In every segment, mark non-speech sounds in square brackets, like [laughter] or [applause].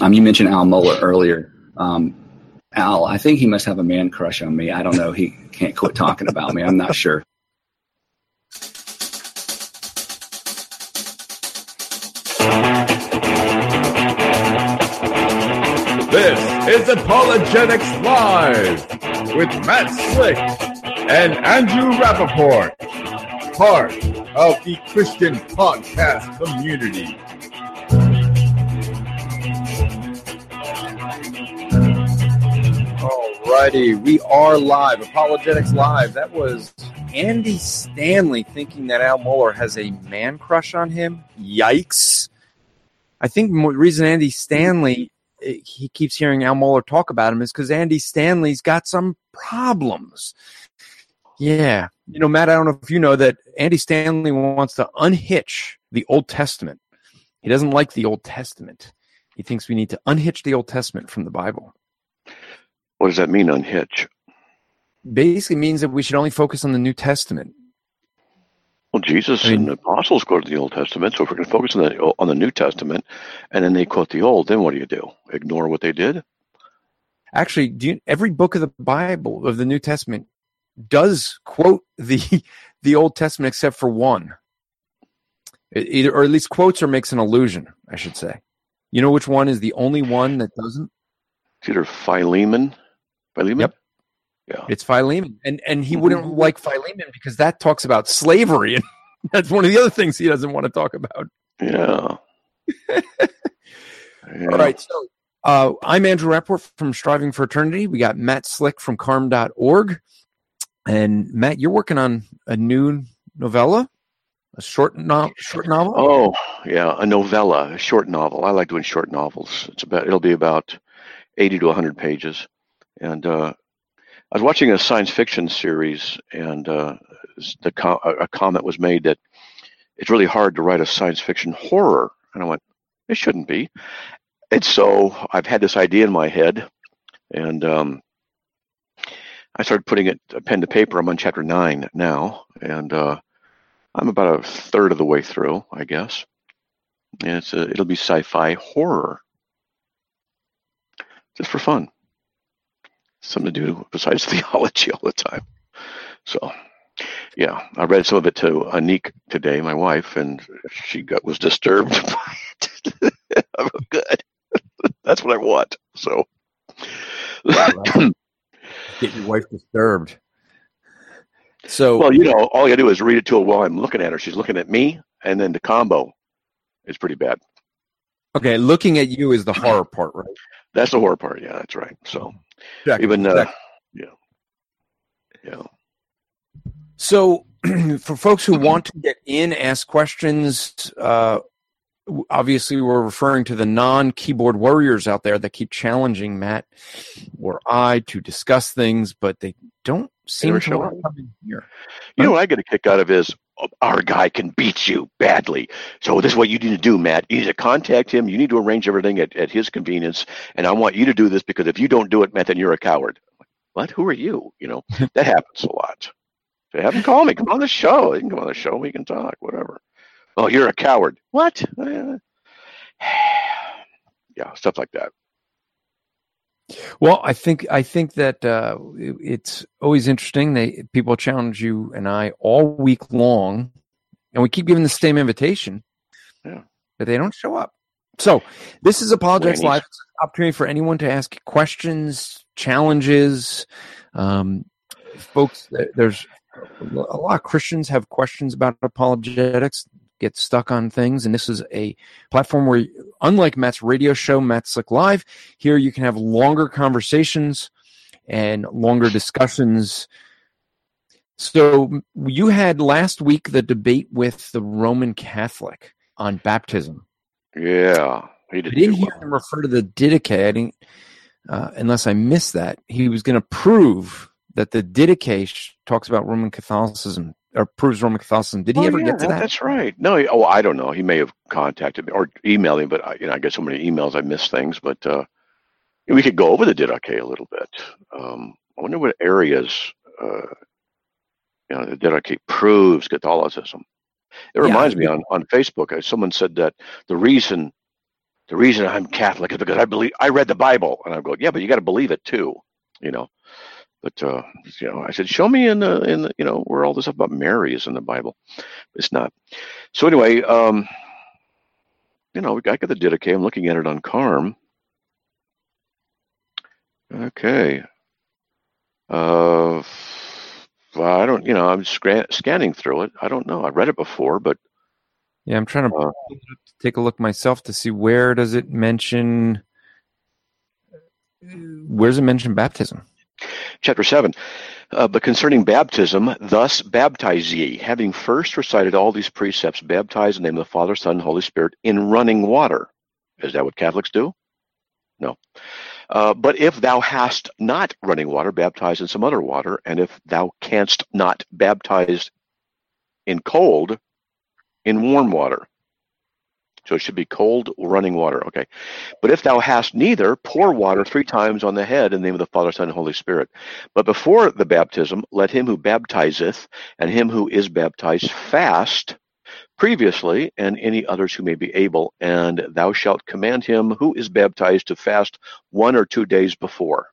Um, you mentioned Al Mohler earlier. Um, Al, I think he must have a man crush on me. I don't know. He can't quit talking about me. I'm not sure. This is Apologetics Live with Matt Slick and Andrew Rappaport, part of the Christian podcast community. Alrighty, we are live. Apologetics Live. That was Andy Stanley thinking that Al Mohler has a man crush on him. Yikes. I think the reason Andy Stanley eh, he keeps hearing Al Mohler talk about him is because Andy Stanley's got some problems. Yeah. You know, Matt, I don't know if you know that Andy Stanley wants to unhitch the Old Testament. He doesn't like the Old Testament. He thinks we need to unhitch the Old Testament from the Bible. What does that mean, unhitch? Basically means that we should only focus on the New Testament. Well, Jesus I mean, and the apostles go to the Old Testament, so if we're going to focus on the on the New Testament, and then they quote the Old, then what do you do? Ignore what they did? Actually, do you, every book of the Bible of the New Testament does quote the [laughs] the Old Testament except for one, it, either or at least quotes or makes an allusion. I should say. You know which one is the only one that doesn't? It's either Philemon. Philemon. Yep. Yeah. It's Philemon. And and he wouldn't mm-hmm. like Philemon because that talks about slavery and [laughs] that's one of the other things he doesn't want to talk about. Yeah. yeah. [laughs] All right. So uh, I'm Andrew Rappaport from Striving for Eternity. We got Matt Slick from carm.org. And Matt, you're working on a new novella, a short, no- short novel? Oh, yeah, a novella, a short novel. I like doing short novels. It's about it'll be about 80 to 100 pages. And uh, I was watching a science fiction series, and uh, the com- a comment was made that it's really hard to write a science fiction horror. And I went, it shouldn't be. And so I've had this idea in my head, and um, I started putting it pen to paper. I'm on chapter nine now, and uh, I'm about a third of the way through, I guess. And it's a, it'll be sci-fi horror, just for fun something to do besides [laughs] theology all the time. So, yeah, I read some of it to Anik today, my wife, and she got was disturbed [laughs] by it. [laughs] I'm good. That's what I want. So, [clears throat] get your wife disturbed. So, well, you know, all you do is read it to her while I'm looking at her. She's looking at me, and then the combo is pretty bad. Okay, looking at you is the [clears throat] horror part, right? That's the horror part. Yeah, that's right. So, Exactly. Even uh, exactly. yeah, yeah. So, [clears throat] for folks who want to get in, ask questions. Uh, obviously, we're referring to the non-keyboard warriors out there that keep challenging Matt or I to discuss things, but they don't seem to want to come in here. You know what I get a kick out of is our guy can beat you badly. So this is what you need to do, Matt. You need to contact him. You need to arrange everything at, at his convenience. And I want you to do this because if you don't do it, Matt, then you're a coward. What? Who are you? You know, [laughs] that happens a lot. So have him call me. Come on the show. You can come on the show. We can talk, whatever. Oh, you're a coward. What? [sighs] yeah, stuff like that. Well, I think I think that uh, it's always interesting. They people challenge you and I all week long, and we keep giving the same invitation, yeah. but they don't show up. So this is Apologetics Live. opportunity for anyone to ask questions, challenges. Um, folks, there's a lot of Christians have questions about apologetics get stuck on things. And this is a platform where, unlike Matt's radio show, Matt's Slick Live, here you can have longer conversations and longer discussions. So you had last week the debate with the Roman Catholic on baptism. Yeah, he did I didn't hear him refer to the Didache. I didn't, uh, unless I missed that. He was going to prove that the Didache talks about Roman Catholicism or proves Roman Catholicism. Did he oh, ever yeah, get to that? That's right. No, he, oh, I don't know. He may have contacted me or emailed me, but I, you know, I get so many emails, I miss things. But uh, we could go over the Didache a little bit. Um, I wonder what areas, uh, you know, the Didache proves Catholicism. It reminds yeah. me on on Facebook. Uh, someone said that the reason the reason I'm Catholic is because I believe I read the Bible, and I'm go, yeah, but you got to believe it too, you know. But uh, you know, I said, show me in the in the, you know where all this stuff about Mary is in the Bible. It's not. So anyway, um, you know, I got the Didache. I'm looking at it on Carm. Okay. Uh, I don't, you know, I'm scanning through it. I don't know. I read it before, but yeah, I'm trying to uh, take a look myself to see where does it mention. Where's it mention baptism? Chapter seven. Uh, but concerning baptism, thus baptize ye, having first recited all these precepts, baptize in the name of the Father, Son, and Holy Spirit in running water. Is that what Catholics do? No. Uh, but if thou hast not running water, baptize in some other water, and if thou canst not baptize in cold, in warm water. So it should be cold running water. Okay. But if thou hast neither, pour water three times on the head in the name of the Father, Son, and Holy Spirit. But before the baptism, let him who baptizeth and him who is baptized fast previously, and any others who may be able, and thou shalt command him who is baptized to fast one or two days before.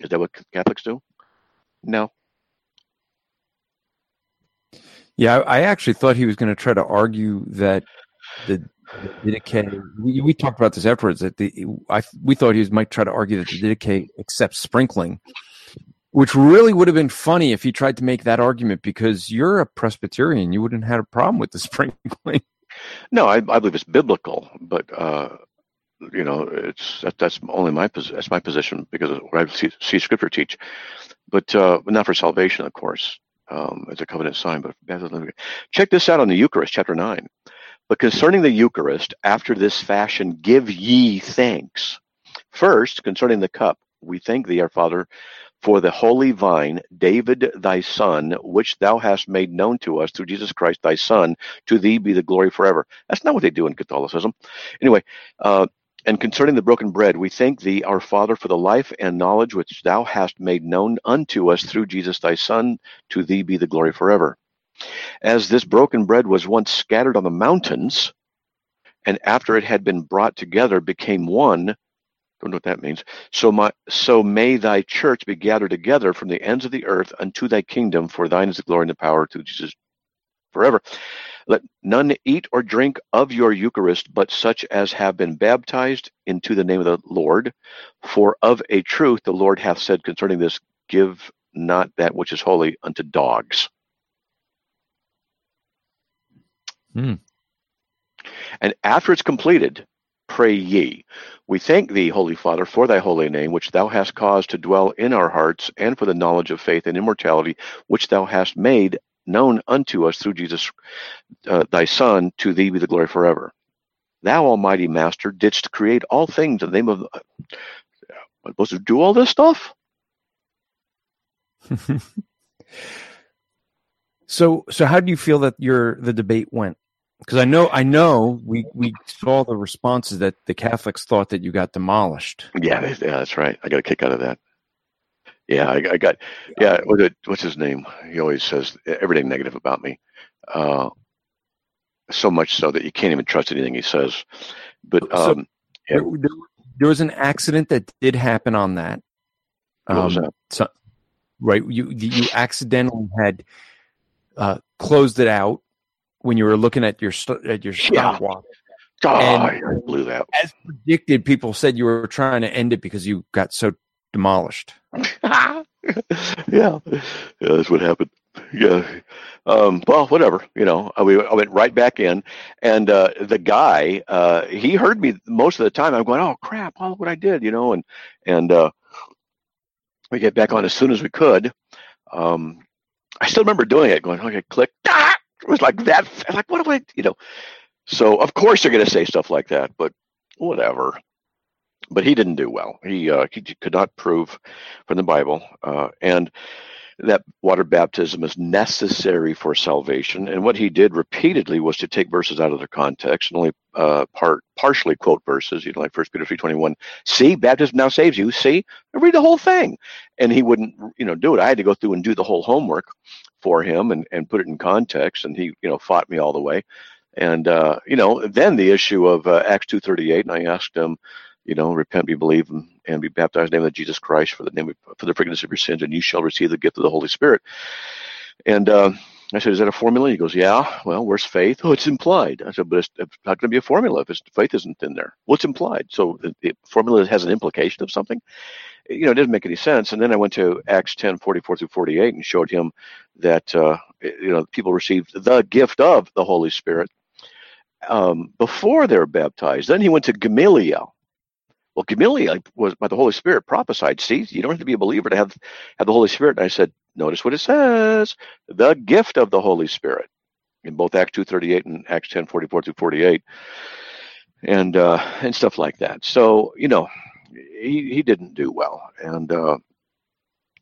Is that what Catholics do? No. Yeah, I actually thought he was going to try to argue that the, the Didache. We, we talked about this afterwards. That the I we thought he was, might try to argue that the Didache accepts sprinkling, which really would have been funny if he tried to make that argument because you're a Presbyterian. You wouldn't have had a problem with the [laughs] sprinkling. No, I, I believe it's biblical, but uh, you know, it's that, that's only my that's my position because of what I see, see Scripture teach, but uh, not for salvation, of course. Um, it's a covenant sign, but check this out on the Eucharist, chapter nine. But concerning the Eucharist, after this fashion, give ye thanks. First, concerning the cup, we thank thee, our Father, for the holy vine, David thy son, which thou hast made known to us through Jesus Christ thy son, to thee be the glory forever. That's not what they do in Catholicism. Anyway, uh, and concerning the broken bread, we thank thee, our Father, for the life and knowledge which thou hast made known unto us through Jesus thy Son, to thee be the glory forever. As this broken bread was once scattered on the mountains, and after it had been brought together became one, don't know what that means. So my so may thy church be gathered together from the ends of the earth unto thy kingdom, for thine is the glory and the power to Jesus forever. Let none eat or drink of your Eucharist, but such as have been baptized into the name of the Lord. For of a truth the Lord hath said concerning this, give not that which is holy unto dogs. Hmm. And after it's completed, pray ye. We thank thee, Holy Father, for thy holy name, which thou hast caused to dwell in our hearts, and for the knowledge of faith and immortality, which thou hast made known unto us through Jesus uh, thy Son, to thee be the glory forever. Thou, Almighty Master, didst create all things in the name of. Uh, am supposed to do all this stuff? [laughs] so, so how do you feel that your the debate went? Because I know, I know, we we saw the responses that the Catholics thought that you got demolished. Yeah, yeah, that's right. I got a kick out of that. Yeah, I, I got. Yeah, what's his name? He always says everything negative about me. Uh, so much so that you can't even trust anything he says. But um, yeah. there, there, was an accident that did happen on that. Um, that? So, right, you you accidentally had uh, closed it out when you were looking at your at your stopwatch. Yeah. Oh, and I blew that. As predicted, people said you were trying to end it because you got so demolished. [laughs] yeah. yeah, that's what happened. Yeah. Um, well, whatever. You know, I, we, I went right back in, and uh, the guy, uh, he heard me most of the time. I'm going, "Oh crap! All what I did," you know, and and uh, we get back on as soon as we could. Um, I still remember doing it, going, "Okay, click." [laughs] Ah! It was like that. Like, what do I, you know? So of course they're going to say stuff like that, but whatever but he didn't do well. He uh, he could not prove from the Bible, uh, and that water baptism is necessary for salvation. And what he did repeatedly was to take verses out of their context and only uh, part partially quote verses. You know, like First Peter three twenty one. See, baptism now saves you. See, read the whole thing, and he wouldn't you know do it. I had to go through and do the whole homework for him and and put it in context. And he you know fought me all the way. And uh, you know, then the issue of uh, Acts two thirty eight, and I asked him, you know, repent, be believe, and be baptized in the name of Jesus Christ for the name of, for the forgiveness of your sins, and you shall receive the gift of the Holy Spirit. And uh, I said, is that a formula? He goes, yeah. Well, where's faith? Oh, it's implied. I said, but it's, it's not going to be a formula if faith isn't in there. Well, it's implied. So the, the, formula has an implication of something. You know, it doesn't make any sense. And then I went to Acts 10, 44 through 48 and showed him that, uh, you know, people received the gift of the Holy Spirit um, before they're baptized. Then he went to Gamaliel. Well, Gamaliel was by the Holy Spirit prophesied. See, you don't have to be a believer to have have the Holy Spirit. And I said, notice what it says: the gift of the Holy Spirit in both Acts two thirty eight and Acts ten forty four through forty eight, and uh, and stuff like that. So you know, he he didn't do well, and uh,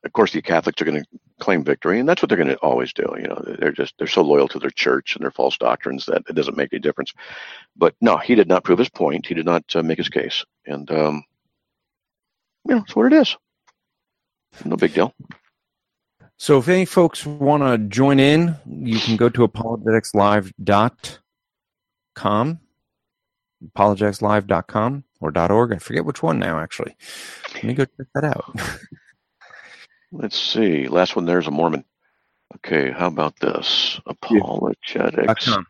of course the Catholics are going to claim victory, and that's what they're going to always do. You know, they're just they're so loyal to their church and their false doctrines that it doesn't make any difference. But no, he did not prove his point. He did not uh, make his case, and um, you know, it's what it is. No big deal. So if any folks want to join in, you can go to apologeticslive.com, apologeticslive.com or .org. I forget which one now, actually. Let me go check that out. [laughs] Let's see. Last one there's a Mormon. Okay, how about this? Apologetics. .com.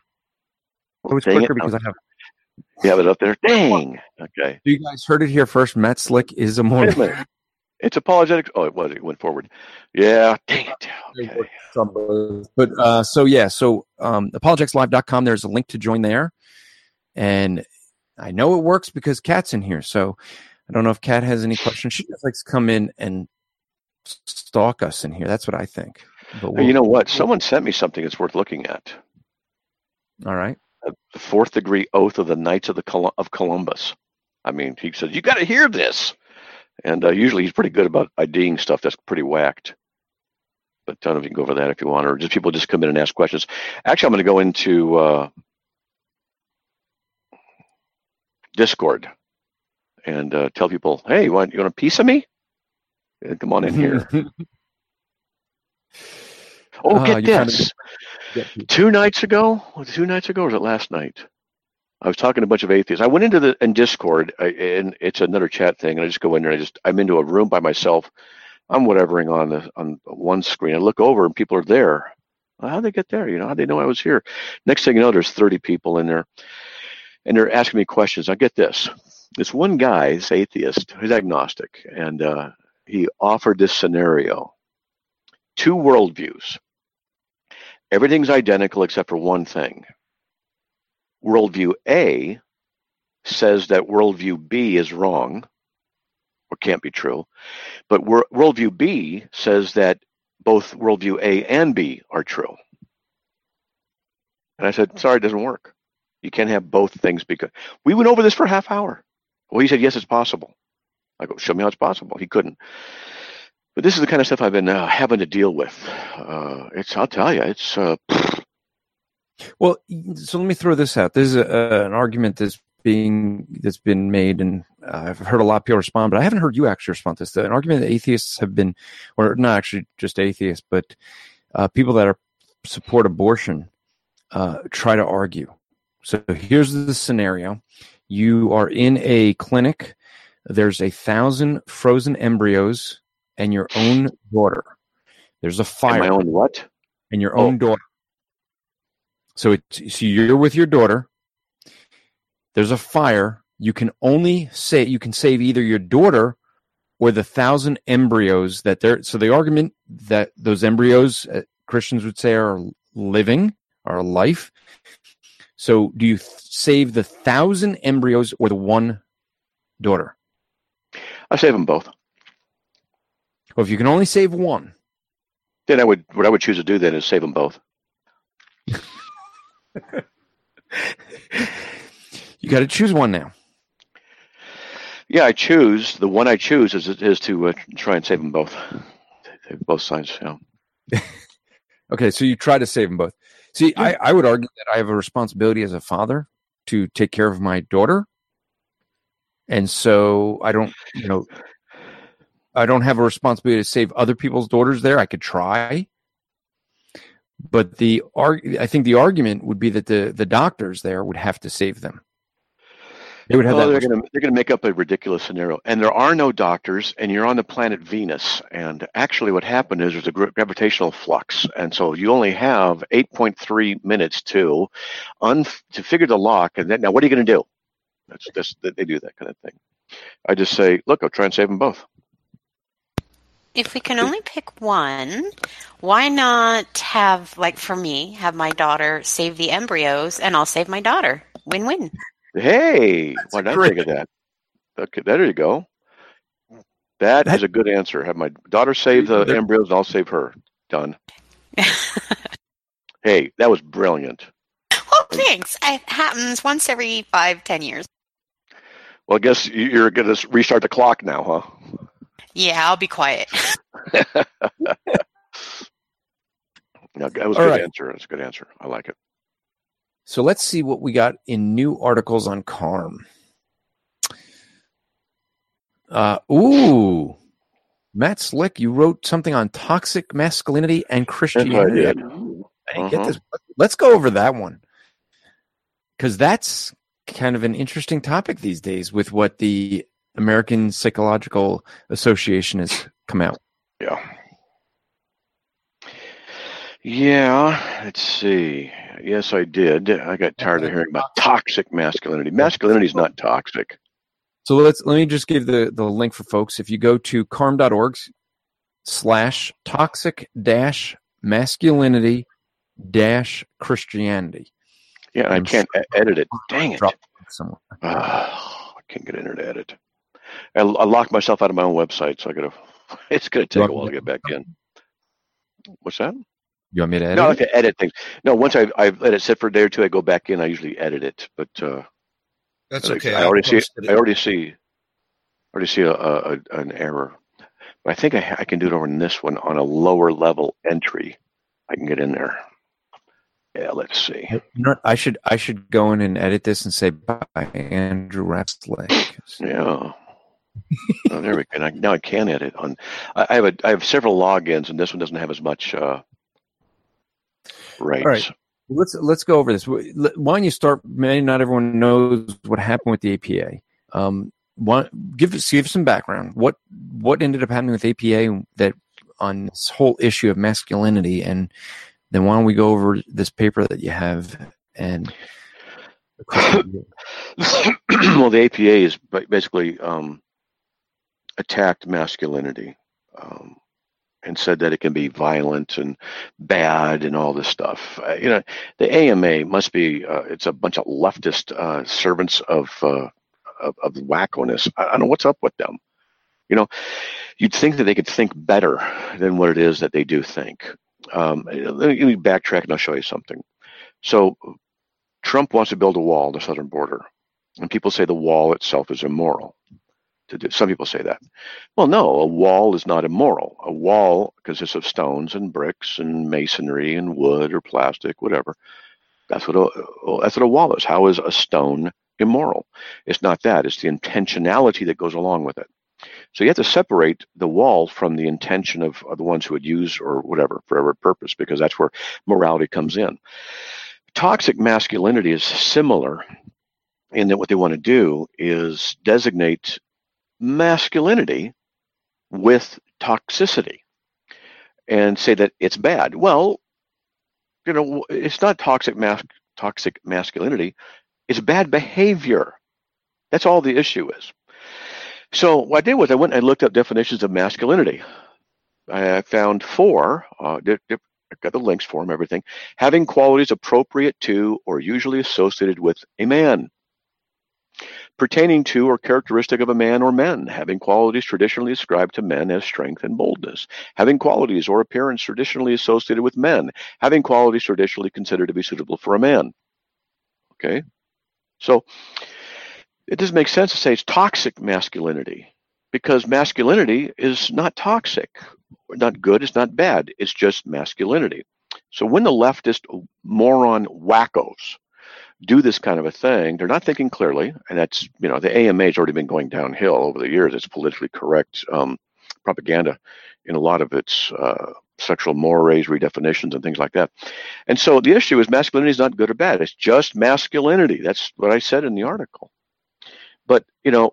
It was quicker because I have. You have it up there? Dang. Okay. You guys heard it here first. Matt Slick is a Mormon. It's apologetics. Oh, it was. It went forward. Yeah. Dang it. Okay. But uh, so yeah, so um, apologeticslive.com. There's a link to join there, and I know it works because Kat's in here. So I don't know if Kat has any questions. She just likes to come in and stalk us in here. That's what I think. But we'll, you know what? Someone sent me something that's worth looking at. All right. The fourth degree oath of the Knights of the Col- of Columbus. I mean, he says you got to hear this. And uh, usually he's pretty good about IDing stuff that's pretty whacked. But I don't know if you can go over that if you want, or just people just come in and ask questions. Actually, I'm going to go into uh, Discord and uh, tell people, "Hey, you want you want a piece of me? Yeah, come on in here." [laughs] oh, uh, get this! Two nights ago, two nights ago, or was it last night? I was talking to a bunch of atheists. I went into the in Discord, I, and it's another chat thing, and I just go in there. And I just I'm into a room by myself. I'm whatevering on the on one screen. I look over, and people are there. Well, how'd they get there? You know, how'd they know I was here? Next thing you know, there's 30 people in there, and they're asking me questions. I get this. This one guy, this atheist, he's agnostic, and uh, he offered this scenario: two worldviews. Everything's identical except for one thing worldview A says that worldview B is wrong or can't be true, but worldview B says that both worldview A and B are true. And I said, sorry, it doesn't work. You can't have both things because we went over this for a half hour. Well, he said, yes, it's possible. I go, show me how it's possible. He couldn't. But this is the kind of stuff I've been uh, having to deal with. Uh, it's, I'll tell you, it's, uh, well, so let me throw this out. There's a, an argument that's being that's been made, and uh, I've heard a lot of people respond, but I haven't heard you actually respond to this. An argument that atheists have been, or not actually just atheists, but uh, people that are support abortion uh, try to argue. So here's the scenario: you are in a clinic. There's a thousand frozen embryos and your own daughter. There's a fire. And my own what? And your own oh. daughter. So so you're with your daughter. There's a fire. You can only say you can save either your daughter or the thousand embryos that they're. So the argument that those embryos uh, Christians would say are living, are life. So do you th- save the thousand embryos or the one daughter? I save them both. Well, if you can only save one, then I would. What I would choose to do then is save them both. you got to choose one now. Yeah, I choose the one I choose is is to uh, try and save them both. Save both sides. Yeah. [laughs] okay, so you try to save them both. See, yeah. I, I would argue that I have a responsibility as a father to take care of my daughter, and so I don't, you know, I don't have a responsibility to save other people's daughters. There, I could try, but the arg- I think the argument would be that the the doctors there would have to save them. They would have well, they're going to they're going to make up a ridiculous scenario, and there are no doctors, and you're on the planet Venus, and actually, what happened is there's a gravitational flux, and so you only have 8.3 minutes to un to figure the lock, and then now what are you going to do? That's just they do that kind of thing. I just say, look, I'll try and save them both. If we can only pick one, why not have, like for me, have my daughter save the embryos and I'll save my daughter? Win win. Hey, That's why not think of that? Okay, there you go. That, that is a good answer. Have my daughter save the embryos and I'll save her. Done. [laughs] hey, that was brilliant. Well, thanks. It happens once every five, ten years. Well, I guess you're going to restart the clock now, huh? Yeah, I'll be quiet. [laughs] no, that was a good right. answer. That's a good answer. I like it. So let's see what we got in new articles on CARM. Uh, ooh, Matt Slick, you wrote something on toxic masculinity and Christianity. I, didn't uh-huh. get this. Let's go over that one because that's kind of an interesting topic these days with what the American Psychological Association has come out. Yeah. Yeah, let's see. Yes, I did. I got tired of hearing about toxic masculinity. Masculinity is not toxic. So let's let me just give the, the link for folks. If you go to carm.org slash toxic dash masculinity dash Christianity. Yeah, I can't sure edit it. Dang it. Somewhere. Oh, I can't get in to edit. I, I locked myself out of my own website, so I gotta. [laughs] It's gonna take a while to get back in. What's that? You want me to edit? No, I like to edit things. No, once I I let it sit for a day or two, I go back in. I usually edit it, but uh, that's okay. I, I already see. It. I already see. Already see a, a, an error. But I think I, I can do it over in this one on a lower level entry. I can get in there. Yeah, let's see. You know I should I should go in and edit this and say by Andrew Rapslake. Yeah. oh, there we go. Now I can edit on. I have a I have several logins, and this one doesn't have as much. Uh, right. All right. Let's let's go over this. Why don't you start? Maybe not everyone knows what happened with the APA. Um, one, give give some background. What what ended up happening with APA that on this whole issue of masculinity and then why don't we go over this paper that you have and [coughs] well the apa is basically um, attacked masculinity um, and said that it can be violent and bad and all this stuff. Uh, you know the ama must be uh, it's a bunch of leftist uh, servants of, uh, of of wackoness. I, I don't know what's up with them. You know you'd think that they could think better than what it is that they do think um, let, me, let me backtrack and I'll show you something. So Trump wants to build a wall on the southern border, and people say the wall itself is immoral. To do. Some people say that. Well, no, a wall is not immoral. A wall consists of stones and bricks and masonry and wood or plastic, whatever. That's what a that's what a wall is. How is a stone immoral? It's not that. It's the intentionality that goes along with it. So you have to separate the wall from the intention of, of the ones who would use or whatever for every purpose, because that's where morality comes in. Toxic masculinity is similar in that what they want to do is designate masculinity with toxicity and say that it's bad. Well, you know, it's not toxic mas- toxic masculinity. It's bad behavior. That's all the issue is. So what I did was I went and looked up definitions of masculinity. I found four. Uh, I got the links for them, everything. Having qualities appropriate to or usually associated with a man. Pertaining to or characteristic of a man or men, having qualities traditionally ascribed to men as strength and boldness, having qualities or appearance traditionally associated with men, having qualities traditionally considered to be suitable for a man. Okay, so it doesn't make sense to say it's toxic masculinity because masculinity is not toxic, not good, it's not bad, it's just masculinity. So when the leftist moron wackos do this kind of a thing, they're not thinking clearly, and that's you know the AMA has already been going downhill over the years. It's politically correct um, propaganda in a lot of its uh, sexual mores, redefinitions, and things like that. And so the issue is masculinity is not good or bad. It's just masculinity. That's what I said in the article. But, you know,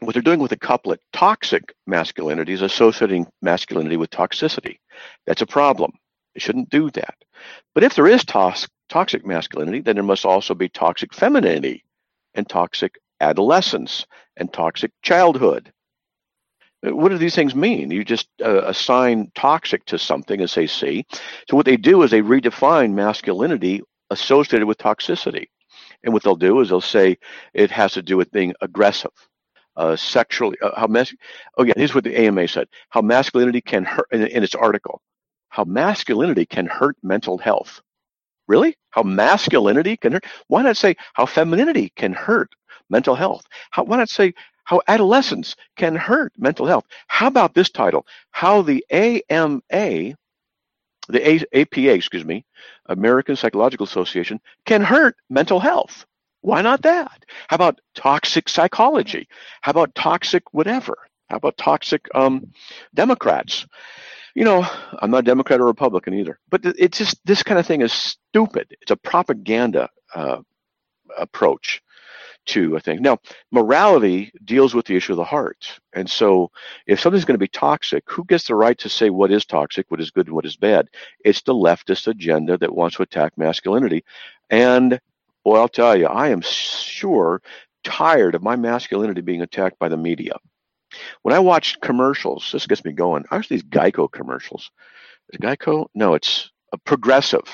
what they're doing with the couplet, toxic masculinity is associating masculinity with toxicity. That's a problem. They shouldn't do that. But if there is toxic masculinity, then there must also be toxic femininity and toxic adolescence and toxic childhood. What do these things mean? You just uh, assign toxic to something and say see. So what they do is they redefine masculinity associated with toxicity. And what they'll do is they'll say it has to do with being aggressive, uh, sexually. Uh, how mas- Oh yeah, here's what the AMA said: how masculinity can hurt in, in its article. How masculinity can hurt mental health. Really? How masculinity can hurt? Why not say how femininity can hurt mental health? How, why not say how adolescence can hurt mental health? How about this title? How the AMA, the APA, excuse me, American Psychological Association, can hurt mental health. Why not that? How about toxic psychology? How about toxic whatever? How about toxic um, Democrats? You know, I'm not a Democrat or Republican either, but it's just this kind of thing is stupid. It's a propaganda uh, approach to a thing. Now, morality deals with the issue of the heart. And so if something's going to be toxic, who gets the right to say what is toxic, what is good, and what is bad? It's the leftist agenda that wants to attack masculinity. And boy, I'll tell you, I am sure tired of my masculinity being attacked by the media. When I watch commercials, this gets me going. I watch these Geico commercials. Is Geico? No, it's a progressive.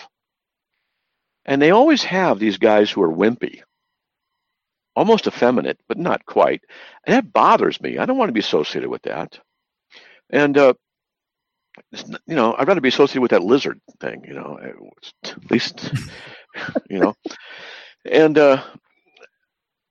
And they always have these guys who are wimpy almost effeminate, but not quite. And that bothers me. I don't want to be associated with that. And, uh, you know, I'd rather be associated with that lizard thing, you know, at least, [laughs] you know. And uh,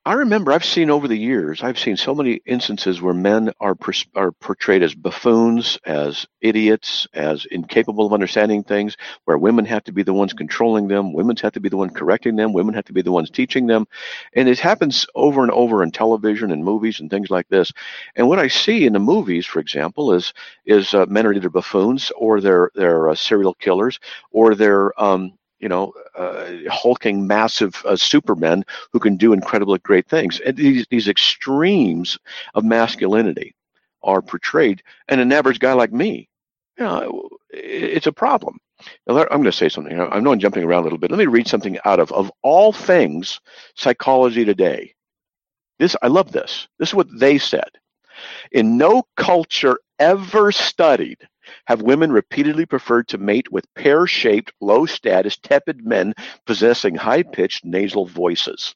I remember I've seen over the years, I've seen so many instances where men are are portrayed as buffoons, as idiots, as incapable of understanding things, where women have to be the ones controlling them, women have to be the one correcting them, women have to be the ones teaching them, and it happens over and over in television and movies and things like this. And what I see in the movies, for example, is is uh, men are either buffoons or they're they're uh, serial killers or they're um, you know, uh, hulking, massive uh, supermen who can do incredibly great things. And these, these extremes of masculinity are portrayed, and an average guy like me, you know, it's a problem. Now, I'm going to say something. I know I'm jumping around a little bit. Let me read something out of, of all things, Psychology Today. This, I love this. This is what they said. In no culture ever studied have women repeatedly preferred to mate with pear shaped, low status, tepid men possessing high pitched nasal voices.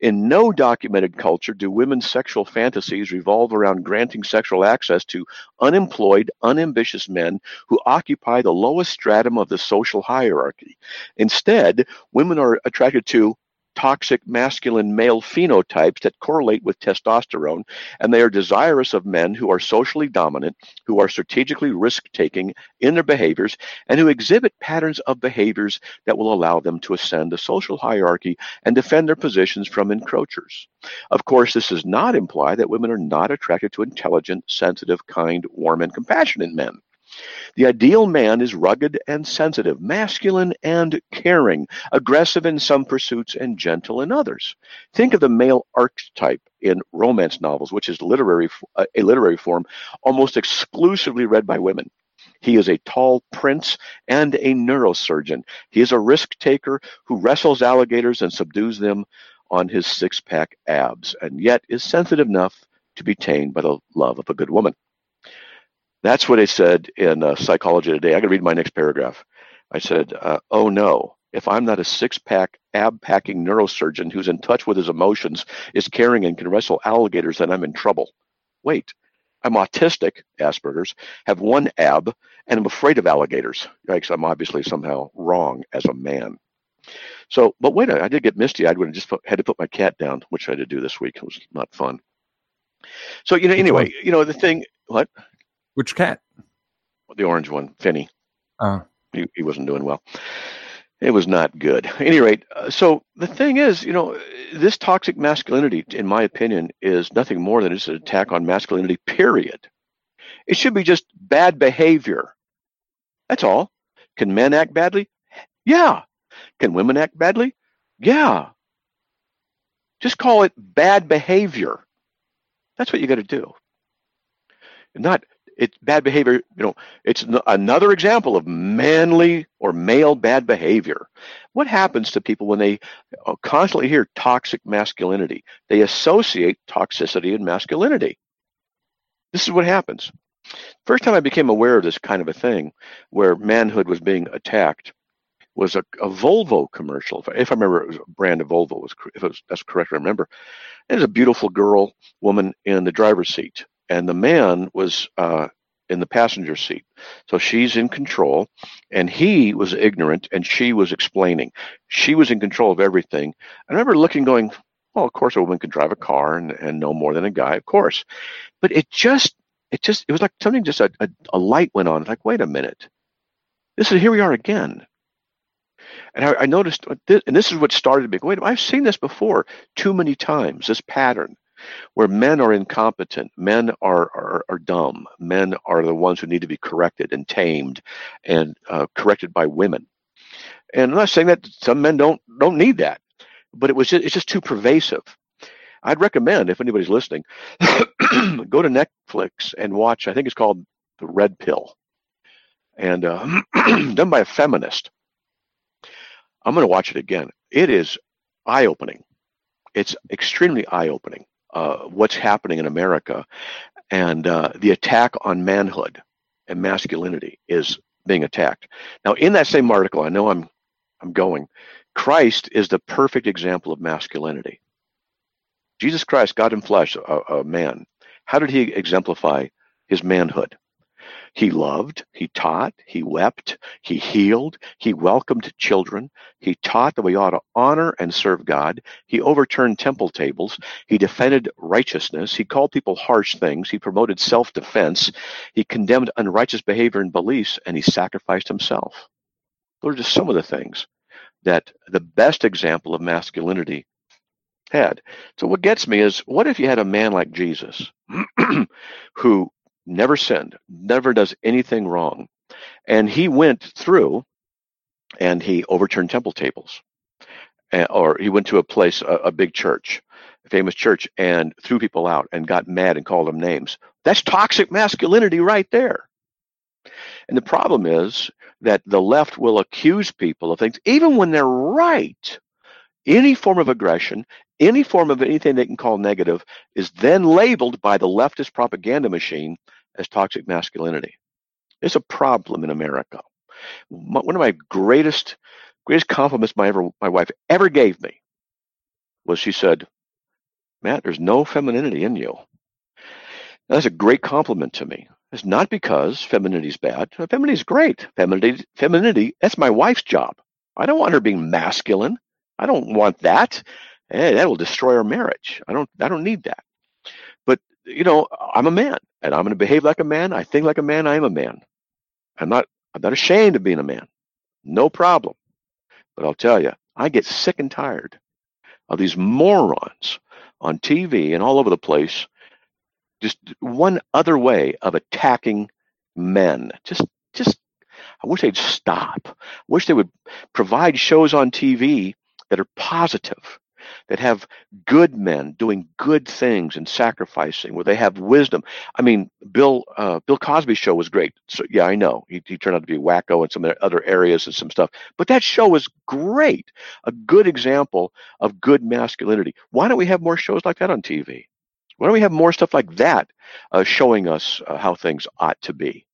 In no documented culture do women's sexual fantasies revolve around granting sexual access to unemployed, unambitious men who occupy the lowest stratum of the social hierarchy. Instead, women are attracted to toxic masculine male phenotypes that correlate with testosterone, and they are desirous of men who are socially dominant, who are strategically risk taking in their behaviors, and who exhibit patterns of behaviors that will allow them to ascend the social hierarchy and defend their positions from encroachers. Of course, this does not imply that women are not attracted to intelligent, sensitive, kind, warm, and compassionate men. The ideal man is rugged and sensitive, masculine and caring, aggressive in some pursuits and gentle in others. Think of the male archetype in romance novels, which is literary uh, a literary form almost exclusively read by women. He is a tall prince and a neurosurgeon. He is a risk taker who wrestles alligators and subdues them on his six pack abs, and yet is sensitive enough to be tamed by the love of a good woman. That's what I said in uh, Psychology Today. I can read my next paragraph. I said, uh, "Oh no." If I'm not a six pack, ab packing neurosurgeon who's in touch with his emotions, is caring, and can wrestle alligators, then I'm in trouble. Wait, I'm autistic, Asperger's, have one ab, and I'm afraid of alligators. Yikes, I'm obviously somehow wrong as a man. So, but wait, I did get misty eyed when I just put, had to put my cat down, which I had to do this week. It was not fun. So, you know, anyway, you know, the thing, what? Which cat? The orange one, Finney. Oh. He, he wasn't doing well. It was not good. At any rate, uh, so the thing is, you know, this toxic masculinity, in my opinion, is nothing more than just an attack on masculinity, period. It should be just bad behavior. That's all. Can men act badly? Yeah. Can women act badly? Yeah. Just call it bad behavior. That's what you got to do. Not it's bad behavior. You know, it's another example of manly or male bad behavior. What happens to people when they uh, constantly hear toxic masculinity? They associate toxicity and masculinity. This is what happens. First time I became aware of this kind of a thing, where manhood was being attacked, was a, a Volvo commercial. If I, if I, remember, it was a brand of Volvo. Was if was, that's correct, I remember. There's a beautiful girl, woman in the driver's seat, and the man was uh, in the passenger seat. So she's in control, and he was ignorant, and she was explaining. She was in control of everything. I remember looking, going, "Well, of course, a woman can drive a car and, and know more than a guy, of course." But it just, it just, it was like something just a, a, a light went on. Like, wait a minute, this is here we are again. And I, I noticed, this, and this is what started me. Wait, I've seen this before too many times. This pattern where men are incompetent, men are, are, are dumb, men are the ones who need to be corrected and tamed and uh, corrected by women. And I'm not saying that some men don't don't need that, but it was just, it's just too pervasive. I'd recommend if anybody's listening, [clears throat] go to Netflix and watch. I think it's called The Red Pill, and uh, [clears throat] done by a feminist. I'm going to watch it again. It is eye opening. It's extremely eye opening uh, what's happening in America, and uh, the attack on manhood and masculinity is being attacked. Now, in that same article, I know I'm I'm going. Christ is the perfect example of masculinity. Jesus Christ, God in flesh, a, a man. How did he exemplify his manhood? He loved, he taught, he wept, he healed, he welcomed children, he taught that we ought to honor and serve God, he overturned temple tables, he defended righteousness, he called people harsh things, he promoted self defense, he condemned unrighteous behavior and beliefs, and he sacrificed himself. Those are just some of the things that the best example of masculinity had. So what gets me is what if you had a man like Jesus [clears throat] who never sinned, never does anything wrong. And he went through and he overturned temple tables. Or he went to a place, a, a big church, a famous church, and threw people out and got mad and called them names. That's toxic masculinity right there. And the problem is that the left will accuse people of things, even when they're right. Any form of aggression, any form of anything they can call negative, is then labeled by the leftist propaganda machine as toxic masculinity. It's a problem in America. One of my greatest greatest compliments my ever my wife ever gave me was she said, Matt, there's no femininity in you. Now, that's a great compliment to me. It's not because femininity is bad. Femininity is great. Femininity, femininity, that's my wife's job. I don't want her being masculine. I don't want that. Hey, that will destroy our marriage. I don't. I don't need that. You know, I'm a man and I'm going to behave like a man. I think like a man. I am a man. I'm not. I'm not ashamed of being a man. No problem. But I'll tell you, I get sick and tired of these morons on TV and all over the place. Just one other way of attacking men. Just, just. I wish they'd stop. I wish they would provide shows on TV that are positive that have good men doing good things and sacrificing, where they have wisdom. I mean, Bill uh, Bill Cosby's show was great. So yeah, I know he, he turned out to be wacko in some other areas and some stuff, but that show was great. A good example of good masculinity. Why don't we have more shows like that on TV? Why don't we have more stuff like that uh, showing us uh, how things ought to be?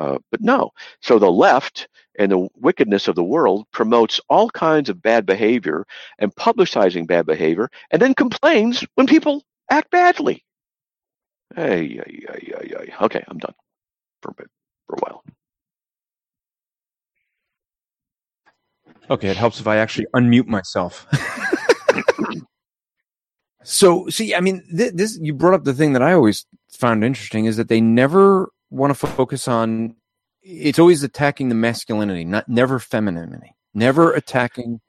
Uh, but no. So the left and the wickedness of the world promotes all kinds of bad behavior and publicizing bad behavior and then complains when people act badly. Hey, hey, hey, hey, hey. Okay, I'm done for a bit, for a while. Okay, it helps if I actually unmute myself. [laughs] so, see, I mean, th- this you brought up the thing that I always found interesting is that they never want to focus on it's always attacking the masculinity, not never femininity, never attacking.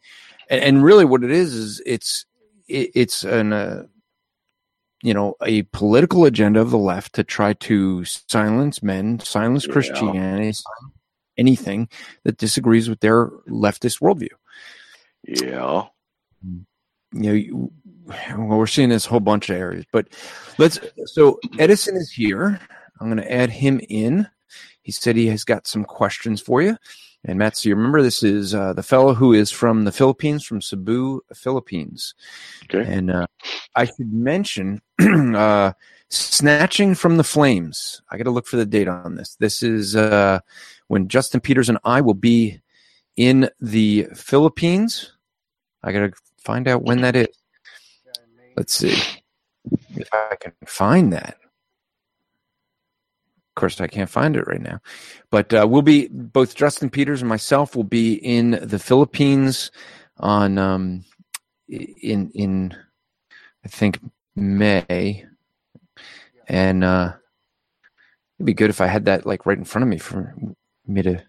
And, and really, what it is is it's it, it's an uh, you know a political agenda of the left to try to silence men, silence yeah. Christianity, anything that disagrees with their leftist worldview. Yeah. You know, you, well, we're seeing this whole bunch of areas, but let's. So Edison is here. I'm going to add him in. He said he has got some questions for you. And Matt, so you remember this is uh, the fellow who is from the Philippines, from Cebu, Philippines. Okay. And uh, I should mention [clears throat] uh, Snatching from the Flames. I got to look for the date on this. This is uh, when Justin Peters and I will be in the Philippines. I got to find out when that is. Let's see if I can find that. Of course, I can't find it right now, but uh, we'll be both Justin Peters and myself will be in the Philippines on um, in in I think May, and uh, it'd be good if I had that like right in front of me for me to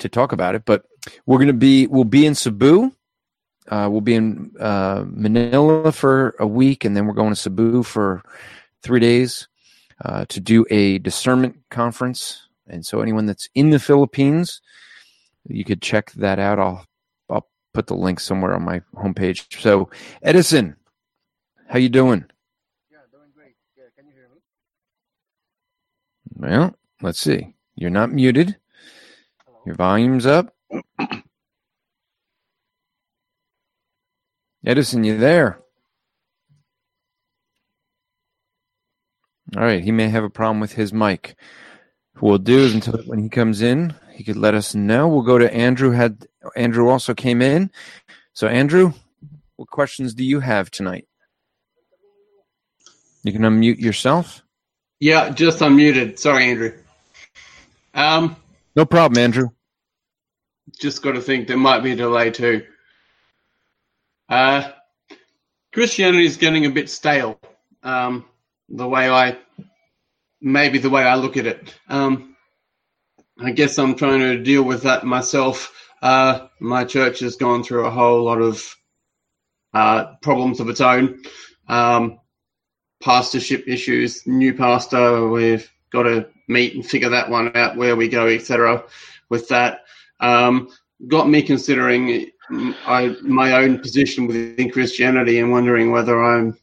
to talk about it. But we're gonna be we'll be in Cebu. Uh, we'll be in uh, Manila for a week, and then we're going to Cebu for three days uh, to do a discernment conference. And so, anyone that's in the Philippines, you could check that out. I'll I'll put the link somewhere on my homepage. So, Edison, how you doing? Yeah, doing great. Yeah, can you hear me? Well, let's see. You're not muted. Your volume's up. [coughs] Edison, you there? All right, he may have a problem with his mic. What we'll do is until when he comes in, he could let us know. We'll go to Andrew. Had Andrew also came in? So Andrew, what questions do you have tonight? You can unmute yourself. Yeah, just unmuted. Sorry, Andrew. Um, No problem, Andrew. just got to think there might be a delay too. Uh, Christianity is getting a bit stale. Um, the way I, maybe the way I look at it. Um, I guess I'm trying to deal with that myself. Uh, my church has gone through a whole lot of uh, problems of its own. Um, pastorship issues, new pastor, we've got to meet and figure that one out, where we go, etc. With that, um, got me considering I, my own position within Christianity and wondering whether I'm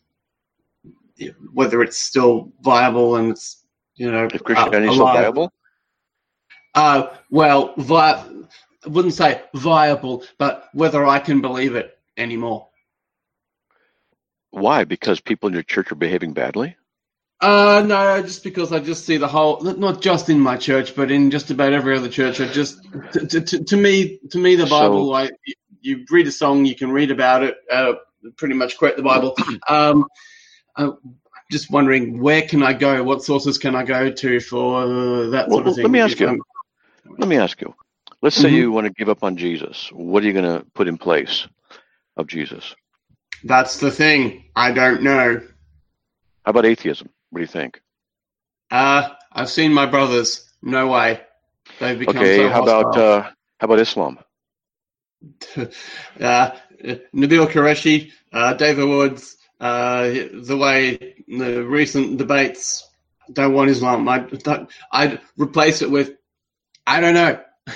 whether it's still viable and it's you know If Christianity uh, is alive. viable, Uh, well, vi- I wouldn't say viable, but whether I can believe it anymore. why? Because people in your church are behaving badly. Uh, no, just because I just see the whole, not just in my church, but in just about every other church. I just, to, to, to, me, to me, the Bible, So- like, you read a song, you can read about it, uh, pretty much quote the Bible. [clears throat] Um, uh, just wondering, where can I go? What sources can I go to for that Well, sort of thing? let me ask you. I'm- Let me ask you. Let's say Mhm. you want to give up on Jesus. What are you going to put in place of Jesus? That's the thing. I don't know. How about atheism? What do you think? Uh, I've seen my brothers. No way. They've become Okay. so how about uh, how about Islam? [laughs] uh, Nabeel Qureshi, uh, David Woods, uh, the way the recent debates don't want Islam. I, I'd replace it with, I don't know. [laughs]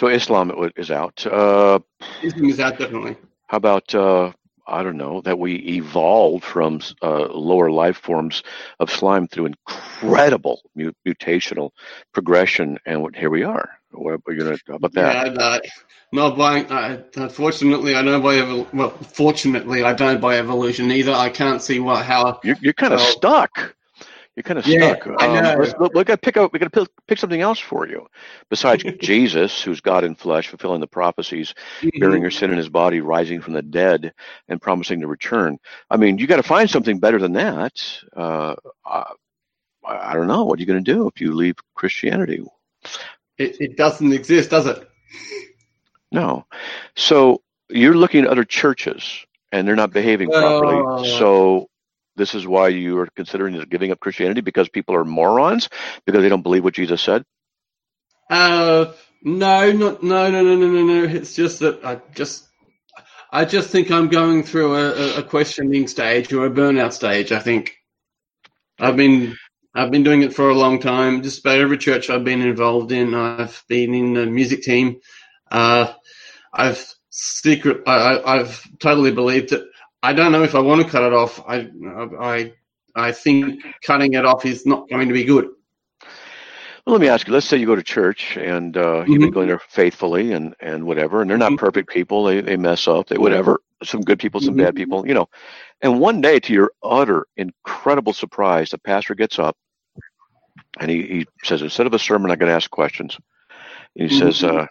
So Islam is out. Uh, Islam is out definitely. how about uh, I don't know that we evolved from uh, lower life forms of slime through incredible mu- mutational progression, and what, here we are. What are you gonna how about that? Yeah, uh, buying. Uh, unfortunately, I don't buy. Evol- well, fortunately, I don't buy evolution either. I can't see what how. You're, you're kind of stuck. You're kind of Yeah, stuck. I know. let's, we got to pick up. We got to pick, something else for you, besides [laughs] Jesus, who's God in flesh, fulfilling the prophecies, bearing your sin in His body, rising from the dead, and promising to return. I mean, you got to find something better than that. Uh, I, I don't know. What are you going to do if you leave Christianity? It, it doesn't exist, does it? No. So you're looking at other churches, and they're not behaving properly. So this is why you are considering giving up Christianity because people are morons because they don't believe what Jesus said. Uh, no, not no, no, no, no, no, no. It's just that I just, I just think I'm going through a- a questioning stage or a burnout stage. I think I've been I've been doing it for a long time. Just about every church I've been involved in, I've been in the music team. Uh, I've secret. I, have totally believed it. I don't know if I want to cut it off. I, I, I think cutting it off is not going to be good. Well, let me ask you. Let's say you go to church and uh, you've been mm-hmm. going there faithfully and and whatever, and they're not mm-hmm. perfect people. They they mess up. They whatever. Some good people, some mm-hmm. bad people. You know. And one day, to your utter incredible surprise, the pastor gets up and he, he says, instead of a sermon, I'm going to ask questions. And he mm-hmm. says, uh,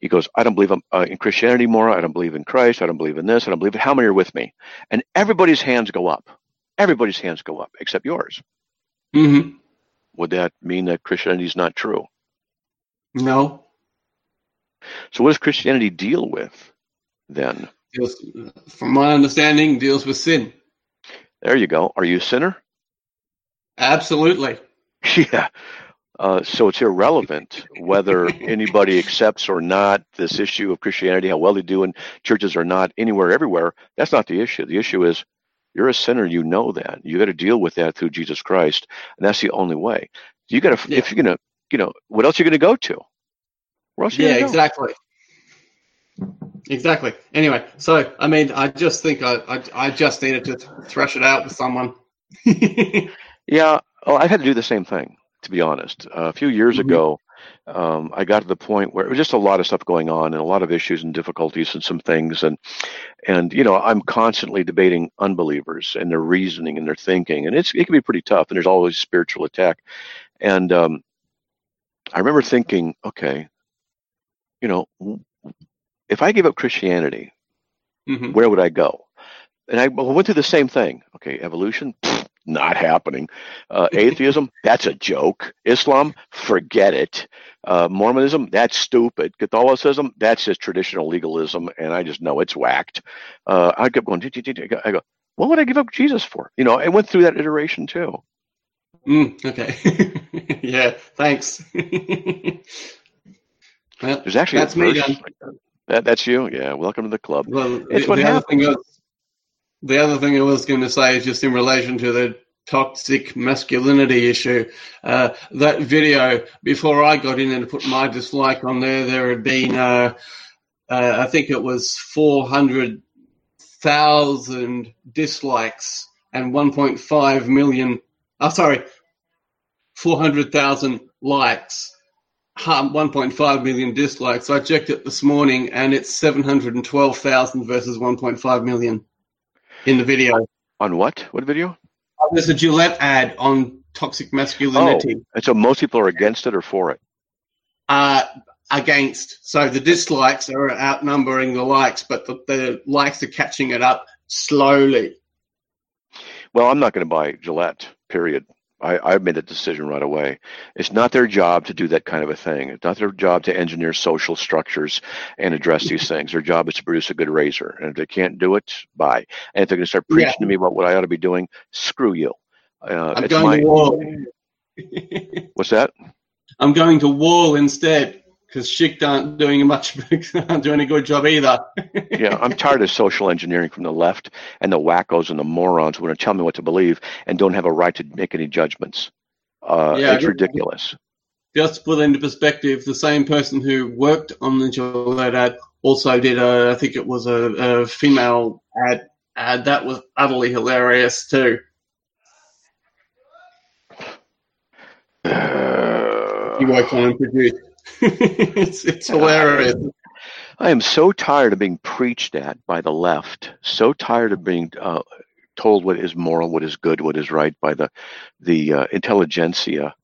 he goes, I don't believe uh, in Christianity more. I don't believe in Christ. I don't believe in this. I don't believe it. How many are with me? And everybody's hands go up. Everybody's hands go up except yours. Mm-hmm. Would that mean that Christianity is not true? No. So what does Christianity deal with then? Deals, from my understanding, deals with sin. There you go. Are you a sinner? Absolutely. [laughs] Yeah. Uh, so it's irrelevant whether anybody accepts or not this issue of Christianity, how well they do in churches or not, anywhere, everywhere. That's not the issue. The issue is you're a sinner. You know that. You got to deal with that through Jesus Christ, and that's the only way. You got to. Yeah. If you're gonna, you know, what else are you gonna go to? Where else yeah, exactly. Exactly. Anyway, so I mean, I just think I I, I just needed to thresh it out with someone. [laughs] yeah, well, I had to do the same thing to be honest. Uh, a few years mm-hmm. ago, um, I got to the point where it was just a lot of stuff going on and a lot of issues and difficulties and some things. And, and, you know, I'm constantly debating unbelievers and their reasoning and their thinking. And it's, it can be pretty tough. And there's always spiritual attack. And um, I remember thinking, okay, you know, if I gave up Christianity, mm-hmm. where would I go? And I went through the same thing. Okay, evolution, not happening. Uh, [laughs] atheism, that's a joke. Islam, forget it. Uh, Mormonism, that's stupid. Catholicism, that's just traditional legalism, and I just know it's whacked. Uh, I kept going. I go, what would I give up Jesus for? You know, I went through that iteration too. Mm, okay. [laughs] yeah. Thanks. [laughs] well, There's actually that's me. That, that's you. Yeah. Welcome to the club. Well, it's the, what the happens the other thing I was going to say is just in relation to the toxic masculinity issue. Uh, that video, before I got in and put my dislike on there, there had been, uh, uh, I think it was 400,000 dislikes and 1.5 million, oh, sorry, 400,000 likes. 1.5 million dislikes. I checked it this morning and it's 712,000 versus 1.5 million in the video. On what? What video? Uh, there's a Gillette ad on toxic masculinity. Oh, and so most people are against it or for it? Uh, against. So the dislikes are outnumbering the likes, but the, the likes are catching it up slowly. Well, I'm not going to buy Gillette, period. I, I made a decision right away. It's not their job to do that kind of a thing. It's not their job to engineer social structures and address these things. Their job is to produce a good razor. And if they can't do it, bye. And if they're going to start preaching yeah. to me about what I ought to be doing, screw you. Uh, I'm going my, to wall. What's that? I'm going to wall instead because Schick aren't doing much, [laughs] aren't doing a good job either. [laughs] yeah, I'm tired of social engineering from the left and the wackos and the morons who want to tell me what to believe and don't have a right to make any judgments. Uh, yeah, it's ridiculous. Just to put into perspective, the same person who worked on the Gillette ad also did a, I think it was a, a female ad, ad that was utterly hilarious too. [sighs] He worked on and produced. [laughs] it's, it's hilarious. I am so tired of being preached at by the left. So tired of being uh, told what is moral, what is good, what is right by the the uh, intelligentsia,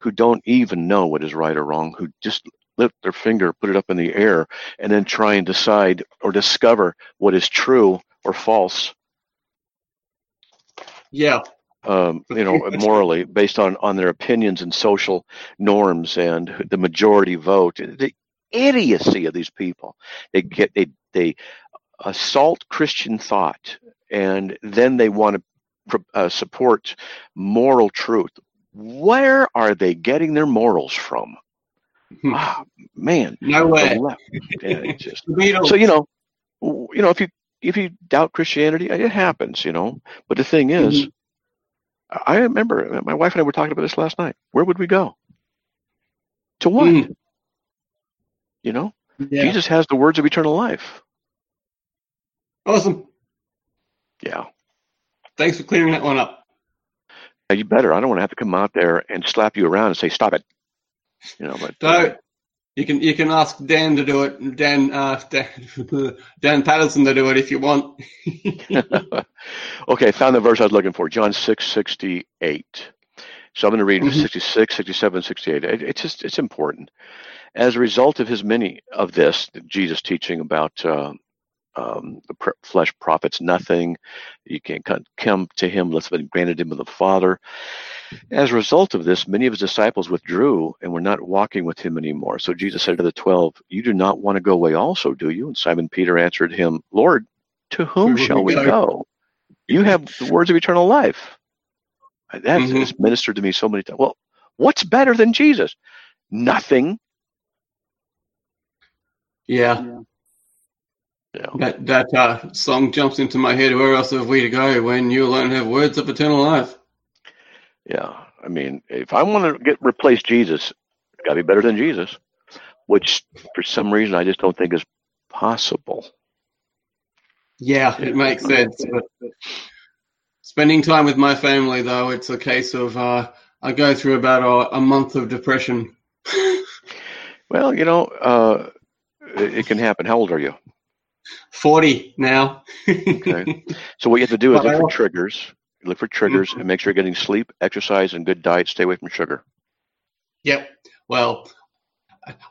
who don't even know what is right or wrong, who just lift their finger, put it up in the air, and then try and decide or discover what is true or false. Yeah, um, [laughs] you know, morally based on on their opinions and social norms and the majority vote. The idiocy of these people. They get they they assault Christian thought, and then they want to uh, support moral truth. Where are they getting their morals from? oh, [laughs] man, no way. Yeah, [laughs] just, so you know, you know, if you if you doubt Christianity, it happens, you know. But the thing is, mm-hmm I remember my wife and I were talking about this last night. Where would we go? To what? Mm. You know, Yeah. Jesus has the words of eternal life. Awesome. Yeah. Thanks for clearing that one up. Now, you better. I don't want to have to come out there and slap you around and say, "Stop it." You know, but So you can you can ask Dan to do it. Dan uh, Dan, [laughs] Dan Patterson to do it if you want. [laughs] okay, found the verse I was looking for. John six sixty eight. So I'm going to read Mhm. 66, 67, 68. It, it's just it's important. As a result of his many of this, Jesus teaching about uh, um, the flesh profits nothing. You can't come- come to him unless it's been granted him of the Father. As a result of this, many of his disciples withdrew and were not walking with him anymore. So Jesus said to the twelve, "You do not want to go away, also, do you?" And Simon Peter answered him, "Lord, to whom Where would shall we we go?" go? You have the words of eternal life." That Mhm. has ministered to me so many times. Well, what's better than Jesus? Nothing. Yeah, You know, that that uh, song jumps into my head. Where else have we to go when you alone have words of eternal life? Yeah, I mean, if I want to get replace Jesus, got to be better than Jesus, which for some reason I just don't think is possible. Yeah, it makes sense. But spending time with my family, though, it's a case of uh, I go through about a, a month of depression. [laughs] Well, you know, uh, it, it can happen. How old are you? Forty now. Okay. So what you have to do is [laughs] look for triggers. Look for triggers and make sure you're getting sleep, exercise, and good diet. Stay away from sugar. Yep. Well,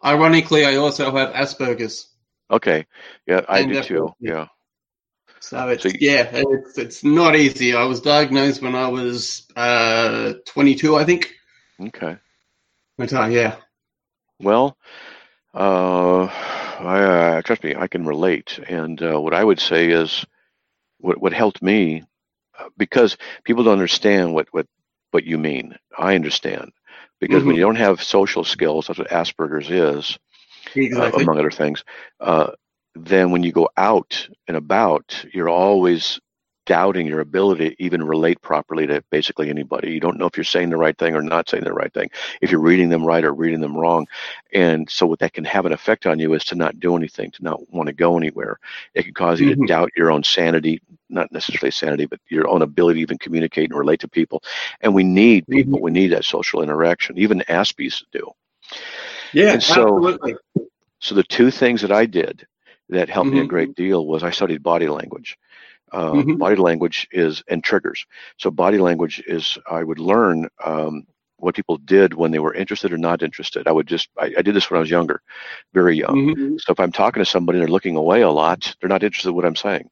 ironically, I also have Asperger's. Okay. Yeah, I And do too. Yeah. So it's So you- yeah, it's it's not easy. I was diagnosed when I was uh 22, I think. Okay. But uh, yeah, Well, uh, I, uh, trust me, I can relate. And uh, what I would say is, what what helped me, because people don't understand what what what you mean. I understand because when Mhm. you don't have social skills, that's what Asperger's is, uh, among other things. Uh, then when you go out and about, you're always doubting your ability to even relate properly to basically anybody. You don't know if you're saying the right thing or not saying the right thing, if you're reading them right or reading them wrong. And so what that can have an effect on you is to not do anything, to not want to go anywhere. It can cause you to doubt your own sanity, not necessarily sanity, but your own ability to even communicate and relate to people. And we need people. We need that social interaction. Even Aspies do. yeah, and so- absolutely. So the two things that I did that helped me a Mhm. great deal was I studied body language. Uh, Mhm. Body language is and triggers. So body language is I would learn um, what people did when they were interested or not interested. I would just I, I did this when I was younger, very young. Mhm. So if I'm talking to somebody and they're looking away a lot, they're not interested in what I'm saying.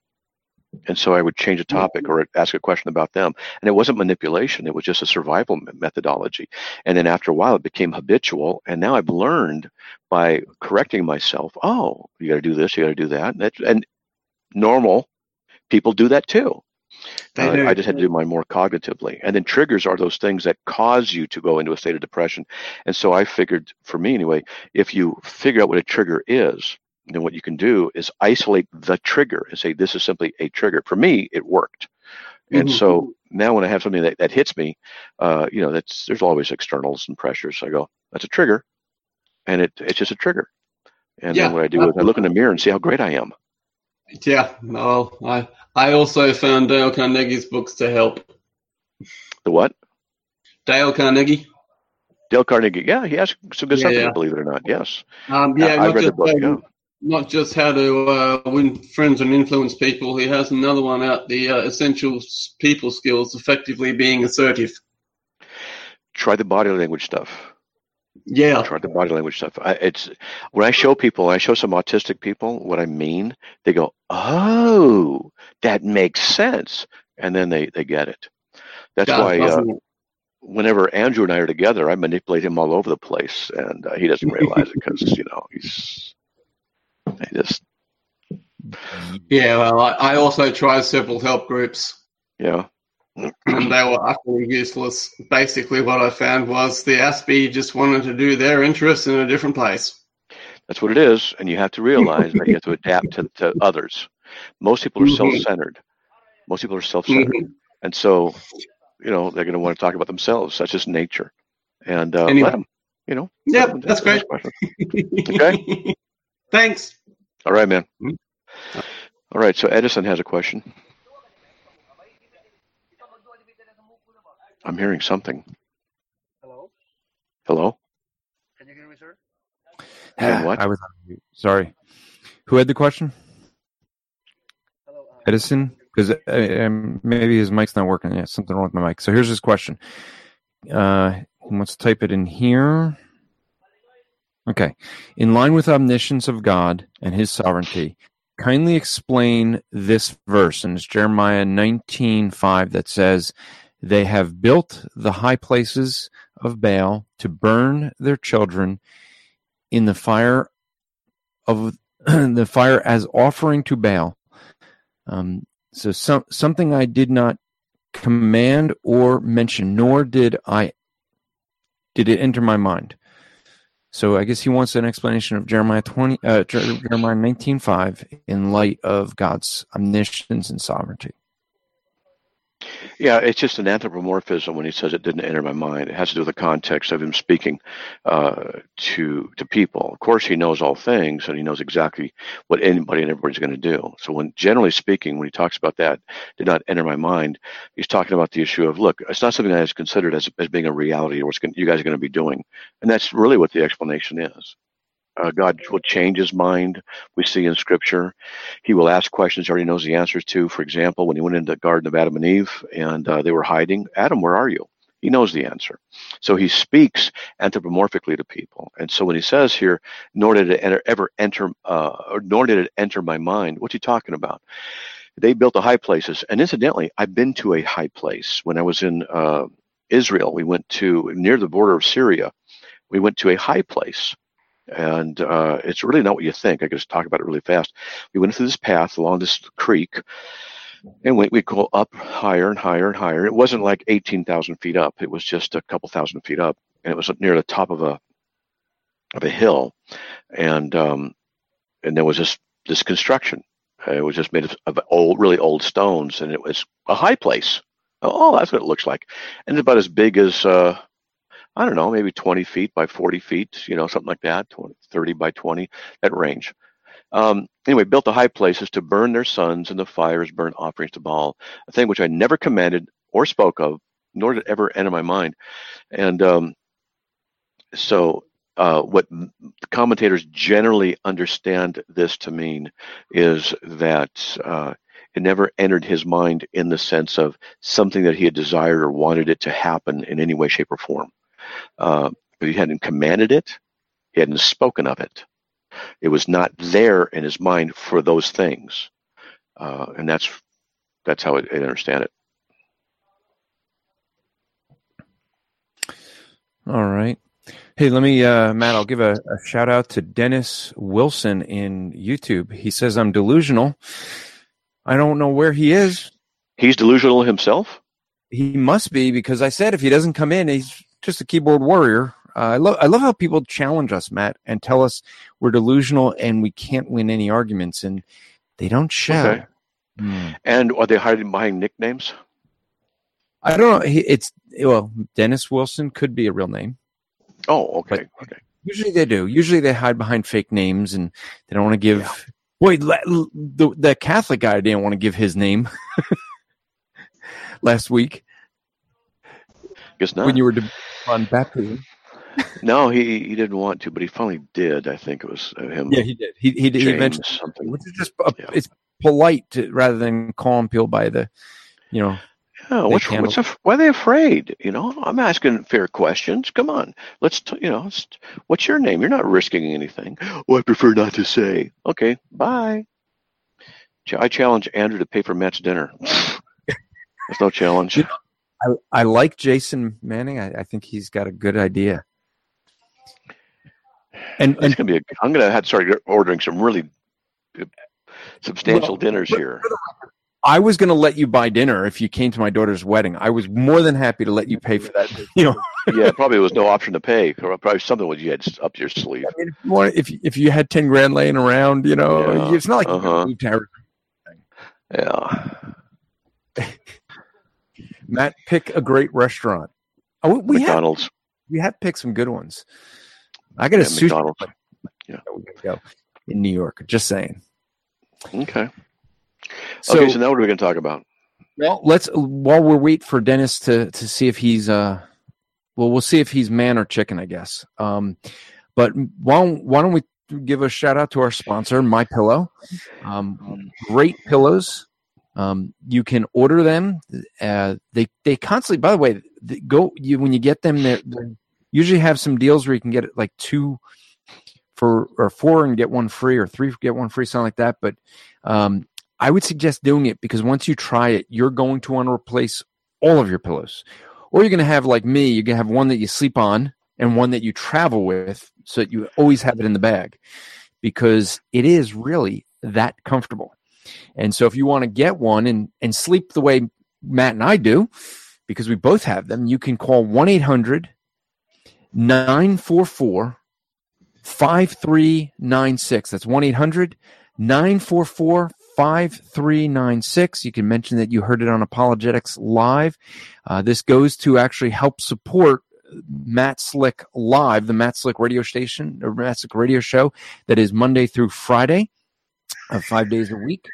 And so I would change a topic or ask a question about them. And it wasn't manipulation, it was just a survival methodology. And then after a while, it became habitual. And now I've learned by correcting myself oh, you got to do this, you got to do that. And, that's, and normal people do that too. Uh. I just had to do mine more cognitively. And then triggers are those things that cause you to go into a state of depression. And so I figured, for me anyway, if you figure out what a trigger is, then what you can do is isolate the trigger and say, this is simply a trigger. For me, it worked. And Mhm. so now when I have something that, that hits me, uh, you know, that's there's always externals and pressures. I go, that's a trigger. And it, it's just a trigger. And Yeah, then what I do is I look in the mirror and see how great I am. Yeah, well, I I also found Dale Carnegie's books to help. The what? Dale Carnegie. Dale Carnegie. Yeah, he has some good Yeah, stuff, yeah. believe it or not. Yes. Um, yeah, I not read the just, book, um, yeah. not just how to uh, win friends and influence people. He has another one out: the uh, essential people skills, effectively being assertive. Try the body language stuff. Yeah, Try the body language stuff. I, it's when I show people, I show some autistic people what I mean. They go, "Oh, that makes sense," and then they they get it. That's why uh, whenever Andrew and I are together, I manipulate him all over the place, and uh, he doesn't realize it because you know he's he just Yeah, well, I, I also try several help groups, and they were utterly useless. Basically, what I found was the Aspie just wanted to do their interests in a different place. that's what it is, and you have to realize that you have to adapt to, to others. Most people are Mhm. self-centered. Most people are self-centered, and so you know, they're going to want to talk about themselves. That's just nature. And uh, Anyway. let them, you know. Yeah, that's great. [laughs] Okay. Thanks. All right, man. Mm. All right, so Edison has a question. I'm hearing something. Hello? Hello? Can you hear me, sir? And what? I was on mute. Sorry. Who had the question? Hello. Uh, Edison? Because uh, um, maybe his mic's not working. Yeah, something wrong with my mic. So here's his question. Uh, he wants to type it in here. Okay. In line with omniscience of God and his sovereignty, kindly explain this verse. And it's Jeremiah 19.5 that says, They have built the high places of Baal to burn their children in the fire of [clears throat] the fire as offering to Baal. Um, so some something I did not command or mention, nor did I did it enter my mind. So I guess he wants an explanation of Jeremiah twenty, uh, Jeremiah nineteen five, in light of God's omniscience and sovereignty. Yeah, it's just an anthropomorphism when he says it didn't enter my mind. It has to do with the context of him speaking uh, to to people. Of course, he knows all things, and he knows exactly what anybody and everybody's going to do. So, when generally speaking, when he talks about that, did not enter my mind, he's talking about the issue of look, it's not something that is considered as as being a reality or going, you guys are going to be doing, and that's really what the explanation is. Uh, God will change his mind. We see in Scripture, he will ask questions he already knows the answers to. For example, when he went into the Garden of Adam and Eve and uh, they were hiding, Adam, where are you? He knows the answer. So he speaks anthropomorphically to people. And so when he says here, nor did it enter, ever enter, uh, or nor did it enter my mind, what's he talking about? They built the high places. And incidentally, I've been to a high place. When I was in uh, Israel, we went to near the border of Syria. We went to a high place and uh, it's really not what you think. I can just talk about it really fast. We went through this path along this creek, and we we go up higher and higher and higher. It wasn't like eighteen thousand feet up; it was just a couple thousand feet up, and it was near the top of a of a hill, and um, and there was this this construction. It was just made of, of old, really old stones, and it was a high place. Oh, that's what it looks like, and it's about as big as. Uh, I don't know, maybe 20 feet by 40 feet, you know, something like that, 20, 30 by 20, that range. Um, anyway, built the high places to burn their sons and the fires, burn offerings to Baal, a thing which I never commanded or spoke of, nor did it ever enter my mind. And um, so, uh, what commentators generally understand this to mean is that uh, it never entered his mind in the sense of something that he had desired or wanted it to happen in any way, shape, or form. Uh, but he hadn't commanded it, he hadn't spoken of it. It was not there in his mind for those things, uh, and that's that's how I, I understand it. All right. Hey, let me, uh, Matt, I'll give a, a shout out to Dennis Wilson in YouTube. He says I'm delusional. I don't know where he is. He's delusional himself. He must be because I said if he doesn't come in, he's just a keyboard warrior. Uh, I love I love how people challenge us, Matt, and tell us we're delusional and we can't win any arguments, and they don't show. Okay. Hmm. And are they hiding behind nicknames? I don't know. It's well, Dennis Wilson could be a real name. Oh, okay, okay. Usually they do. Usually they hide behind fake names and they don't want to give. Boy, la- the the Catholic guy didn't want to give his name [laughs] last week Guess not. when you were deb- on baptism. no, he he didn't want to, but he finally did. I think it was uh, him. Yeah, he did. He he, he mentioned something. which is just uh, Yeah. it's polite to, rather than calling people by the, you know. Yeah, what's, what's af- why are they afraid? You know, I'm asking fair questions. Come on, let's t- you know, what's your name? You're not risking anything. Oh, I prefer not to say. Okay, bye. Ch- I challenge Andrew to pay for Matt's dinner. [laughs] There's no challenge. You I I like Jason Manning. I, I think he's got a good idea. And It's and gonna be. A, I'm gonna have to start ordering some really uh, substantial Well, dinners here. I was going to let you buy dinner if you came to my daughter's wedding. I was more than happy to let you pay for that. [laughs] You know, yeah, probably was no option to pay. Probably something was you had up your sleeve. I mean, if you, if if you had ten grand laying around, you know, Yeah, it's not like uh-huh. you moved to Arizona. Yeah. [laughs] Matt, pick a great restaurant. Oh, we- we have McDonald's. we have picked some good ones. I got a Yeah, sushi. McDonald's. Yeah. We gotta go in New York. Just saying. Okay. So, okay. So now what are we going to talk about? well, let's while we're wait for Dennis to to see if he's uh, well, we'll see if he's man or chicken, I guess. Um, but why don't, why don't we give a shout out to our sponsor, My Pillow? Um, great pillows. Um, you can order them. Uh, they they constantly. By the way, go you when you get them. They usually have some deals where you can get it like two for or four and get one free, or three get one free, something like that. But um, I would suggest doing it because once you try it, you're going to want to replace all of your pillows, or you're going to have like me. You're going to have one that you sleep on and one that you travel with, so that you always have it in the bag, because it is really that comfortable. And so if you want to get one and, and sleep the way Matt and I do, because we both have them, you can call 1 800 944 5396. That's 1 800 944 5396. You can mention that you heard it on Apologetics Live. Uh, this goes to actually help support Matt Slick Live, the Matt Slick radio station or Matt Slick radio show that is Monday through Friday, uh, five days a week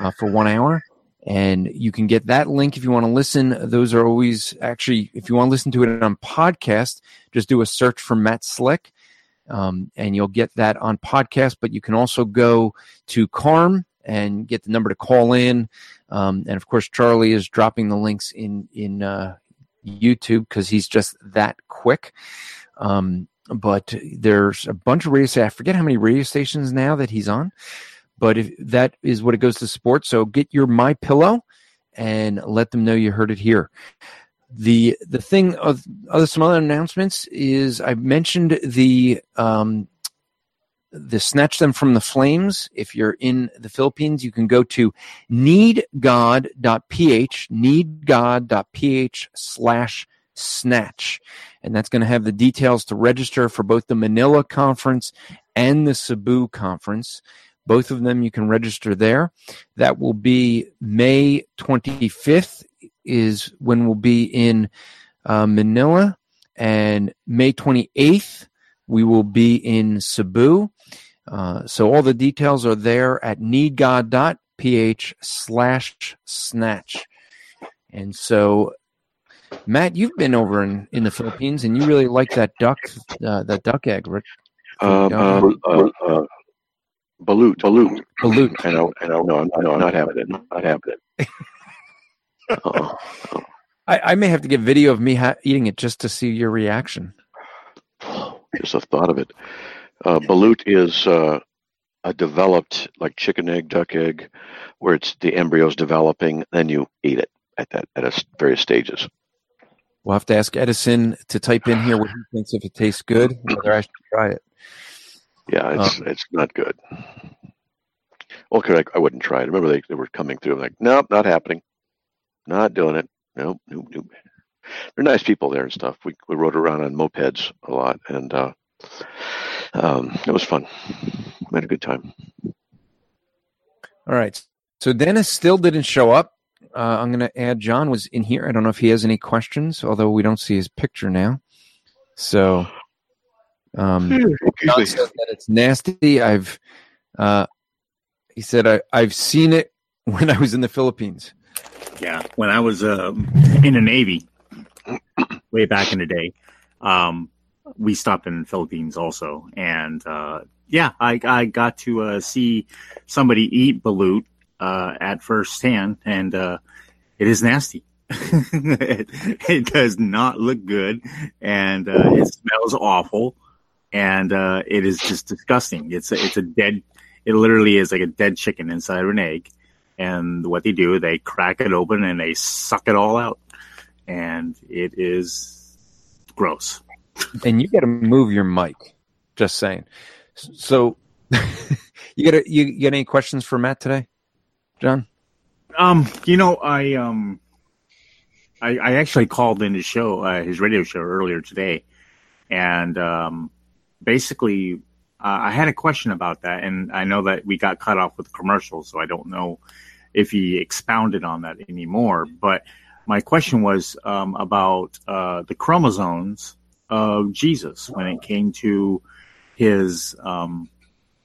uh, for one hour. And you can get that link if you want to listen. Those are always actually, if you want to listen to it on podcast, just do a search for Matt Slick um, and you'll get that on podcast. But you can also go to CARM and get the number to call in. Um, and of course, Charlie is dropping the links in in uh, YouTube because he's just that quick. Um, but there's a bunch of radio stations. I forget how many radio stations now that he's on. But if that is what it goes to support, so get your My Pillow and let them know you heard it here. The the thing of other some other announcements is I mentioned the um, the snatch them from the flames. If you're in the Philippines, you can go to needgod.ph, needgod.ph slash snatch. And that's going to have the details to register for both the Manila conference and the Cebu conference. Both of them you can register there. That will be May 25th is when we'll be in uh, Manila and May 28th we will be in Cebu. Uh, so all the details are there at needgod.ph slash snatch. And so, Matt, you've been over in, in the Philippines and you really like that duck, uh, that duck egg, Rick. Um, um, uh, uh, balut, balut, Balut. I know, I know, no, I'm, no, I'm not having it. Not having it. [laughs] I, I may have to get video of me ha- eating it just to see your reaction. [sighs] Just the thought of it. Uh, balut is uh, a developed, like chicken egg, duck egg, where it's the embryo's developing, then you eat it at that at a various stages. We'll have to ask Edison to type in here what he thinks if it tastes good, whether I should try it. Yeah, it's it's not good. Okay, I, I wouldn't try it. Remember, they, they were coming through. I'm like, nope, not happening. Not doing it. Nope, nope, nope. They're nice people there and stuff. We we rode around on mopeds a lot, and uh, um, it was fun. We had a good time. All right. So Dennis still didn't show up. Uh, I'm going to add John was in here. I don't know if he has any questions, although we don't see his picture now. So um, John says that it's nasty. I've uh, he said I, I've seen it [laughs] when I was in the Philippines. Yeah, when I was um, in the Navy, way back in the day, um, we stopped in the Philippines also, and uh, yeah, I, I got to uh, see somebody eat balut uh, at first hand, and uh, it is nasty. [laughs] it, it does not look good, and uh, it smells awful, and uh, it is just disgusting. It's a, it's a dead. It literally is like a dead chicken inside of an egg, and what they do, they crack it open and they suck it all out, and it is gross. And you got to move your mic. Just saying. So [laughs] you got you, you got any questions for Matt today, John? Um, you know, I um, I, I actually called in his show, uh, his radio show earlier today, and um, basically, uh, I had a question about that, and I know that we got cut off with commercials, so I don't know if he expounded on that anymore. But my question was um, about uh, the chromosomes of Jesus when it came to his um,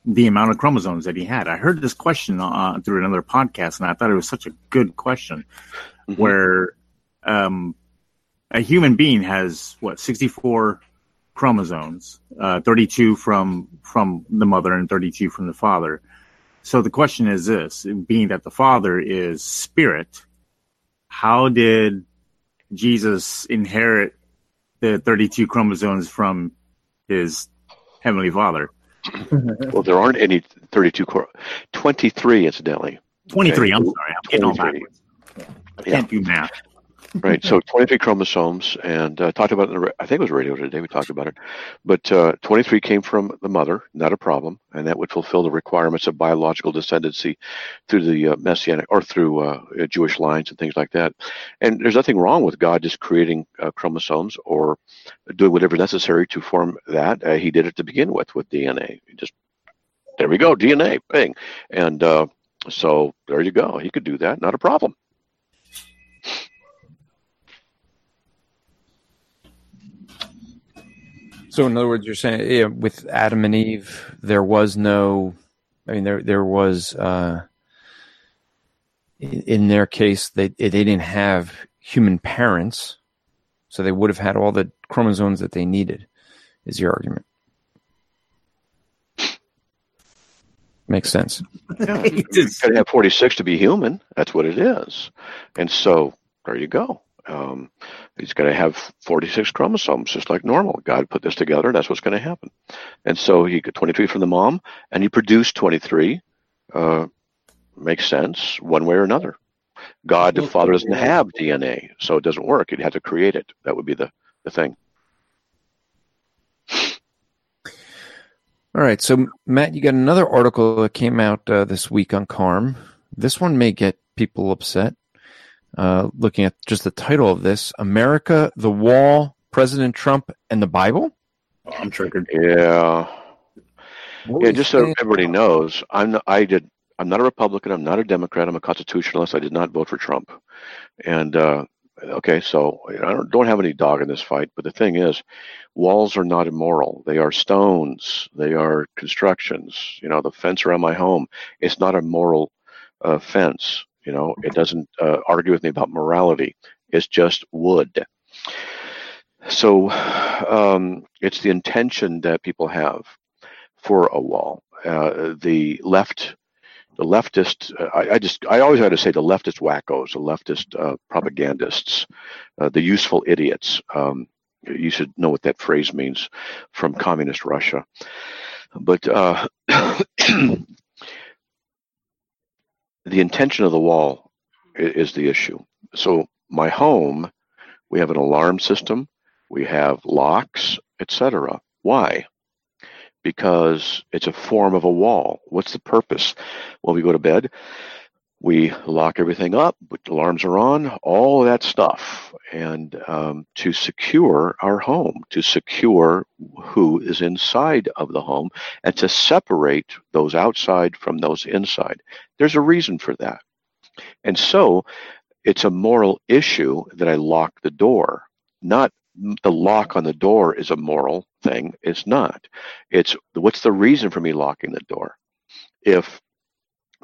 the amount of chromosomes that he had. I heard this question uh, through another podcast, and I thought it was such a good question. Mm-hmm. Where um, a human being has what sixty four chromosomes, uh, thirty two from from the mother and thirty two from the father. So the question is this: being that the father is spirit, how did Jesus inherit the thirty two chromosomes from his heavenly father? [laughs] well, there aren't any 32 core. 23, incidentally. 23, okay. I'm sorry. I'm getting all backwards. I can't do math right. [laughs] So 23 chromosomes, and uh, talked about it. The, I think it was radio today. We talked about it, but uh, 23 came from the mother, not a problem, and that would fulfill the requirements of biological descendancy through the uh, messianic or through uh, Jewish lines and things like that. And there's nothing wrong with God just creating uh, chromosomes or doing whatever necessary to form that. Uh, he did it to begin with with DNA. Just there we go, DNA, bang, and so there you go. He could do that, not a problem. So, in other words, you're saying yeah, with Adam and Eve, there was no. I mean, there there was. Uh, in, their case, they they didn't have human parents, so they would have had all the chromosomes that they needed. Is your argument? Makes sense. You got to have 46 to be human. That's what it is. And so there you go. Um, he's going to have 46 chromosomes, just like normal. God put this together. and That's what's going to happen. And so he got 23 from the mom, and he produced 23. Uh, makes sense one way or another. God, the Father, doesn't have DNA, so it doesn't work. He'd have to create it. That would be the, the thing. All right. So, Matt, you got another article that came out uh, this week on CARM. This one may get people upset. Uh, looking at just the title of this America, the Wall, President Trump, and the Bible. I'm triggered. Yeah. yeah, just so everybody knows, I'm not, I did I'm not a Republican. I'm not a Democrat. I'm a constitutionalist. I did not vote for Trump. And uh, okay, so I don't, don't have any dog in this fight. But the thing is, walls are not immoral. They are stones. They are constructions. You know, the fence around my home. It's not a moral uh, fence. You know, it doesn't uh, argue with me about morality. It's just wood. So um, it's the intention that people have for a wall. Uh, the left, the leftist, uh, I, I, just, I always had to say the leftist wackos, the leftist uh, propagandists, uh, the useful idiots. Um, you should know what that phrase means from communist Russia. But uh, [clears throat] the intention of the wall is the issue. So my home, we have an alarm system, we have locks, etc. Why? Because it's a form of a wall. What's the purpose? Well, we go to bed, we lock everything up, alarms are on, all that stuff, and um, to secure our home, to secure who is inside of the home, and to separate those outside from those inside. There's a reason for that. And so it's a moral issue that I lock the door, not the lock on the door is a moral thing. It's not. It's what's the reason for me locking the door? If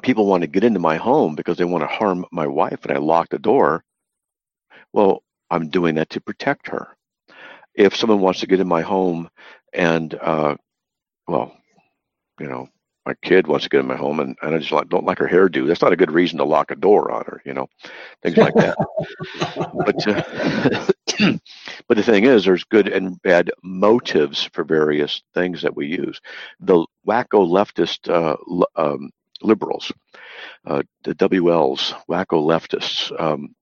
people want to get into my home because they want to harm my wife and I lock the door, well, I'm doing that to protect her. If someone wants to get in my home and, uh, well, you know, my kid wants to get in my home and, and I just like, don't like her hairdo, that's not a good reason to lock a door on her, you know, things like that. [laughs] but, uh, [clears throat] but the thing is, there's good and bad motives for various things that we use. The wacko leftist uh, um, liberals, uh, the WLs, wacko leftists. Um,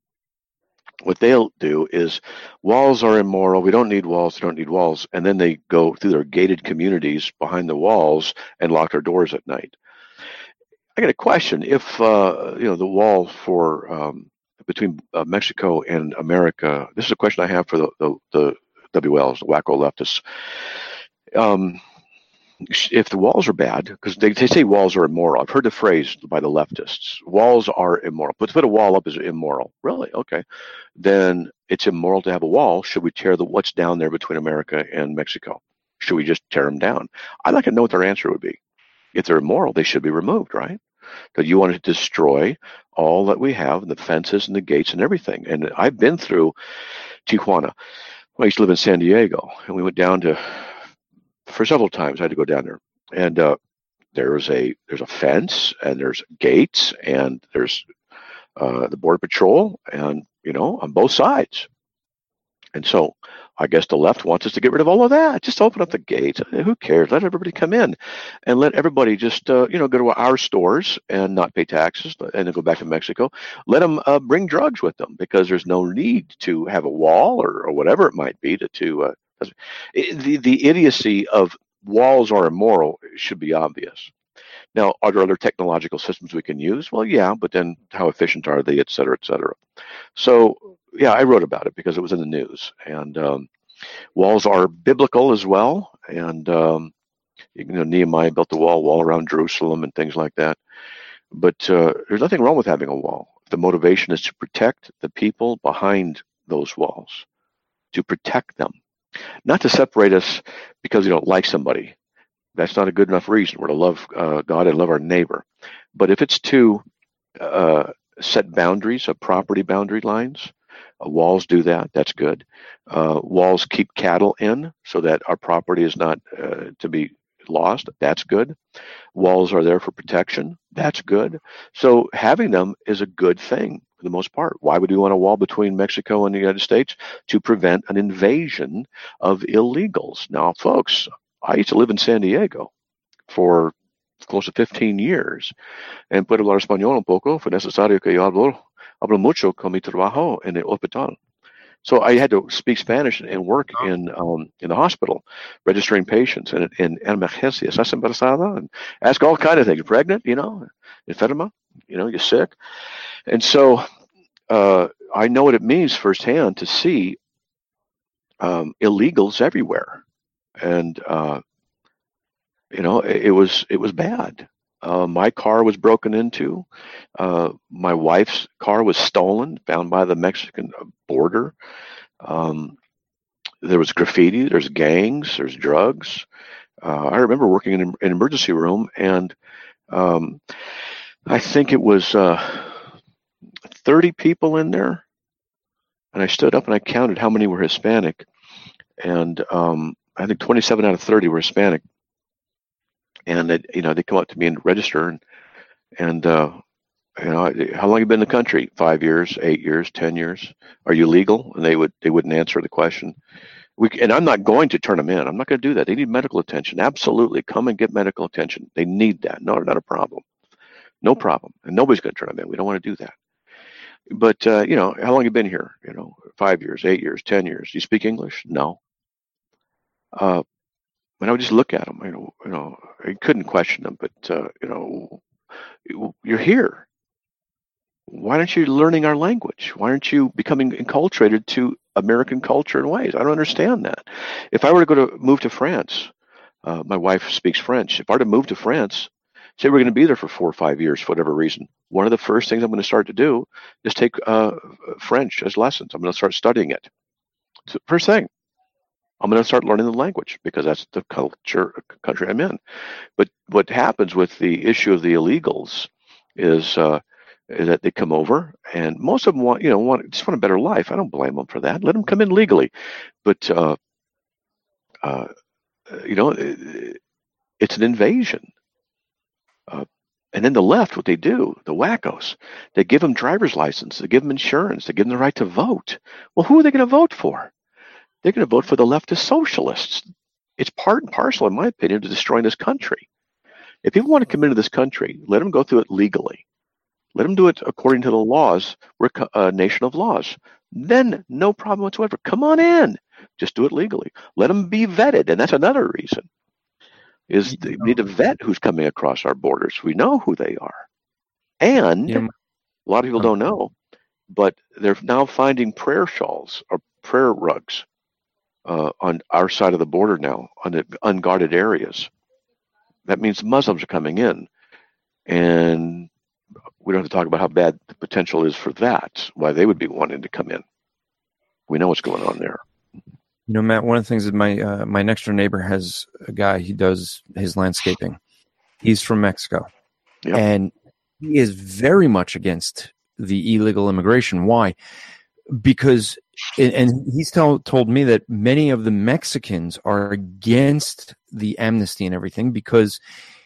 what they'll do is walls are immoral. We don't need walls. We don't need walls. And then they go through their gated communities behind the walls and lock their doors at night. I got a question. If uh, you know the wall for um, between uh, Mexico and America, this is a question I have for the the, the WLs, the wacko leftists. Um, if the walls are bad, because they, they say walls are immoral. I've heard the phrase by the leftists walls are immoral. But to put a wall up is immoral. Really? Okay. Then it's immoral to have a wall. Should we tear the what's down there between America and Mexico? Should we just tear them down? I'd like to know what their answer would be. If they're immoral, they should be removed, right? But you want to destroy all that we have, the fences and the gates and everything. And I've been through Tijuana. I used to live in San Diego, and we went down to for several times. I had to go down there, and uh, there's a there's a fence, and there's gates, and there's uh, the border patrol, and you know on both sides. And so I guess the left wants us to get rid of all of that. Just open up the gates. Who cares? Let everybody come in, and let everybody just uh, you know go to our stores and not pay taxes, and then go back to Mexico. Let them uh, bring drugs with them because there's no need to have a wall or, or whatever it might be to to. Uh, the the idiocy of walls are immoral should be obvious. Now, are there other technological systems we can use? Well, yeah, but then how efficient are they, et cetera, et cetera. So, yeah, I wrote about it because it was in the news. And um, walls are biblical as well. And, um, you know, Nehemiah built the wall, wall around Jerusalem and things like that. But uh, there's nothing wrong with having a wall. The motivation is to protect the people behind those walls, to protect them, not to separate us because we don't like somebody that's not a good enough reason. We're to love uh, God and love our neighbor. But if it's to uh, set boundaries of property boundary lines, uh, walls do that. That's good. Uh, walls keep cattle in so that our property is not uh, to be lost. That's good. Walls are there for protection. That's good. So having them is a good thing the most part. Why would we want a wall between Mexico and the United States? To prevent an invasion of illegals. Now, folks, I used to live in San Diego for close to 15 years. And puedo hablar español un poco. Fue necesario que yo hablo, hablo mucho con mi trabajo en el hospital. So I had to speak Spanish and work in um, in the hospital, registering patients and in, in emergencia, estás embarazada, and ask all kind of things. Pregnant, you know, enferma, you know, you're sick, and so uh, I know what it means firsthand to see um, illegals everywhere and uh, you know it, it, was it was bad. Uh, my car was broken into. Uh, my wife's car was stolen, found by the Mexican border. Um, there was graffiti. There's gangs. There's drugs. Uh, I remember working in an emergency room, and um, I think it was uh, 30 people in there. And I stood up and I counted how many were Hispanic, and um, I think 27 out of 30 were Hispanic. And they, you know, they come up to me and register and, and, uh, you know, how long you been in the country? Five years, eight years, 10 years. Are you legal? And they would, they wouldn't answer the question. We, and I'm not going to turn them in. I'm not going to do that. They need medical attention. Absolutely. Come and get medical attention. They need that. No, not a problem. No problem. And nobody's going to turn them in. We don't want to do that. But, uh, you know, how long have you been here? You know, five years, eight years, 10 years. Do you speak English? No uh, and I would just look at them. You know, you know, I couldn't question them, but uh, you know, you're here. Why aren't you learning our language? Why aren't you becoming enculturated to American culture and ways? I don't understand that. If I were to go to move to France, uh, my wife speaks French. If I were to move to France, say we're going to be there for four or five years for whatever reason, one of the first things I'm going to start to do is take uh, French as lessons. I'm going to start studying it. So first thing, I'm going to start learning the language because that's the culture country I'm in. But what happens with the issue of the illegals is, uh, that they come over and most of them want you know want just want a better life. I don't blame them for that. Let them come in legally, but uh, uh, you know it's an invasion. Uh, and then the left, what they do, the wackos, they give them driver's license, they give them insurance, they give them the right to vote. Well, who are they going to vote for? they're going to vote for the leftist socialists. It's part and parcel, in my opinion, to destroying this country. If people want to come into this country, let them go through it legally. Let them do it according to the laws. We're a nation of laws. Then no problem whatsoever. Come on in. Just do it legally. Let them be vetted, and that's another reason. Is we need to vet who's coming across our borders. We know who they are, and yeah. a lot of people don't know, but they're now finding prayer shawls or prayer rugs uh, on our side of the border now, on the unguarded areas. that means Muslims are coming in. And we don't have to talk about how bad the potential is for that, why they would be wanting to come in. We know what's going on there. You know, Matt, one of the things that my uh, my next door neighbor has a guy, he does his landscaping. He's from Mexico. Yep. And he is very much against the illegal immigration. Why? Because, and he's tell, told me that many of the Mexicans are against the amnesty and everything because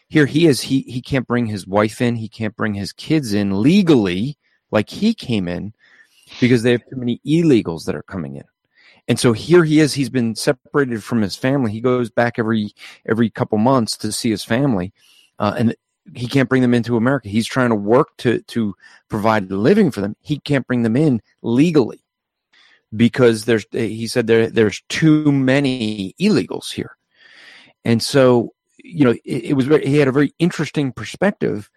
here he is, he, he can't bring his wife in, he can't bring his kids in legally, like he came in, because they have too many illegals that are coming in. And so here he is, he's been separated from his family. He goes back every every couple months to see his family. Uh, and he can't bring them into America. He's trying to work to to provide a living for them. He can't bring them in legally because there's he said there there's too many illegals here, and so you know it, it was very, he had a very interesting perspective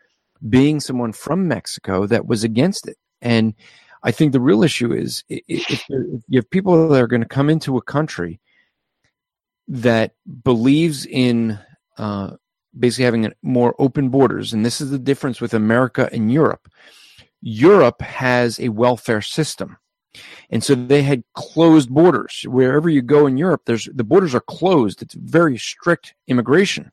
being someone from Mexico that was against it, and I think the real issue is if, you have people that are going to come into a country that believes in uh, basically having more open borders. And this is the difference with America and Europe. Europe has a welfare system. And so they had closed borders. Wherever you go in Europe, there's the borders are closed. It's very strict immigration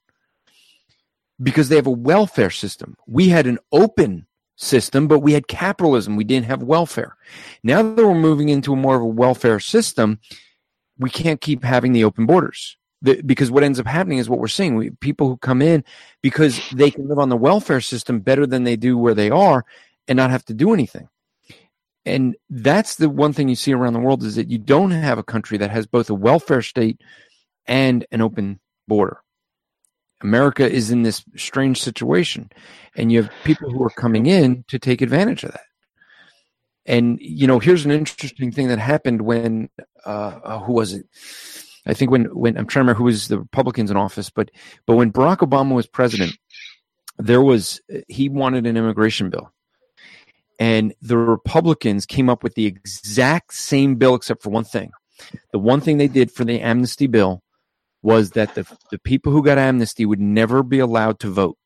because they have a welfare system. We had an open system, but we had capitalism. We didn't have welfare. Now that we're moving into a more of a welfare system, we can't keep having the open borders the, because what ends up happening is what we're seeing. We, people who come in because they can live on the welfare system better than they do where they are and not have to do anything. And that's the one thing you see around the world is that you don't have a country that has both a welfare state and an open border. America is in this strange situation, and you have people who are coming in to take advantage of that. And you know, here's an interesting thing that happened when uh, who was it? I think when when I'm trying to remember who was the Republicans in office, but but when Barack Obama was president, there was he wanted an immigration bill. And the Republicans came up with the exact same bill except for one thing. The one thing they did for the amnesty bill was that the the people who got amnesty would never be allowed to vote.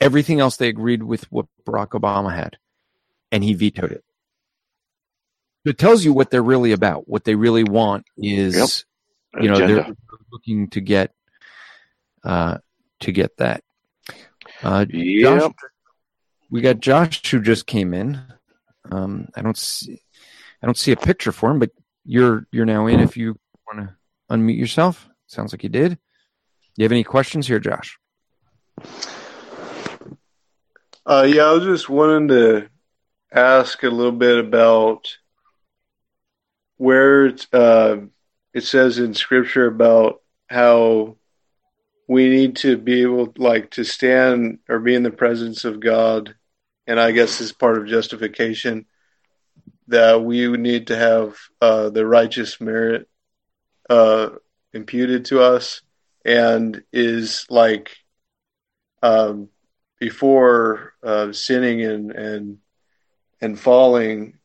Everything else they agreed with what Barack Obama had, and he vetoed it. It tells you what they're really about. What they really want is Yep you know agenda. they're looking to get uh to get that uh Yep. Josh, we got josh who just came in um i don't see i don't see a picture for him but you're you're now in if you want to unmute yourself sounds like you did. Do you have any questions here josh? Uh, yeah, I was just wanting to ask a little bit about where uh, it says in Scripture about how we need to be able, like, to stand or be in the presence of God, and I guess as part of justification, that we need to have uh, the righteous merit uh, imputed to us, and is like um, before uh, sinning and and and falling,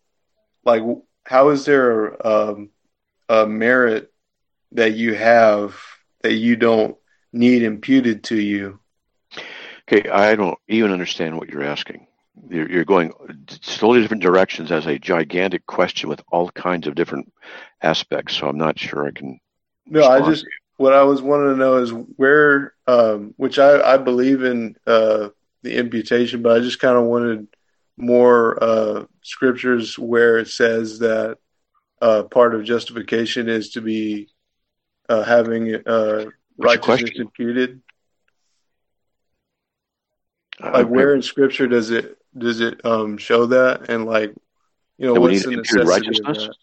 like how is there um, a merit that you have that you don't need imputed to you? Okay, I don't even understand what you're asking. You're, you're going totally different directions as a gigantic question with all kinds of different aspects. So I'm not sure I can. No, I just what I was wanting to know is where, um, which I, I believe in uh, the imputation, but I just kind of wanted more uh, scriptures where it says that uh, part of justification is to be uh, having uh, righteousness imputed. Like where in scripture does it does it um, show that, and like you know what's the necessity of righteousness?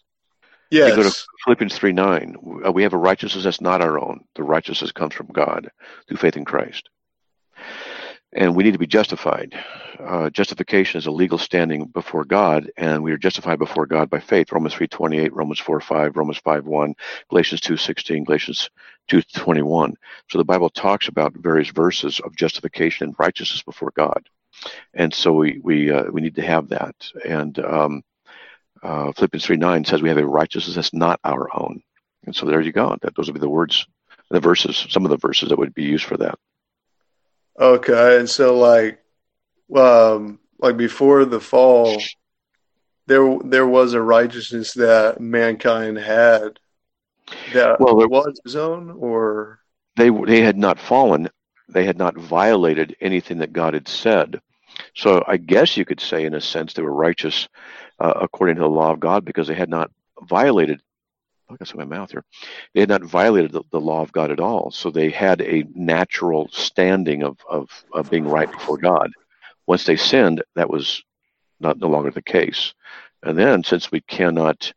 That? You Yes. go to Philippians 3 9. Uh, We have a righteousness that's not our own. The righteousness comes from God through faith in Christ. And we need to be justified. Uh, justification is a legal standing before God, and we are justified before God by faith. Romans 3 28, Romans 4 5, Romans 5 1, Galatians two sixteen, Galatians two twenty one. So the Bible talks about various verses of justification and righteousness before God. And so we, we, uh, we need to have that. And um, uh, Philippians 3 9 says we have a righteousness that's not our own. And so there you go. That those would be the words, the verses, some of the verses that would be used for that. Okay, and so like, um, like before the fall, there there was a righteousness that mankind had that Well, there- was his own, or they they had not fallen they had not violated anything that god had said so i guess you could say in a sense they were righteous uh, according to the law of god because they had not violated I in my mouth here. They had not violated the, the law of God at all, so they had a natural standing of, of, of being right before God. Once they sinned, that was not no longer the case. And then, since we cannot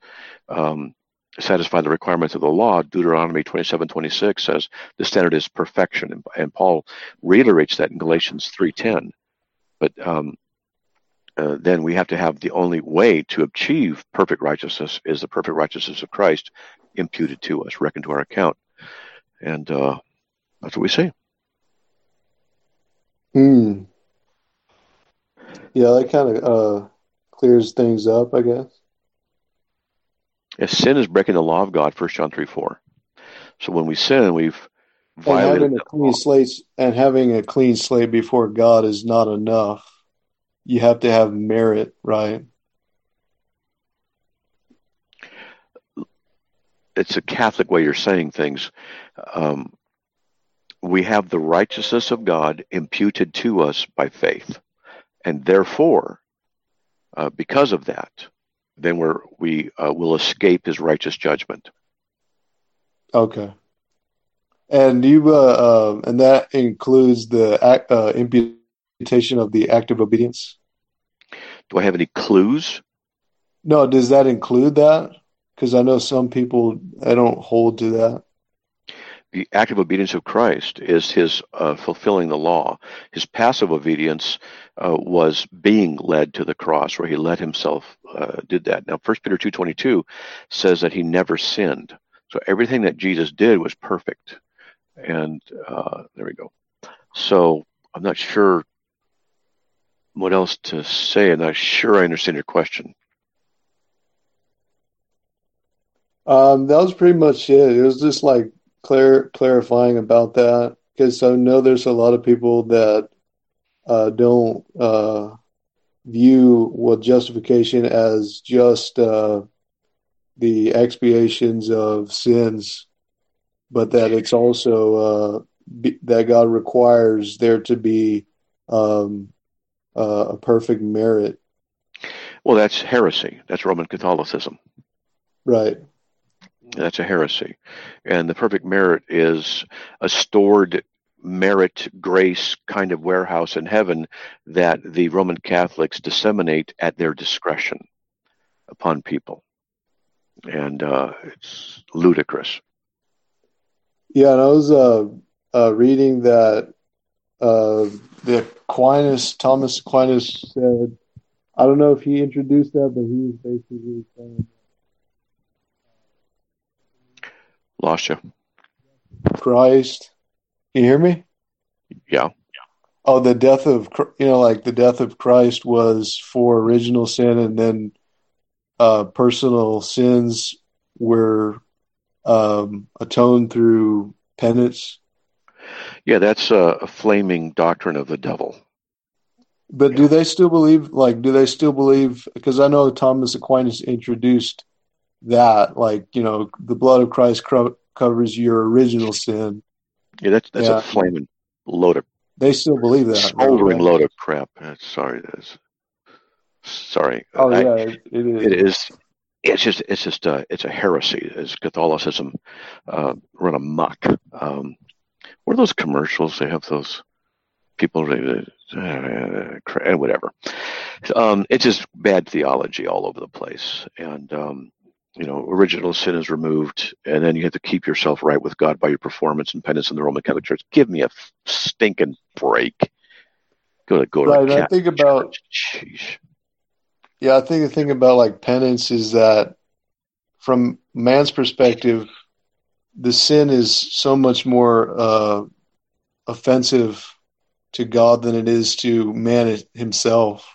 um, satisfy the requirements of the law, Deuteronomy 27 26 says the standard is perfection. And, and Paul reiterates that in Galatians 3.10. But um, uh, then we have to have the only way to achieve perfect righteousness is the perfect righteousness of Christ imputed to us, reckoned to our account. And uh, that's what we see. hmm, yeah, that kind of uh clears things up, I guess. If sin is breaking the law of God, 1 John 3 4. So when we sin, we've And having a the law. clean slate and having a clean slate before God is not enough. You have to have merit, right? it's a Catholic way you're saying things. Um, we have the righteousness of God imputed to us by faith, and therefore, uh, because of that, then we're we uh, will escape His righteous judgment. Okay. And you, uh, uh, and that includes the act, of the act of obedience. Do I have any clues? No, does that include that? Because I know some people I don't hold to that. The active obedience of Christ is His uh, fulfilling the law. His passive obedience uh, was being led to the cross, where He let Himself, uh, did that. Now, First Peter two twenty two says that He never sinned. So everything that Jesus did was perfect. And uh, there we go. So I'm not sure what else to say. I'm not sure I understand your question. Um, that was pretty much it. It was just like clar clarifying about that because I know there's a lot of people that uh, don't uh, view what justification as just uh, the expiations of sins, but that it's also uh, be, that God requires there to be um, uh, a perfect merit, Well, that's heresy. That's Roman Catholicism. right? That's a heresy. And the perfect merit is a stored merit grace kind of warehouse in heaven that the Roman Catholics disseminate at their discretion upon people. And uh, it's ludicrous. Yeah, and I was uh, uh, reading that uh, the Aquinas, Thomas Aquinas said, I don't know if he introduced that, but he was basically saying Lost you. Christ. Can you hear me? Yeah. Oh, the death of you know, like the death of Christ was for original sin, and then uh, personal sins were um, atoned through penance. Yeah, that's a, a flaming doctrine of the devil. But do they still believe, like, do they still believe? Because I know Thomas Aquinas introduced that, like, you know, the blood of Christ covers your original sin. Yeah, that's that's Yeah. a flaming load of They still believe that. smoldering right? load of crap. Uh, Sorry, that's sorry. Oh I- yeah, it, it is. it is it's just it's just a it's a heresy as catholicism uh, run amok um, what are those commercials? They have those people uh, whatever. Um, it's just bad theology all over the place. And um, you know original sin is removed and then you have to keep yourself right with god by your performance and penance in the roman catholic church. Give me a stinking break. Go to go to Right, I think about- church. Yeah, I think the thing about like penance is that from man's perspective, the sin is so much more uh, offensive to God than it is to man himself.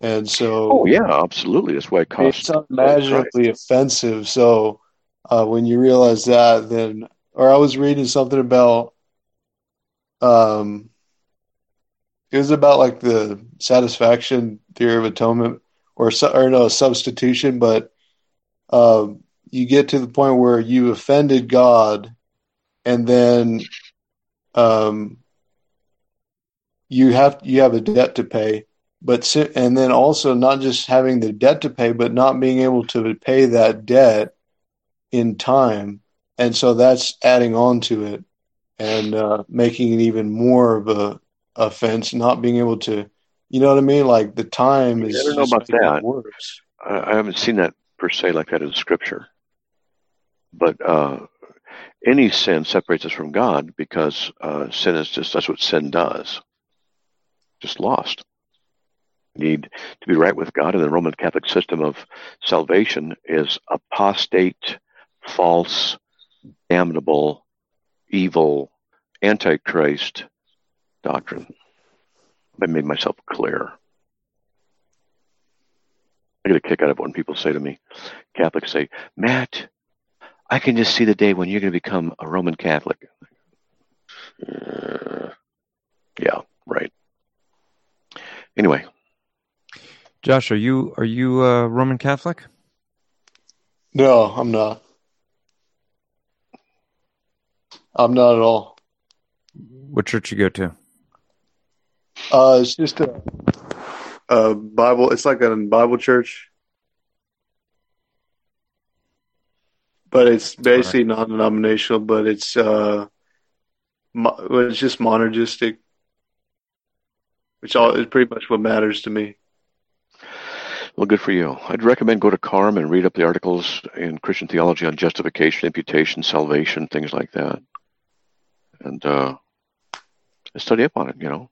And so oh yeah absolutely that's why it costs it's unimaginably offensive. So uh, when you realize that, then, or I was reading something about um, it was about like the satisfaction theory of atonement or or no substitution, but um, you get to the point where you offended God, and then um, you have you have a debt to pay, but and then also not just having the debt to pay, but not being able to pay that debt in time, and so that's adding on to it and uh, making it even more of a offense. Not being able to, you know what I mean? Like the time is I don't know about that. worse. I, I haven't seen that per se like that in Scripture, but uh, any sin separates us from God because uh, sin is just that's what sin does. Just lost. Need to be right with God, and the Roman Catholic system of salvation is apostate, false, damnable, evil, antichrist doctrine. I made myself clear. I get a kick out of when people say to me, Catholics say, Matt, I can just see the day when you're going to become a Roman Catholic. Uh, yeah, right. Anyway, Josh, are you are you uh, Roman Catholic? No, I'm not. I'm not at all. What church you go to? Uh, it's just a, a Bible. It's like a Bible church, but it's basically non-denominational. But it's uh, mo- it's just monergistic, which all is pretty much what matters to me. well, good for you. I'd recommend go to CARM and read up the articles in Christian theology on justification, imputation, salvation, things like that, and uh, study up on it. You know,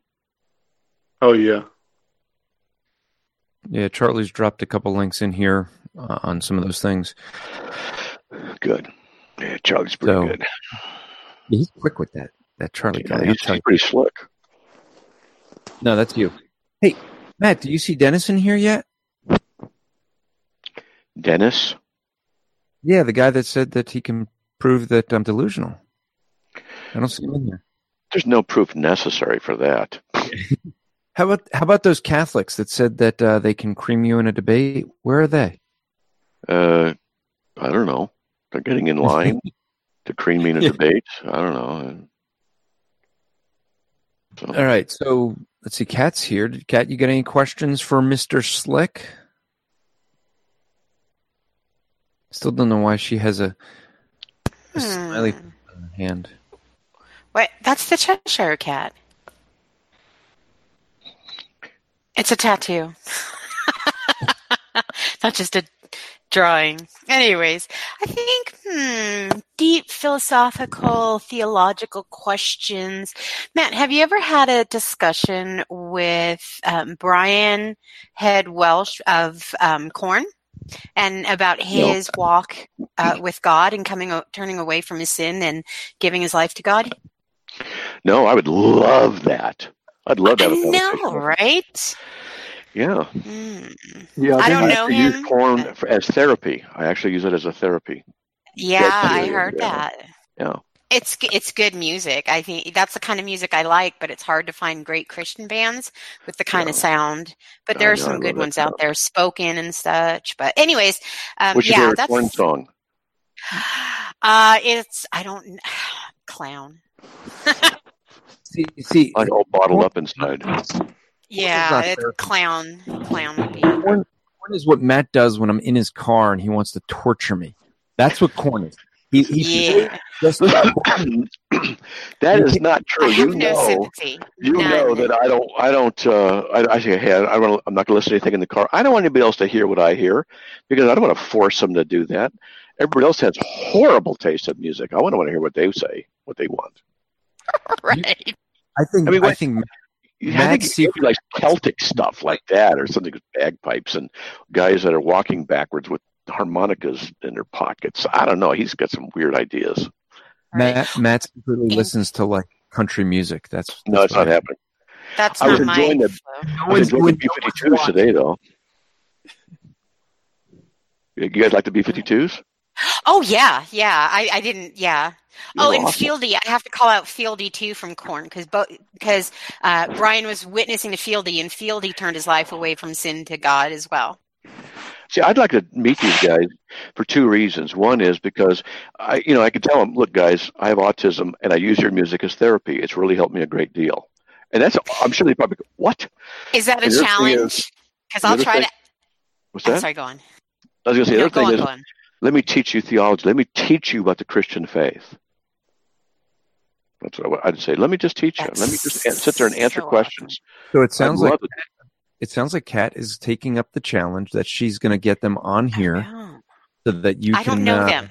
Oh yeah, Yeah, Charlie's dropped a couple links in here uh, on some of those things. Good. Yeah, Charlie's pretty So- good. Yeah, he's quick with that. That Charlie Yeah, guy. He's, tell he's you. pretty slick. No, that's you. Hey, Matt, do you see Dennis in here yet? Dennis, Yeah, the guy that said that he can prove that I'm delusional. I don't see him in there. there's no proof necessary for that. [laughs] How about how about those Catholics that said that uh, they can cream you in a debate? Where are they? Uh, I don't know. They're getting in [laughs] line to cream me in a Yeah. debate. I don't know. So, All right, so let's see. Kat's here. Did Kat, you got any questions for Mister Slick? Still don't know why she has a, a smiley Hmm. on her hand. Wait, that's the Cheshire cat. It's a tattoo. [laughs] Not just a drawing. Anyways, I think hmm, deep philosophical, theological questions. Matt, have you ever had a discussion with um, Brian Head Welch of um, Korn? And about his walk uh, with God and coming, turning away from his sin and giving his life to God. no, I would love that. I'd love that. I have a conversation. know, right? Yeah. Mm. yeah. I don't I know actually use him. porn but- for, as therapy. I actually use it as a therapy. Yeah, That's I heard yeah. that. Yeah. It's it's good music. I think that's the kind of music I like, but it's hard to find great Christian bands with the kind of sound. But I there are know, some good ones out there, spoken and such. But anyways, um, What's your yeah, favorite that's porn song? uh, it's I don't [sighs] clown. [laughs] See, see, I'm all bottled up inside. Yeah, not it's fair. clown. Clown would be. Korn, Korn is what Matt does when I'm in his car and he wants to torture me. That's what Korn is. He, he Yeah, just [coughs] [coughs] that is not true. I have you no know, sympathy. you None. know that I don't. I don't. Uh, I, I say, hey, I don't, I'm not going to listen to anything in the car. I don't want anybody else to hear what I hear because I don't want to force them to do that. Everybody else has horrible taste in music. I want to want to hear what they say, what they want. [laughs] right. I think I I, mean, what- I think You Mad I think Secret- it like Celtic stuff like that, or something with bagpipes and guys that are walking backwards with harmonicas in their pockets. I don't know. He's got some weird ideas. Matt Matt secretly Yeah. listens to like country music. That's, No, that's it's not I- happening. That's I was not my. enjoying the- flow. I When- was enjoying the B-52s watching- today, though. You guys like the B-52s? Oh yeah, yeah. I, I didn't. Yeah. You oh, and awesome. Fieldy, I have to call out Fieldy too from Korn because because uh, Brian was witnessing to Fieldy, and Fieldy turned his life away from sin to God as well. See, I'd like to meet these guys for two reasons. One is because I, you know, I could tell them, look, guys, I have autism, and I use your music as therapy. It's really helped me a great deal. And that's, I'm sure they probably go, what? Is that a And challenge? Because I'll try thing- to. What's I'm that? sorry, go on. I was going to say, the other go thing on, is, go on. Let me teach you theology. Let me teach you about the Christian faith. That's what I- I'd say. Let me just teach you. Let me just sit there and answer so awesome. questions. So it sounds I'd like it. it sounds like Kat is taking up the challenge that she's going to get them on here so that you I can. don't know uh, them.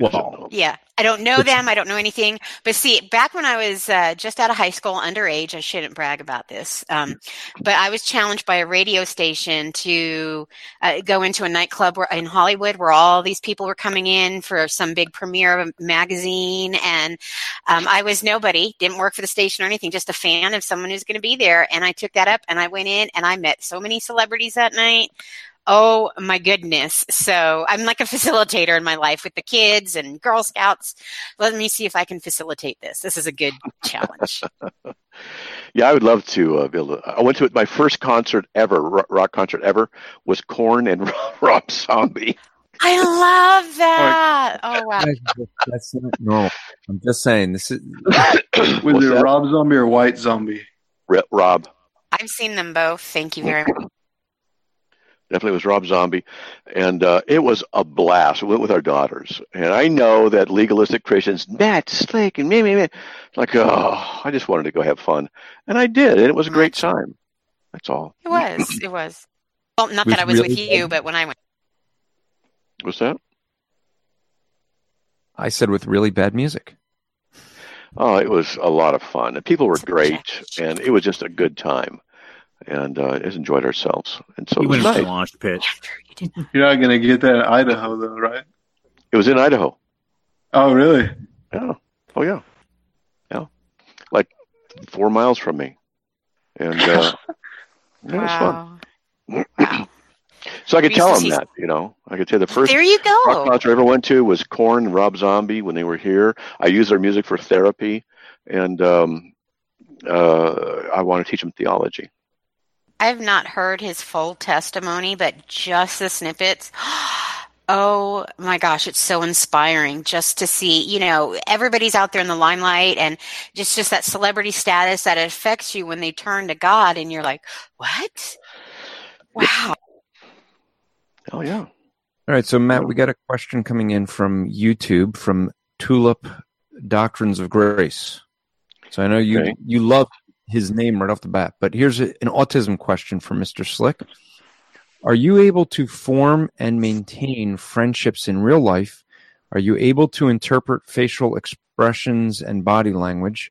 Well, Yeah, I don't know them. I don't know anything. But see, back when I was uh, just out of high school, underage, I shouldn't brag about this. Um, but I was challenged by a radio station to uh, go into a nightclub where, in Hollywood where all these people were coming in for some big premiere of a magazine. And um, I was nobody, didn't work for the station or anything, just a fan of someone who's going to be there. And I took that up and I went in and I met so many celebrities that night. Oh my goodness. So I'm like a facilitator in my life with the kids and Girl Scouts. Let me see if I can facilitate this. This is a good challenge. [laughs] Yeah, I would love to uh, be able to. I went to. My first concert ever, rock concert ever, was Korn and [laughs] Rob Zombie. I love [laughs] that. Oh wow. that's not normal. I'm just saying this is. [coughs] Was What's it? Rob Zombie or White Zombie? Re- Rob. I've seen them both. Thank you very much. Definitely was Rob Zombie, and uh, it was a blast. We went with our daughters, and I know that legalistic Christians, Matt Slick, and me, me, me, like, oh, I just wanted to go have fun, and I did, and it was a great time. That's all. It was. [clears throat] It was. Well, not Was that I was with really you, but when I went. What's that? I said with really bad music. Oh, it was a lot of fun. And people were great, and it was just a good time, and uh, just enjoyed ourselves. And so He it was went into nice. the launch pit. You're not gonna get that in Idaho though, right? It was in Idaho. Oh, really? Yeah. Oh, yeah. Yeah. Like four miles from me, and uh, [laughs] it was fun. Wow. [clears throat] So I could tell used them that, you know, I could say the first There you rock go. concert I ever went to was Korn and Rob Zombie when they were here. I used their music for therapy, and um, uh, I want to teach them theology. I have not heard his full testimony, but just the snippets. [gasps] Oh my gosh, it's so inspiring just to see, you know, everybody's out there in the limelight and just just that celebrity status that affects you when they turn to God and you're like, "What?" Wow. Oh yeah. All right, so Matt, we got a question coming in from YouTube from Tulip Doctrines of Grace. So I know you Okay. you love his name right off the bat, but here's a, an autism question for Mr. Slick. Are you able to form and maintain friendships in real life? Are you able to interpret facial expressions and body language?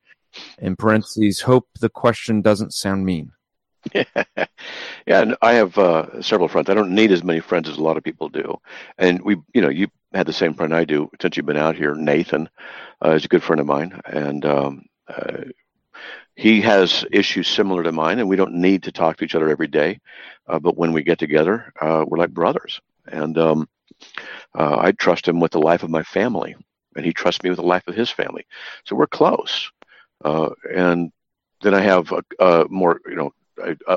In parentheses, hope the question doesn't sound mean. [laughs] yeah, and I have uh, several friends. I don't need as many friends as a lot of people do. And we, you know, you had the same friend I do since you've been out here. Nathan uh, is a good friend of mine, and um, uh, he has issues similar to mine. And we don't need to talk to each other every day, uh, but when we get together, uh, we're like brothers. And um, uh, I trust him with the life of my family, and he trusts me with the life of his family. So we're close. Uh, and then I have uh, uh, more, you know,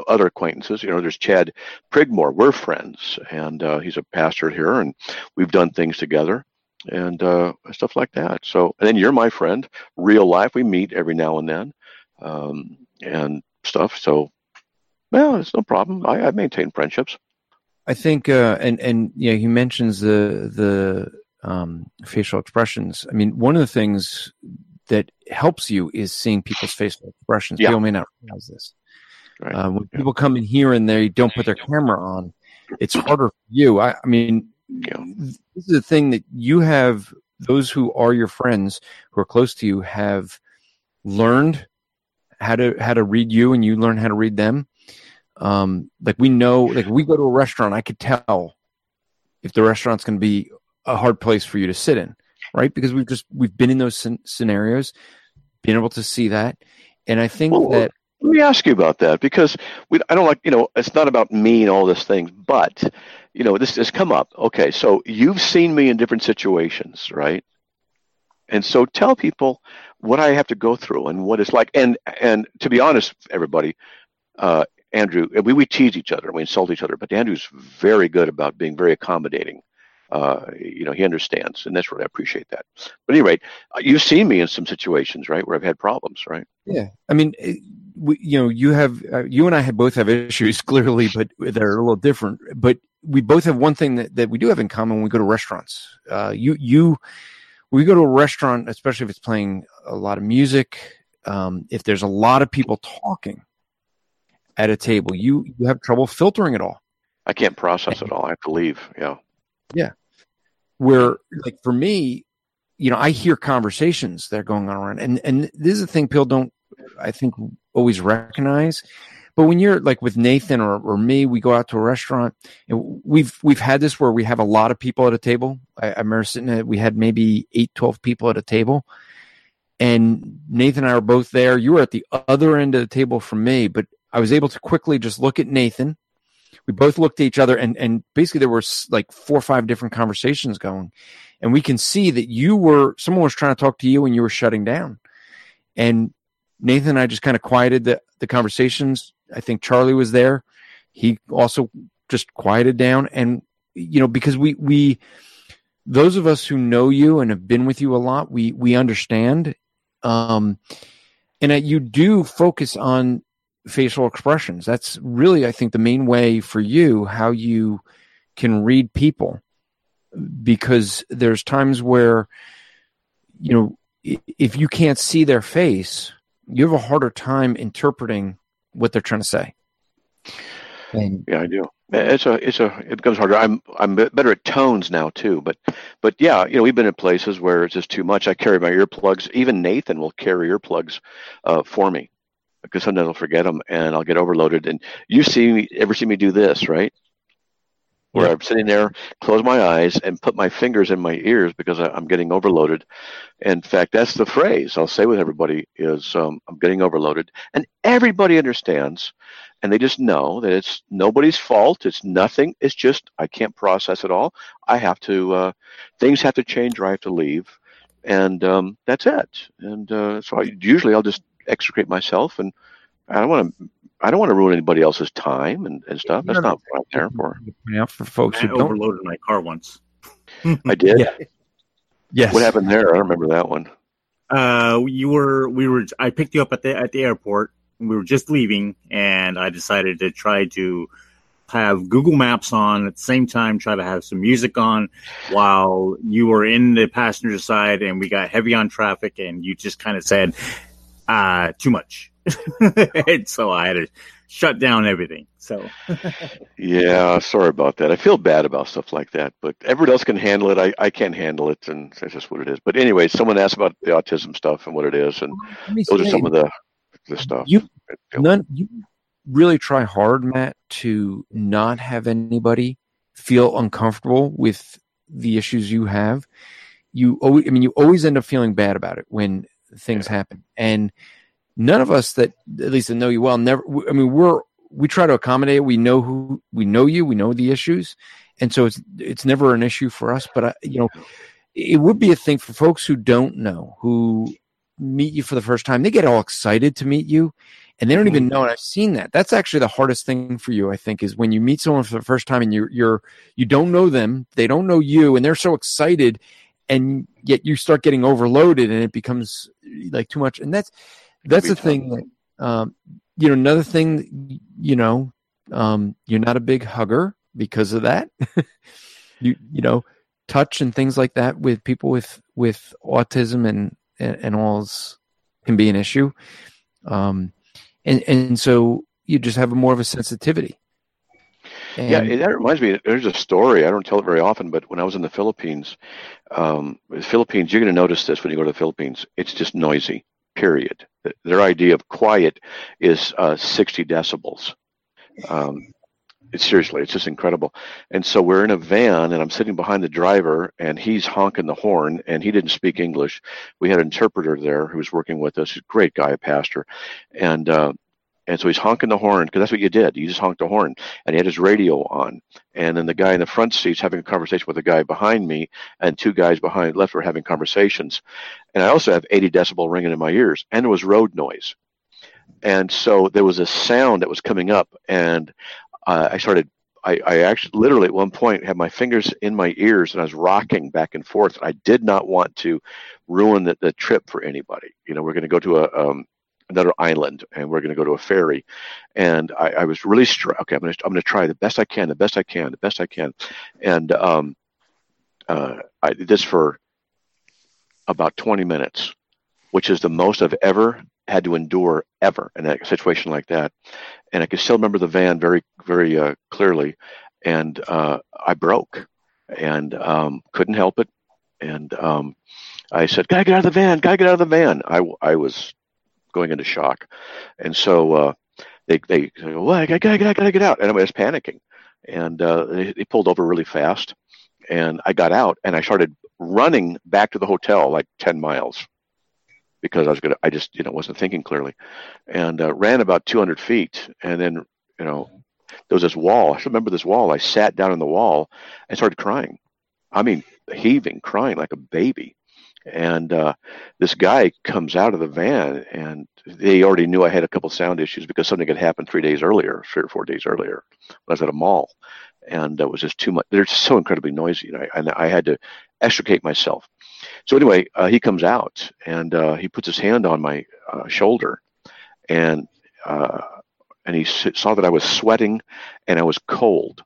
other acquaintances. You know, there's Chad Prigmore. We're friends, and he's a pastor here, and we've done things together and stuff like that. So, and then you're my friend, real life. We meet every now and then, um, and stuff. So, well, it's no problem. I, I maintain friendships. I think, uh, and and yeah, he mentions the the um, facial expressions. I mean, one of the things that helps you is seeing people's facial expressions. Yeah. People may not realize this. Right. Uh, when people come in here and they don't put their camera on, it's harder for you. I, I mean, Yeah. this is the thing that you have. Those who are your friends, who are close to you, have learned how to how to read you, and you learn how to read them. Um, like we know, like we go to a restaurant, I could tell if the restaurant's going to be a hard place for you to sit in, right? Because we've just we've been in those scen- scenarios, been able to see that, and I think Well, that Let me ask you about that because we, I don't like, you know, it's not about me and all these things, but, you know, this has come up. Okay, so you've seen me in different situations, right? And so tell people what I have to go through and what it's like. And and to be honest, everybody, uh, Andrew, we, we tease each other, we insult each other, but Andrew's very good about being very accommodating. Uh, you know, he understands, and that's what I appreciate that. But anyway, uh, you've seen me in some situations, right, where I've had problems, right? Yeah, I mean, we, you know, you have, uh, you and I have both have issues [laughs] clearly, but they're a little different. But we both have one thing that, that we do have in common when we go to restaurants. Uh, you, you, we go to a restaurant, especially if it's playing a lot of music, um, if there's a lot of people talking at a table, you you have trouble filtering it all. I can't process it all. I have to leave. Yeah. Yeah. Where like for me, you know, I hear conversations that are going on around, and and this is a thing people don't, I think, always recognize. But when you're like with Nathan or, or me, we go out to a restaurant and we've we've had this where we have a lot of people at a table. I, I remember sitting at we had maybe eight, 12 people at a table. And Nathan and I were both there. You were at the other end of the table from me, but I was able to quickly just look at Nathan. We both looked at each other and, and basically there were like four or five different conversations going. And we can see that you were, someone was trying to talk to you and you were shutting down. And Nathan and I just kind of quieted the, the conversations. I think Charlie was there. He also just quieted down. And, you know, because we, we, those of us who know you and have been with you a lot, we, we understand. Um, and that you do focus on facial expressions. That's really, I think, the main way for you how you can read people because there's times where, you know, if you can't see their face, you have a harder time interpreting what they're trying to say. And yeah, I do. It's a, it's a, it becomes harder. I'm, I'm better at tones now too, but, but yeah, you know, we've been in places where it's just too much. I carry my earplugs. Even Nathan will carry earplugs uh, for me because sometimes I'll forget them and I'll get overloaded. And you see me, ever see me do this, right? Where. I'm sitting there, close my eyes, and put my fingers in my ears because I, am getting overloaded. In fact, that's the phrase I'll say with everybody is um, I'm getting overloaded, and everybody understands, and they just know that it's nobody's fault. It's nothing. It's just I can't process it all. I have to. Uh, things have to change, or I have to leave, and um, that's it. And uh, so I, usually I'll just extricate myself, and I don't want to. I don't want to ruin anybody else's time and, and stuff. That's not what I'm there for. Yeah, for folks I who overloaded my car once. [laughs] I did. Yeah. Yes. What happened there? I don't remember that one. Uh, you were we were. I picked you up at the at the airport. We were just leaving, and I decided to try to have Google Maps on at the same time, try to have some music on while you were in the passenger side, and we got heavy on traffic, and you just kind of said, uh, too much. [laughs] and so I had to shut down everything. So, [laughs] yeah, sorry about that. I feel bad about stuff like that, but everyone else can handle it. I, I can't handle it, and that's just what it is. But anyway, someone asked about the autism stuff and what it is, and those are some of the the stuff. You none you really try hard, Matt, to not have anybody feel uncomfortable with the issues you have. You always, I mean, you always end up feeling bad about it when things yeah. happen. And none of us that at least that know you well never. I mean, we're we try to accommodate. We know who we know you. We know the issues, and so it's it's never an issue for us. But I, you know, it would be a thing for folks who don't know who meet you for the first time. They get all excited to meet you, and they don't even mm-hmm. know. And I've seen that. That's actually the hardest thing for you. I think is when you meet someone for the first time and you're you're you don't know them, they don't know you, and they're so excited and yet you start getting overloaded and it becomes like too much. And that's that's the thing that um, you know another thing you know um, you're not a big hugger because of that. [laughs] You you know touch and things like that with people with with autism and and, and all's can be an issue. Um and and so you just have more of a sensitivity and yeah, that reminds me. There's a story. I don't tell it very often, but when I was in the Philippines, um, the Philippines, you're going to notice this when you go to the Philippines. It's just noisy. Period. Their idea of quiet is uh, 60 decibels. Um, it's seriously, it's just incredible. And so we're in a van, and I'm sitting behind the driver, and he's honking the horn, and he didn't speak English. We had an interpreter there who was working with us, He's a great guy, a pastor, and uh, And so he's honking the horn because that's what you did. You just honked the horn, and he had his radio on. And then the guy in the front seat's having a conversation with the guy behind me, and two guys behind left were having conversations. And I also have 80 decibel ringing in my ears, and there was road noise. And so there was a sound that was coming up, and uh, I started. I, I actually literally at one point had my fingers in my ears and I was rocking back and forth. I did not want to ruin the, the trip for anybody. You know, we're going to go to a um, another island and we're going to go to a ferry. And I, I was really str- okay. I'm going to I'm to try the best I can, the best I can, the best I can. And um, uh, I did this for about 20 minutes, which is the most I've ever had to endure ever in a situation like that. And I can still remember the van very very uh, clearly. And uh, I broke and um, couldn't help it. And um, I said, "Gotta get out of the van! Gotta get out of the van!" I, I was going into shock. And so uh, they they go, well, I gotta, I gotta, gotta get out, and I was panicking. And uh, they, they pulled over really fast, and I got out, and I started running back to the hotel like ten miles because I was gonna. I just you know wasn't thinking clearly, and uh, ran about 200 feet, and then you know there was this wall. I remember this wall. I sat down on the wall and started crying. I mean, heaving, crying like a baby and uh, this guy comes out of the van and they already knew I had a couple sound issues because something had happened three days earlier, three or four days earlier. I was at a mall, and it was just too much. They're so incredibly noisy, and I, and I had to extricate myself. So anyway, uh, he comes out and uh, he puts his hand on my uh, shoulder, and uh, and he saw that I was sweating and I was cold.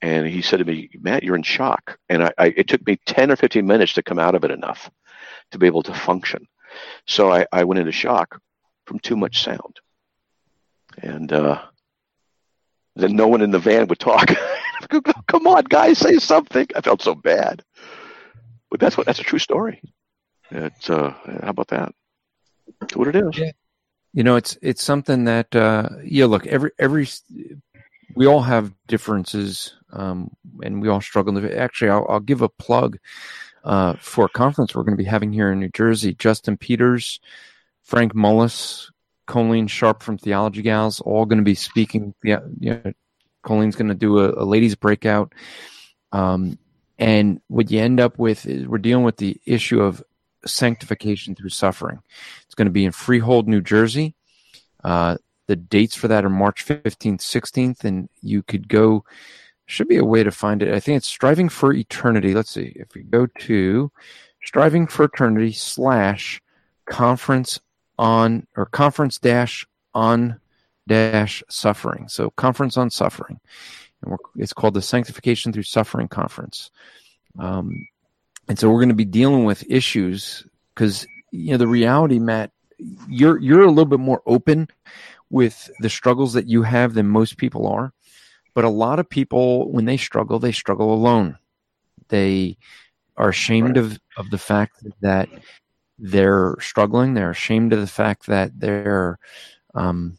And he said to me, Matt, you're in shock. And I, I, it took me 10 or 15 minutes to come out of it enough to be able to function. So I, I went into shock from too much sound. And uh, then no one in the van would talk. [laughs] Come on, guys, say something. I felt so bad. But that's what that's a true story. It's uh, how about that? That's what it is. Yeah. You know, it's it's something that uh, yeah. Look, every every we all have differences, um, and we all struggle. Actually, I'll, I'll give a plug uh, for a conference we're going to be having here in New Jersey. Justin Peters, Frank Mullis, Coleen Sharp from Theology Gals, all going to be speaking. Yeah, know, Coleen's going to do a, a ladies breakout. Um, and what you end up with is we're dealing with the issue of sanctification through suffering. It's going to be in Freehold, New Jersey. Uh, the dates for that are March 15th, 16th, and you could go should be a way to find it. I think it's striving for eternity. Let's see if we go to striving for eternity slash conference on or conference dash on dash suffering. So conference on suffering, and it's called the Sanctification Through Suffering Conference. Um, and so we're going to be dealing with issues because you know the reality, Matt. You're you're a little bit more open with the struggles that you have than most people are. But a lot of people, when they struggle, they struggle alone. They are ashamed right. of, of the fact that they're struggling. They're ashamed of the fact that they're um,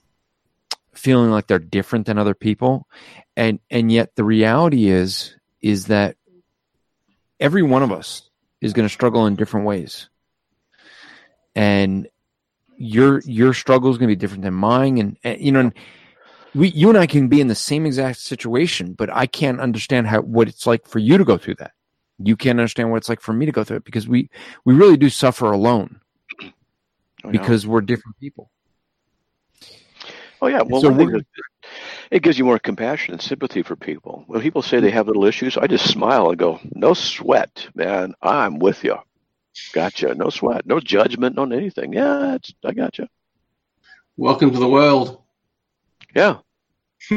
feeling like they're different than other people. And and yet the reality is is that every one of us is going to struggle in different ways. And your your struggle is going to be different than mine and, and you know we you and I can be in the same exact situation, but I can't understand how what it's like for you to go through that. You can't understand what it's like for me to go through it because we we really do suffer alone because we're different people. Oh yeah, well, so it gives you more compassion and sympathy for people. When people say they have little issues, I just smile and go, "No sweat, man. I'm with you. Gotcha. No sweat. No judgment. No anything. Yeah, I gotcha." Welcome to the world. Yeah. [laughs] oh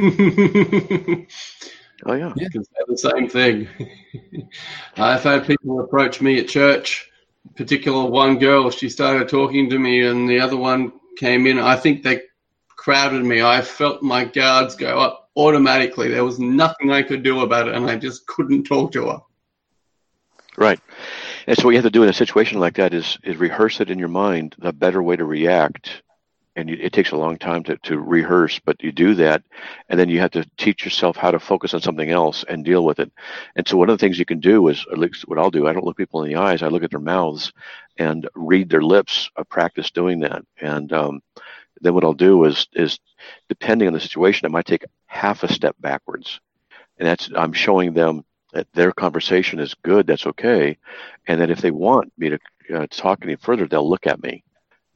yeah. You can say the same thing. [laughs] I've had people approach me at church. Particular one girl, she started talking to me, and the other one came in. I think they crowded me. I felt my guards go up automatically. There was nothing I could do about it, and I just couldn't talk to her. Right. And so what you have to do in a situation like that is is rehearse it in your mind the better way to react and it takes a long time to, to rehearse, but you do that, and then you have to teach yourself how to focus on something else and deal with it. And so one of the things you can do is, at least what I'll do, I don't look people in the eyes, I look at their mouths and read their lips. I practice doing that, and um, then what I'll do is is depending on the situation, I might take half a step backwards, and that's I'm showing them that their conversation is good. That's okay, and then if they want me to uh, talk any further, they'll look at me,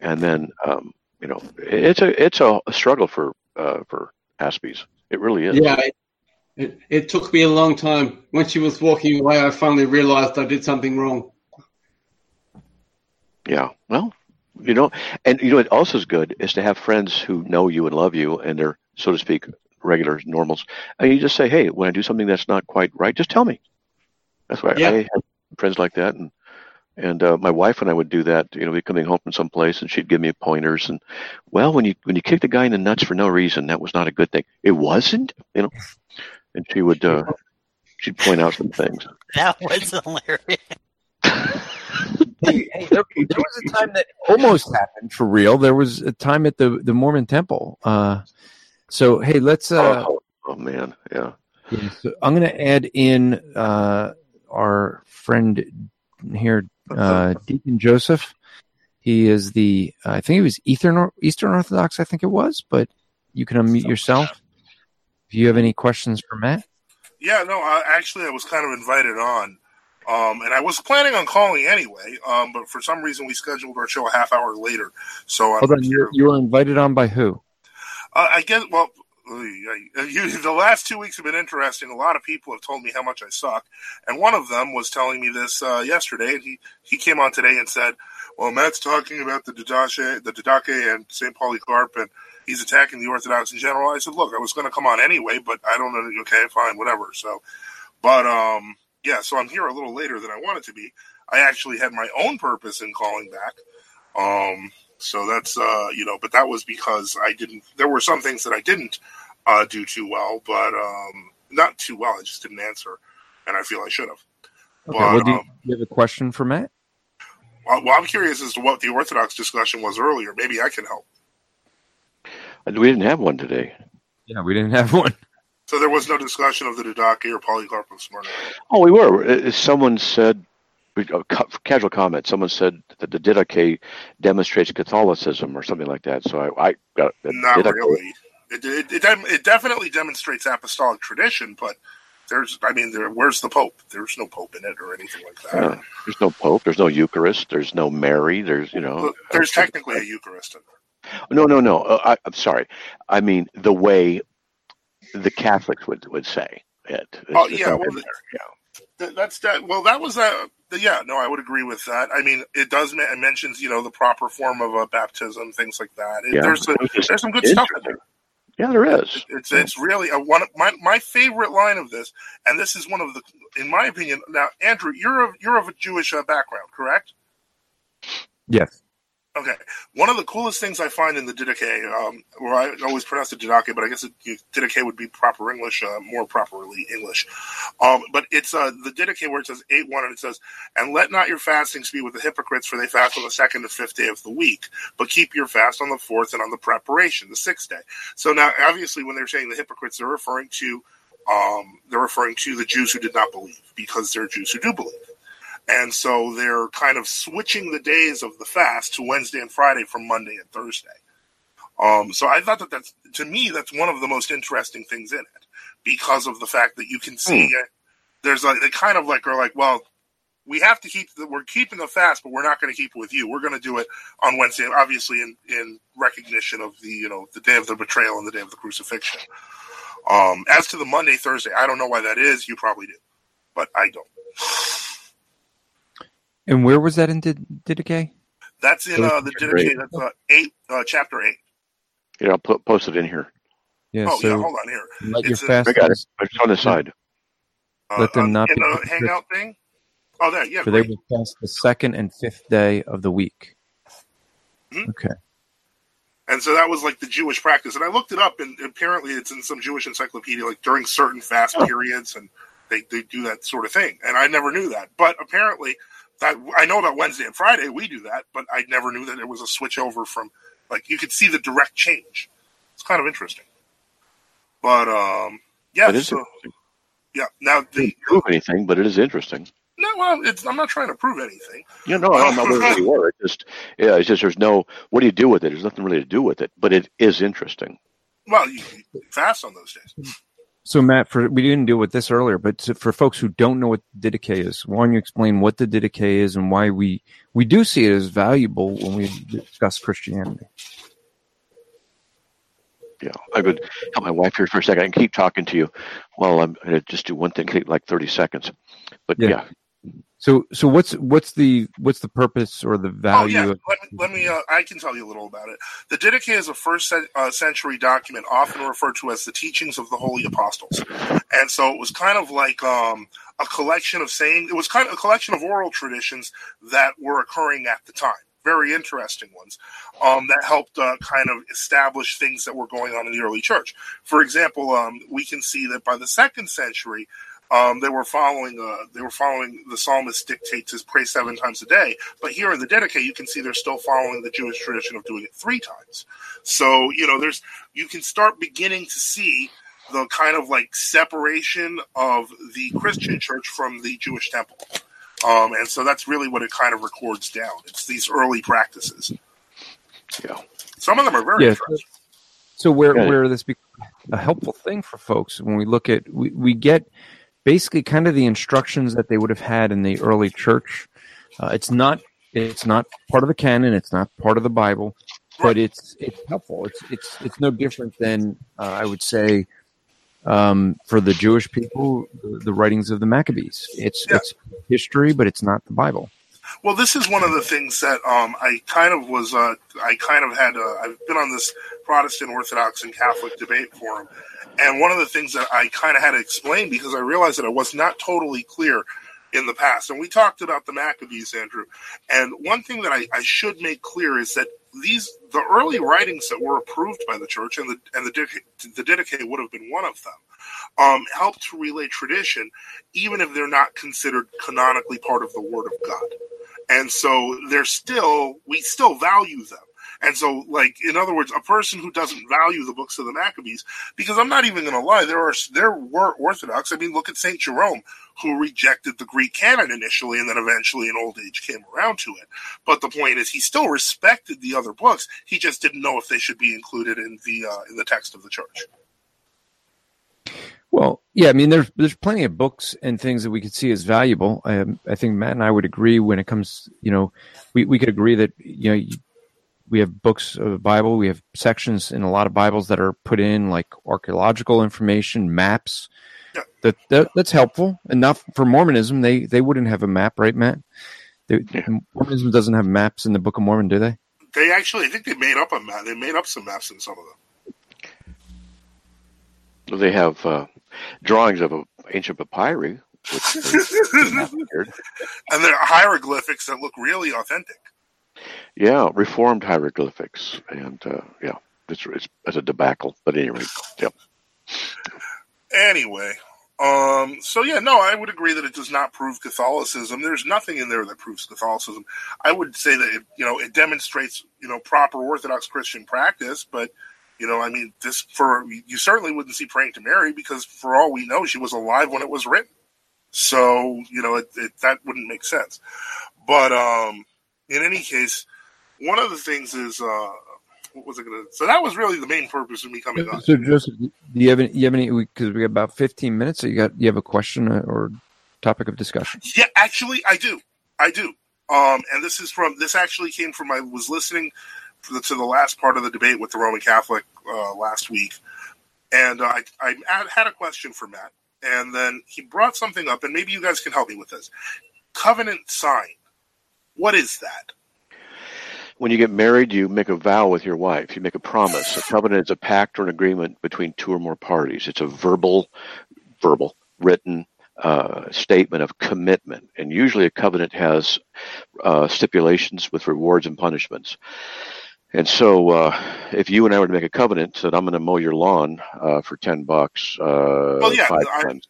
and then um, you know it's a it's a, a struggle for uh, for Aspies. It really is. Yeah, it, it, it took me a long time. When she was walking away, I finally realized I did something wrong. Yeah. Well, you know, and you know it also is good is to have friends who know you and love you, and they're so to speak regular normals, and you just say, "Hey, when I do something that's not quite right, just tell me." That's why Yeah. I have friends like that, and and uh, my wife and I would do that. You know, we'd coming home from someplace, and she'd give me pointers, and well, when you when you kick the guy in the nuts for no reason, that was not a good thing. It wasn't, you know, and she would uh, she'd point out some things. [laughs] That was hilarious. Hey, hey, there, there was a time that [laughs] almost happened for real. There was a time at the the Mormon temple. Uh, so hey, let's. Uh, oh, oh man, yeah. yeah, so I'm going to add in uh, our friend here, uh, Deacon Joseph. He is the I think he was Eastern Eastern Orthodox. I think it was, but you can unmute yourself. If you have any questions for Matt. Yeah, no, I, actually, I was kind of invited on, um, and I was planning on calling anyway, um, but for some reason we scheduled our show a half hour later. So I'm Hold on, you, were invited on by who? Uh, I guess. Well, uh, you, [laughs] the last two weeks have been interesting. A lot of people have told me how much I suck, and one of them was telling me this uh, yesterday. And he he came on today and said, "Well, Matt's talking about the Didache, the Didache, and Saint Polycarp, and he's attacking the Orthodox in general." I said, "Look, I was going to come on anyway, but I don't know. Okay, fine, whatever." So, but um, yeah. So I'm here a little later than I wanted to be. I actually had my own purpose in calling back. Um, so that's uh, you know, but that was because I didn't. There were some things that I didn't uh, do too well, but um, not too well. I just didn't answer, and I feel I should have. Okay, But well, do you, um, you have a question for Matt? well, well, I'm curious as to what the Orthodox discussion was earlier. Maybe I can help. We didn't have one today. Yeah, we didn't have one. So there was no discussion of the Didache or Polycarp of Smyrna. Oh, we were. Uh, Someone said, uh, ca- casual comment. Someone said that the Didache demonstrates Catholicism or something like that. So I, I got Not Didache- really. It, it, it, it definitely demonstrates apostolic tradition, but there's, I mean, there, where's the Pope? There's no Pope in it or anything like that. Yeah. There's no Pope. There's no Eucharist. There's no Mary. There's you know. But there's technically a Eucharist in there. No, no, no. Uh, I, I'm sorry. I mean the way the Catholics would would say it. It's- Oh yeah, well, there. Yeah. Th- that's that. Well, that was that. Yeah, no, I would agree with that. I mean, it does ma- it mentions you know the proper form of a baptism, things like that. It, Yeah. there's a, It was just there's some good stuff in there. Yeah, there is. It's it's really a, one of my my favorite line of this, and this is one of the, in my opinion. Now, Andrew, you're of you're of a Jewish uh, background, correct? Yes. Okay. One of the coolest things I find in the Didache, um, where I always pronounce it Didache, but I guess Didache would be proper English, uh, more properly English. Um, but it's uh, the Didache where it says 8 1 and it says, And let not your fastings be with the hypocrites, for they fast on the second and fifth day of the week, but keep your fast on the fourth and on the preparation, the sixth day. So now, obviously, when they're saying the hypocrites, they're referring to. Um, they're referring to the Jews who did not believe because they're Jews who do believe. And so they're kind of switching the days of the fast to Wednesday and Friday from Monday and Thursday. Um, so I thought that that's, to me, that's one of the most interesting things in it because of the fact that you can see uh, there's like, they kind of like are like, well, we have to keep the, we're keeping the fast, but we're not going to keep it with you. We're going to do it on Wednesday, obviously in, in recognition of the, you know, the day of the betrayal and the day of the crucifixion. Um, as to the Monday, Thursday, I don't know why that is. You probably do, but I don't. And where was that in Did- Didache? That's in uh, the Chapter eight. Didache. That's uh, eight, uh, chapter eight. Yeah, I'll put, post it in here. Yeah. oh so yeah, hold on here. let your It's in- fast I got it. It's on the side. Uh, Let them on- not in be the hangout thing. Oh, there, yeah, for they great. will fast the second and fifth day of the week. Mhm. Okay. And so that was like the Jewish practice. And I looked it up, and apparently it's in some Jewish encyclopedia, like during certain fast periods, and they, they do that sort of thing. And I never knew that. But apparently, that I know about Wednesday and Friday, we do that, but I never knew that there was a switch over from, like, you could see the direct change. It's kind of interesting. But, um, yeah, It is so, yeah. Now, the, Doesn't prove anything, but it is interesting. No, well, it's, I'm not trying to prove anything. Yeah, no, I'm not know [laughs] where you were. It just, yeah, it's just there's no. What do you do with it? There's nothing really to do with it, but it is interesting. Well, you, you fast on those days. So Matt, for we didn't deal with this earlier, but to, for folks who don't know what the Didache is, why don't you explain what the Didache is and why we we do see it as valuable when we discuss Christianity? Yeah, I would help my wife here for a second. I can keep talking to you Well, I'm going to just do one thing, like 30 seconds. But Yeah. yeah, So so what's what's the what's the purpose or the value? Oh value? yeah, of, let me, let me uh, I can tell you a little about it. The Didache is a first uh, century document, often referred to as the teachings of the holy apostles, and so it was kind of like um, a collection of saying. It was kind of a collection of oral traditions that were occurring at the time. Very interesting ones um, that helped uh, kind of establish things that were going on in the early church. For example, um, we can see that by the second century, um, they were following uh, they were following the psalmist dictate to pray seven times a day. But here in the Didache, you can see they're still following the Jewish tradition of doing it three times. So you know, there's you can start beginning to see the kind of like separation of the Christian church from the Jewish temple. Um, and so that's really what it kind of records down. It's these early practices. Yeah. Some of them are very Yeah. interesting. So where Yeah. where this becomes a helpful thing for folks when we look at we, we get basically kind of the instructions that they would have had in the early church. Uh, it's not it's not part of the canon. It's not part of the Bible, but it's it's helpful. It's it's it's no different than uh, I would say um, for the Jewish people the, the writings of the Maccabees. It's Yeah. it's history, but it's not the Bible. Well, this is one of the things that um, I kind of was. Uh, I kind of had. Uh, I've been on this Protestant, Orthodox, and Catholic debate forum, and one of the things that I kind of had to explain because I realized that I was not totally clear in the past. And we talked about the Maccabees, Andrew. And one thing that I, I should make clear is that these the early writings that were approved by the church, and the and the the Didache would have been one of them, um, help to relay tradition, even if they're not considered canonically part of the Word of God and so they're still we still value them and so like in other words a person who doesn't value the books of the maccabees because i'm not even going to lie there are there were orthodox i mean look at saint jerome who rejected the greek canon initially and then eventually in old age came around to it but the point is he still respected the other books he just didn't know if they should be included in the uh, in the text of the church Well, yeah, I mean, there's there's plenty of books and things that we could see as valuable. Um, I think Matt and I would agree when it comes, you know, we, we could agree that you know you- we have books of the Bible, we have sections in a lot of Bibles that are put in like archaeological information, maps. That, that that's helpful, enough for Mormonism. They they wouldn't have a map, right, Matt? They, Mormonism doesn't have maps in the Book of Mormon, do they? they actually i think they made up a map they made up some maps in some of them They have uh, drawings of a ancient papyri. Which [laughs] and they're hieroglyphics that look really authentic yeah, reformed hieroglyphics, and uh, yeah, it's, it's it's a debacle. But anyway, [sighs] yep. Anyway, um, so yeah, no, I would agree that it does not prove Catholicism. There's nothing in there that proves Catholicism. I would say that it, you know it demonstrates you know proper Orthodox Christian practice, but you know, I mean, this for you certainly wouldn't see praying to Mary because for all we know, she was alive when it was written. So you know, it, it, that wouldn't make sense. But um, in any case, one of the things is uh, what was it going to? So that was really the main purpose of me coming on. So, Joseph, do you have any? You have any? Because we got about fifteen minutes. So you got you have a question or topic of discussion? Yeah, actually, I do. I do. Um, and this is from this actually came from I was listening to the, to the last part of the debate with the Roman Catholic uh, last week, and uh, I, I had a question for Matt, and then he brought something up, and maybe you guys can help me with this. Covenant sign. What is that? When you get married, you make a vow with your wife. You make a promise. A covenant is a pact or an agreement between two or more parties. It's a verbal, verbal, written uh, statement of commitment. And usually a covenant has uh, stipulations with rewards and punishments. And so, uh, if you and I were to make a covenant that I'm going to mow your lawn uh, for ten bucks, uh, Well, yeah, I,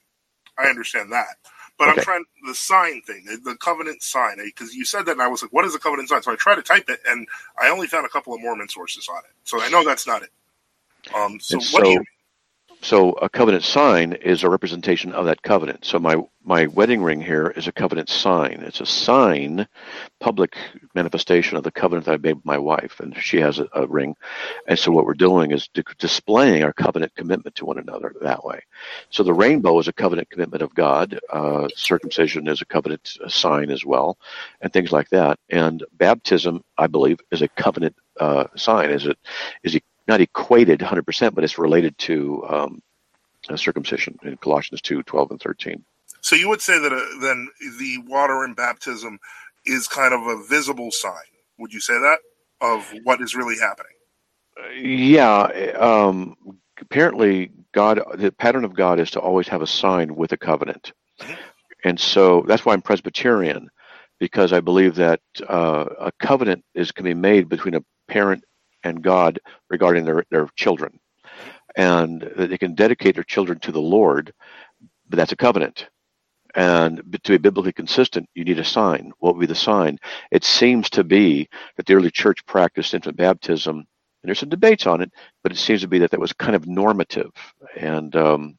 I understand that, but Okay. I'm trying the sign thing, the, the covenant sign, because you said that, and I was like, "What is a covenant sign?" So I tried to type it, and I only found a couple of Mormon sources on it. So I know that's not it. Um, so And what do you? So a covenant sign is a representation of that covenant. So my my wedding ring here is a covenant sign. It's a sign, public manifestation of the covenant that I made with my wife, and she has a, a ring. And so what we're doing is di- displaying our covenant commitment to one another that way. So the rainbow is a covenant commitment of God. Uh, circumcision is a covenant sign as well, and things like that. And baptism, I believe, is a covenant uh, sign. Is it is it not equated 100%, but it's related to um, uh, circumcision in Colossians 2 12 and 13. So you would say that uh, then the water in baptism is kind of a visible sign. Would you say that of what is really happening? Yeah. Um, apparently, God, the pattern of God is to always have a sign with a covenant. And so that's why I'm Presbyterian, because I believe that uh, a covenant is can be made between a parent and God regarding their, their children. And that they can dedicate their children to the Lord, but that's a covenant. And to be biblically consistent, you need a sign. What would be the sign? It seems to be that the early church practiced infant baptism, and there's some debates on it, but it seems to be that that was kind of normative. And um,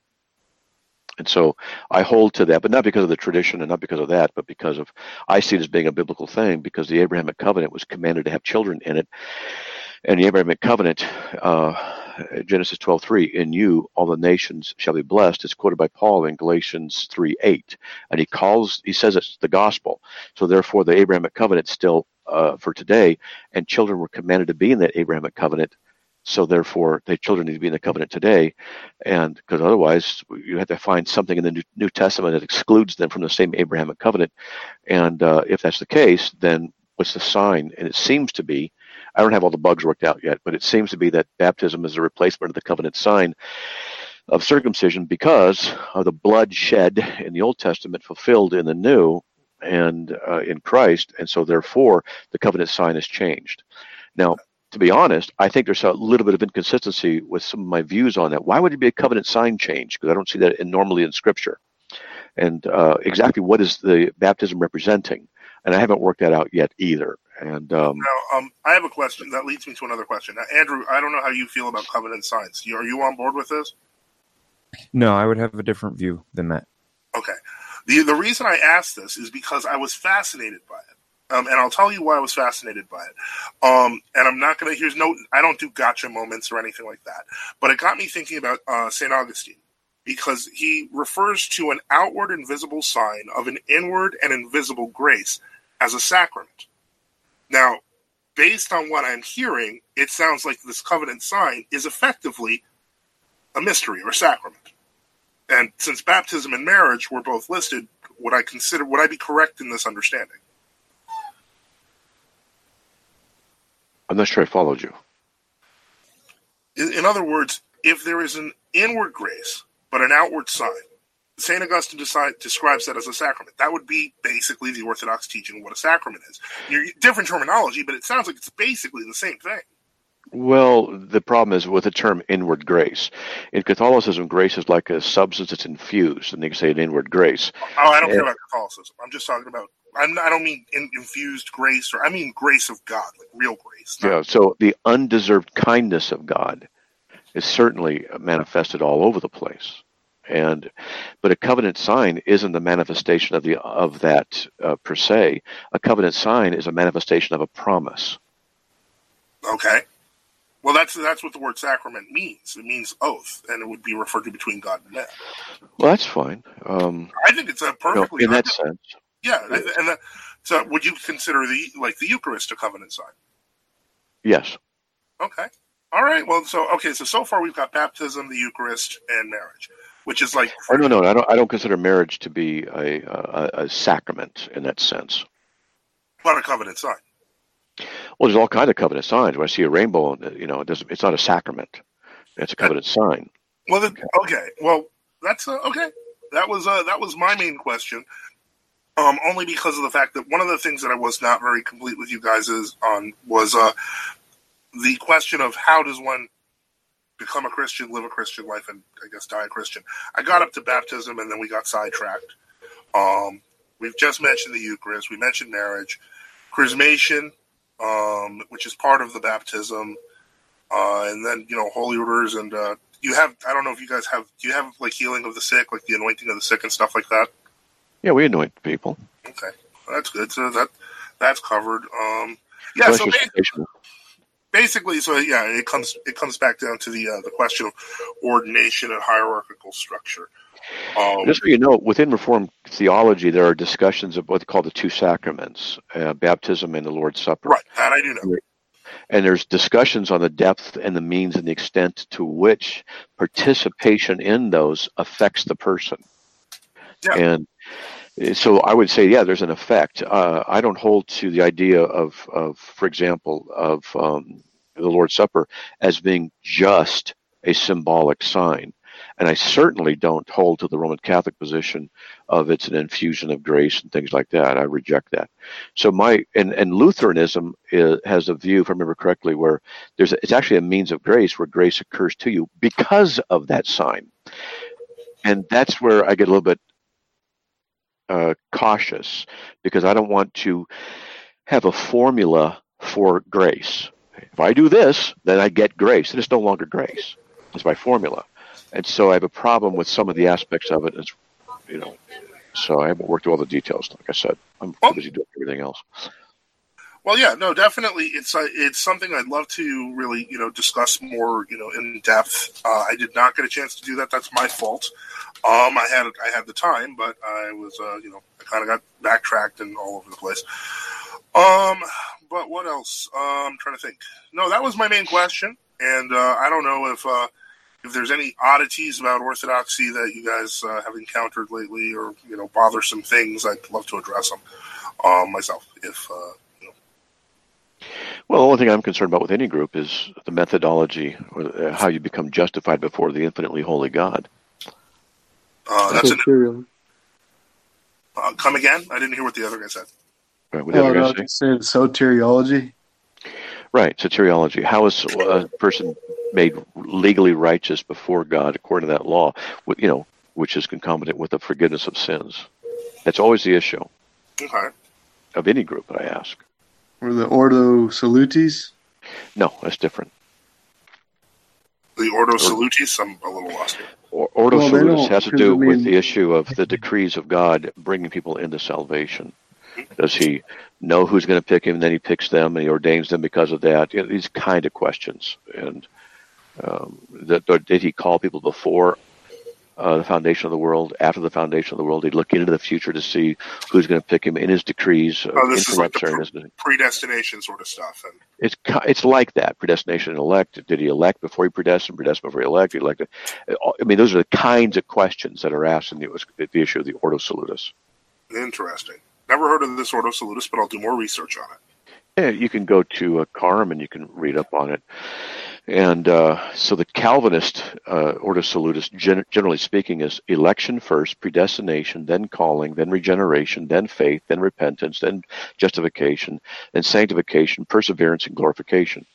and so I hold to that, but not because of the tradition and not because of that, but because of I see it as being a biblical thing because the Abrahamic covenant was commanded to have children in it. And the Abrahamic covenant, uh, Genesis 12:3, in you all the nations shall be blessed, is quoted by Paul in Galatians 3:8, and he calls, he says it's the gospel. So therefore, the Abrahamic covenant still uh, for today, and children were commanded to be in that Abrahamic covenant. So therefore, the children need to be in the covenant today, and because otherwise, you have to find something in the New, New Testament that excludes them from the same Abrahamic covenant. And uh, if that's the case, then what's the sign? And it seems to be I don't have all the bugs worked out yet, but it seems to be that baptism is a replacement of the covenant sign of circumcision because of the blood shed in the Old Testament fulfilled in the New and uh, in Christ, and so therefore the covenant sign has changed. Now, to be honest, I think there's a little bit of inconsistency with some of my views on that. Why would it be a covenant sign change? Because I don't see that in, normally in Scripture. And uh, exactly what is the baptism representing? And I haven't worked that out yet either. And um, now, um, I have a question that leads me to another question. Now, Andrew, I don't know how you feel about covenant signs. are you on board with this? No, I would have a different view than that. Okay. The the reason I asked this is because I was fascinated by it. Um, and I'll tell you why I was fascinated by it. Um, and I'm not going to, here's no, I don't do gotcha moments or anything like that. But it got me thinking about uh, St. Augustine because he refers to an outward invisible sign of an inward and invisible grace as a sacrament. Now, based on what I'm hearing, it sounds like this covenant sign is effectively a mystery or a sacrament. And since baptism and marriage were both listed, would I consider would I be correct in this understanding? I'm not sure I followed you. In, in other words, if there is an inward grace but an outward sign, St. Augustine decide, describes that as a sacrament. That would be basically the Orthodox teaching of what a sacrament is. You're, different terminology, but it sounds like it's basically the same thing. Well, the problem is with the term inward grace. In Catholicism, grace is like a substance that's infused, and they can say an inward grace. Oh, I don't and, care about Catholicism. I'm just talking about. I'm, I do not mean in, infused grace, or I mean grace of God, like real grace. Yeah. So the undeserved kindness of God is certainly manifested all over the place and but a covenant sign isn't the manifestation of the of that uh, per se. A covenant sign is a manifestation of a promise. Okay. Well that's that's what the word sacrament means. It means oath and it would be referred to between god and man. Well that's fine. Um, i think it's a perfectly you know, in that sense. Yeah and that, so would you consider the like the eucharist a covenant sign? Yes. Okay. All right. Well so okay so so far we've got baptism the eucharist and marriage which is like. Oh, no, no, I don't. I don't consider marriage to be a, a, a sacrament in that sense. What a covenant sign. Well, there's all kinds of covenant signs. When I see a rainbow, you know, it doesn't, it's not a sacrament. It's a covenant sign. Well, the, okay. Well, that's uh, okay. That was uh, that was my main question. Um, only because of the fact that one of the things that I was not very complete with you guys is on was uh, the question of how does one become a Christian, live a Christian life, and I guess die a Christian. I got up to baptism, and then we got sidetracked. Um, we've just mentioned the Eucharist. We mentioned marriage, chrismation, um, which is part of the baptism, uh, and then you know holy orders and uh, you have I don't know if you guys have do you have like healing of the sick, like the anointing of the sick and stuff like that? Yeah, we anoint people. Okay, well, that's good. So that that's covered. Um, yeah. So basically, basically, so yeah, it comes it comes back down to the uh, the question of ordination and hierarchical structure. Um, Just so you know, within Reformed theology, there are discussions of what's called the two sacraments, uh, baptism and the Lord's Supper. Right, that I do know. And there's discussions on the depth and the means and the extent to which participation in those affects the person. Yeah. And so I would say, yeah, there's an effect. Uh, I don't hold to the idea of, of for example, of um, the Lord's Supper as being just a symbolic sign. And I certainly don't hold to the Roman Catholic position of it's an infusion of grace and things like that. I reject that. So my and, and Lutheranism is, has a view, if I remember correctly, where there's a, it's actually a means of grace where grace occurs to you because of that sign. And that's where I get a little bit uh, cautious because I don't want to have a formula for grace. If I do this, then I get grace. And it's no longer grace. It's my formula. And so I have a problem with some of the aspects of it. It's, you know, so I haven't worked through all the details. Like I said, I'm busy doing everything else. Well, yeah, no, definitely. It's uh, it's something I'd love to really, you know, discuss more, you know, in depth. Uh, I did not get a chance to do that. That's my fault. Um, I had I had the time, but I was, uh, you know, I kind of got backtracked and all over the place. Um, but what else? Um, I'm trying to think. No, that was my main question, and uh, I don't know if uh, if there's any oddities about orthodoxy that you guys uh, have encountered lately, or you know, bothersome things. I'd love to address them um, myself if. Uh, well, the only thing I'm concerned about with any group is the methodology, or uh, how you become justified before the infinitely holy God. Uh, that's an, uh, come again? I didn't hear what the other guy said. Right, what the other oh, guy no, say? saying soteriology. Right, soteriology. How is uh, a person made legally righteous before God according to that law? With, you know, which is concomitant with the forgiveness of sins. That's always the issue. Okay. Of any group that I ask. Or the Ordo Salutis? No, that's different. The Ordo Salutis? I'm a little lost here. Or, Ordo Well, Salutis has to do I mean- with the issue of the decrees of God bringing people into salvation. Does he know who's going to pick him, and then he picks them, and he ordains them because of that? You know, these kind of questions. And um, that, did he call people before uh, the foundation of the world, after the foundation of the world? He'd look into the future to see who's going to pick him in his decrees. uh, Oh, this is like the intellects are in pre- predestination sort of stuff. And it's it's like that predestination and elect. Did he elect before he predestined? Predestined before he elected? Elected? I mean, those are the kinds of questions that are asked in the, the issue of the Ordo Salutis. interesting. Never heard of this Ordo Salutis, but I'll do more research on it. Yeah, you can go to uh, CARM and you can read up on it. And uh, so the Calvinist uh, Ordo Salutis, gen- generally speaking, is election first, predestination, then calling, then regeneration, then faith, then repentance, then justification, then sanctification, perseverance, and glorification.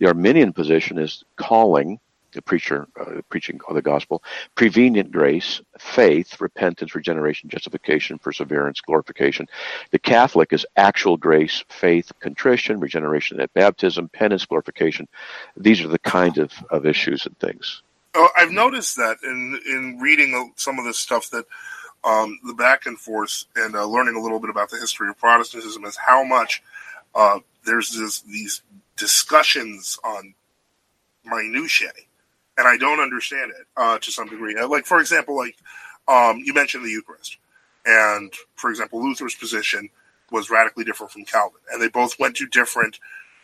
The Arminian position is calling, the preacher uh, preaching of the gospel, prevenient grace, faith, repentance, regeneration, justification, perseverance, glorification. The Catholic is actual grace, faith, contrition, regeneration at baptism, penance, glorification. These are the kind of, of issues and things. Oh, I've noticed that in in reading some of this stuff that um, the back and forth and uh, learning a little bit about the history of Protestantism is how much uh, there's this, these discussions on minutiae, and I don't understand it uh, to some degree. Uh, Like for example, like um, you mentioned the Eucharist, and for example, Luther's position was radically different from Calvin, and they both went to different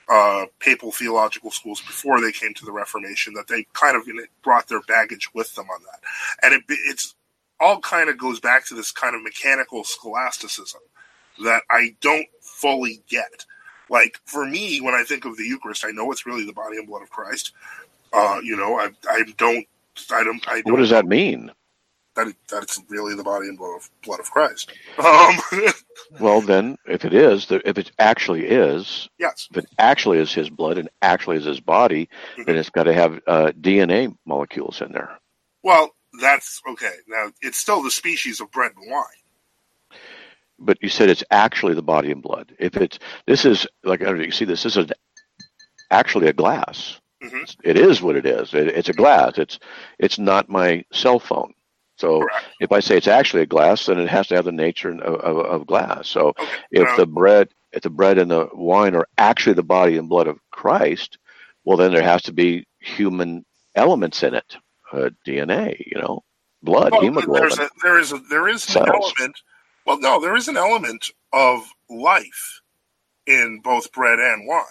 uh, papal theological schools before they came to the Reformation. That they kind of brought their baggage with them on that, and it, it's all kind of goes back to this kind of mechanical scholasticism that I don't fully get. Like for me, when I think of the Eucharist, I know it's really the body and blood of Christ. Uh, you know, I I don't I don't I don't What does that mean? that it, that it's really the body and blood of, blood of Christ. Um, [laughs] Well, then, if it is, if it actually is, yes, if it actually is his blood and actually is his body, then it's got to have uh, DNA molecules in there. well, that's okay. Now it's still the species of bread and wine. But you said it's actually the body and blood. If it's this is like I don't know, you see this, this is actually a glass. Hmm It is what it is. It, it's a glass. It's it's not my cell phone. So Correct. if I say it's actually a glass, then it has to have the nature of, of, of glass. So Okay. if Now- the bread, if the bread and the wine are actually the body and blood of Christ, well, then there has to be human elements in it, uh, DNA, you know, blood, Well, hemoglobin. there's a, there is a, there is an Cells. element. Well, no, there is an element of life in both bread and wine.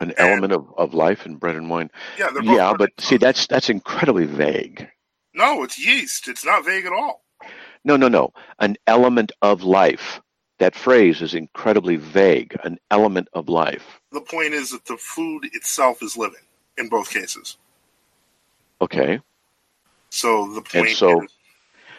An element of, of life in bread and wine. Yeah, Yeah, but see, that's that's incredibly vague. No, it's yeast. It's not vague at all. No, no, no. An element of life. That phrase is incredibly vague. An element of life. The point is that the food itself is living in both cases. Okay. So the point. And so is,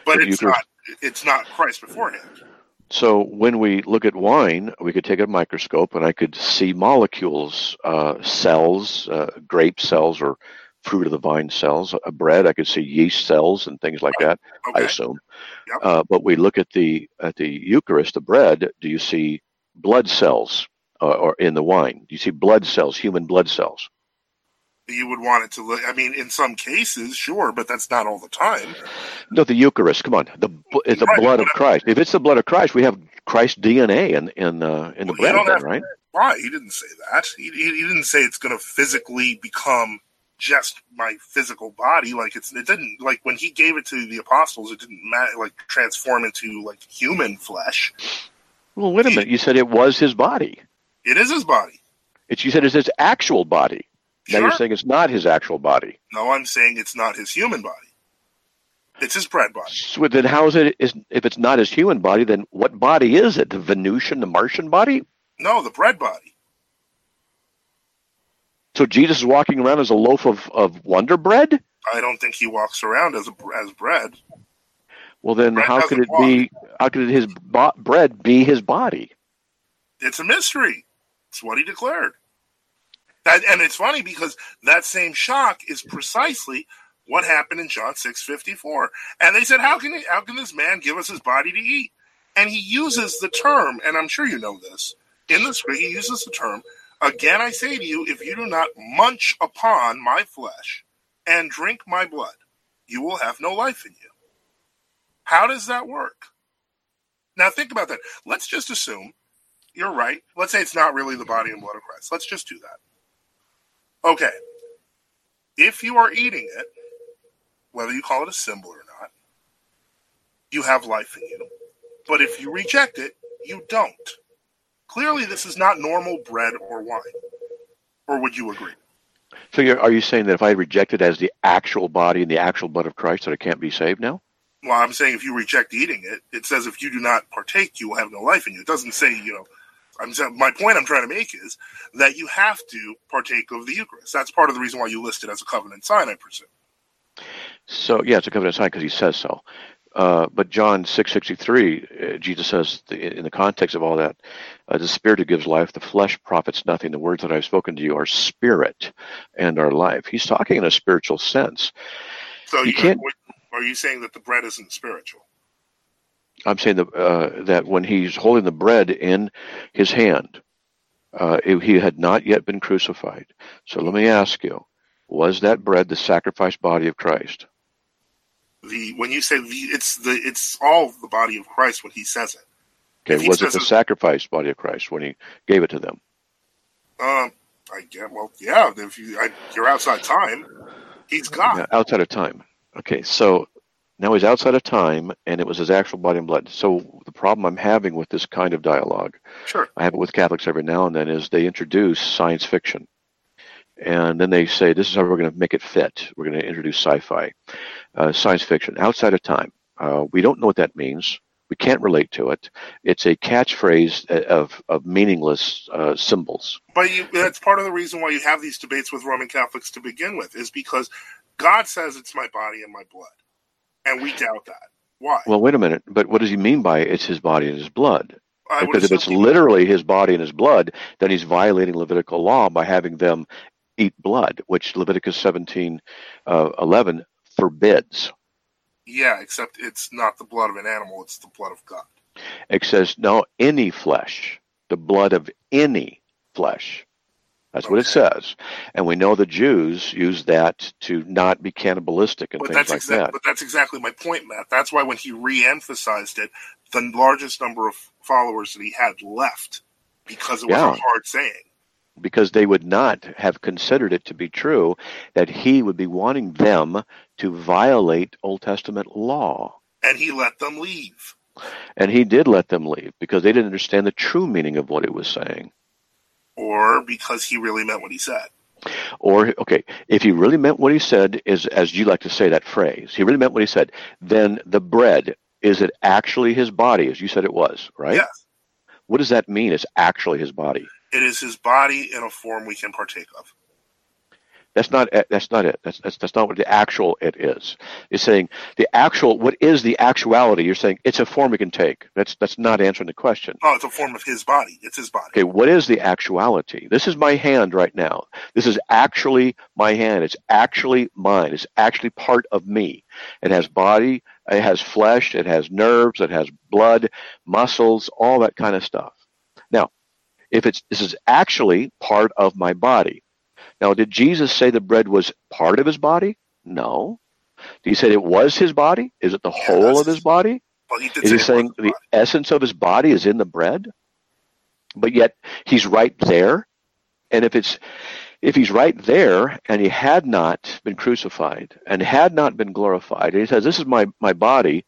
but it's not it's not Christ beforehand. So when we look at wine, we could take a microscope and I could see molecules, uh, cells, uh, grape cells or fruit of the vine cells. A bread, I could see yeast cells and things like that. I assume. Yep. Uh, but we look at the at the Eucharist, the bread. Do you see blood cells uh, or in the wine? Do you see blood cells, human blood cells? You would want it to look. I mean, in some cases, sure, but that's not all the time. No, the Eucharist. Come on, the it's the Right, blood of Christ. If it's the blood of Christ, we have Christ's DNA in in uh, in the Well, bread, then, right? Why? He didn't say that. He, he, he didn't say it's going to physically become just my physical body. Like it's it didn't like when he gave it to the apostles, it didn't matter like transform into like human flesh. Well, wait a minute. You said it was his body. It is his body. It's you said it's his actual body. Now you're saying it's not his actual body. No, I'm saying it's not his human body. It's his bread body. So then how is it is if it's not his human body, then what body is it? The Venusian, the Martian body? No, the bread body. So Jesus is walking around as a loaf of, of Wonder Bread? I don't think he walks around as a, as bread. Well then Bread how could it be how could his bo- bread be his body? It's a mystery. It's what he declared. That, and it's funny because that same shock is precisely what happened in John six fifty four. And they said, "How can he, how can this man give us his body to eat?" And he uses the term, and I'm sure you know this in the script. He uses the term. Again, I say to you, if you do not munch upon my flesh and drink my blood, you will have no life in you. How does that work? Now think about that. Let's just assume you're right. Let's say it's not really the body and blood of Christ. Let's just do that. Okay. If you are eating it, whether you call it a symbol or not, you have life in you. But if you reject it, you don't. Clearly, this is not normal bread or wine. Or would you agree? So you're, are you saying that if I reject it as the actual body and the actual blood of Christ that I can't be saved now? Well, I'm saying if you reject eating it, it says if you do not partake, you will have no life in you. It doesn't say, you know, I'm my point I'm trying to make is that you have to partake of the Eucharist. That's part of the reason why you list it as a covenant sign, I presume. So yeah, it's a covenant sign because he says so. Uh, but John six sixty three, uh, Jesus says the, in the context of all that, uh, the spirit who gives life, the flesh profits nothing. The words that I've spoken to you are spirit and are life. He's talking in a spiritual sense. So You you, can't- are you saying that the bread isn't spiritual? I'm saying that uh, that when he's holding the bread in his hand, uh, it- he had not yet been crucified. So let me ask you: Was that bread the sacrificed body of Christ? The when you say the, it's the it's all the body of Christ when he says it. Okay, was it the it- sacrificed body of Christ when he gave it to them? Um, I get well, yeah. If you I, you're outside time, he's God. Outside of time. Okay, so now he's outside of time, and it was his actual body and blood. So the problem I'm having with this kind of dialogue, Sure. I have it with Catholics every now and then, is they introduce science fiction, and then they say this is how we're going to make it fit. We're going to introduce sci-fi, uh, science fiction, outside of time. Uh, we don't know what that means. We can't relate to it. It's a catchphrase uh, of of meaningless uh, symbols. But you, that's part of the reason why you have these debates with Roman Catholics to begin with, is because God says it's my body and my blood, and we doubt that. Why? Well, wait a minute. But what does he mean by it's his body and his blood? I because if it's literally his body and his blood, then he's violating Levitical law by having them eat blood, which Leviticus 17, uh, 11 forbids. yeah, except it's not the blood of an animal; it's the blood of God. It says, no, any flesh, the blood of any flesh. That's what it says. And we know the Jews use that to not be cannibalistic and But things that's like exactly that. but that's exactly my point, Matt. That's why when he re-emphasized it, the largest number of followers that he had left because it was Yeah. a hard saying. Because they would not have considered it to be true that he would be wanting them to violate Old Testament law. And he let them leave. And he did let them leave because they didn't understand the true meaning of what he was saying. Or because he really meant what he said. Or, okay, if he really meant what he said, is as you like to say that phrase, he really meant what he said, then the bread, is it actually his body, as you said it was, right? Yes. What does that mean, it's actually his body? It is his body in a form we can partake of. That's not that's not it. That's, that's that's not what the actual it is. It's saying the actual what is the actuality? You're saying it's a form we can take. That's that's not answering the question. Oh, it's a form of his body. It's his body. Okay, what is the actuality? This is my hand right now. This is actually my hand. It's actually mine. It's actually part of me. It has body, it has flesh, it has nerves, it has blood, muscles, all that kind of stuff. Now, if it's this is actually part of my body. Now, did Jesus say the bread was part of his body? No. Did he say it was his body? Is it the whole of his body? Well, he Is he saying the essence of his body is in the bread? But yet he's right there. And if it's if he's right there and he had not been crucified and had not been glorified, and he says, This is my, my body,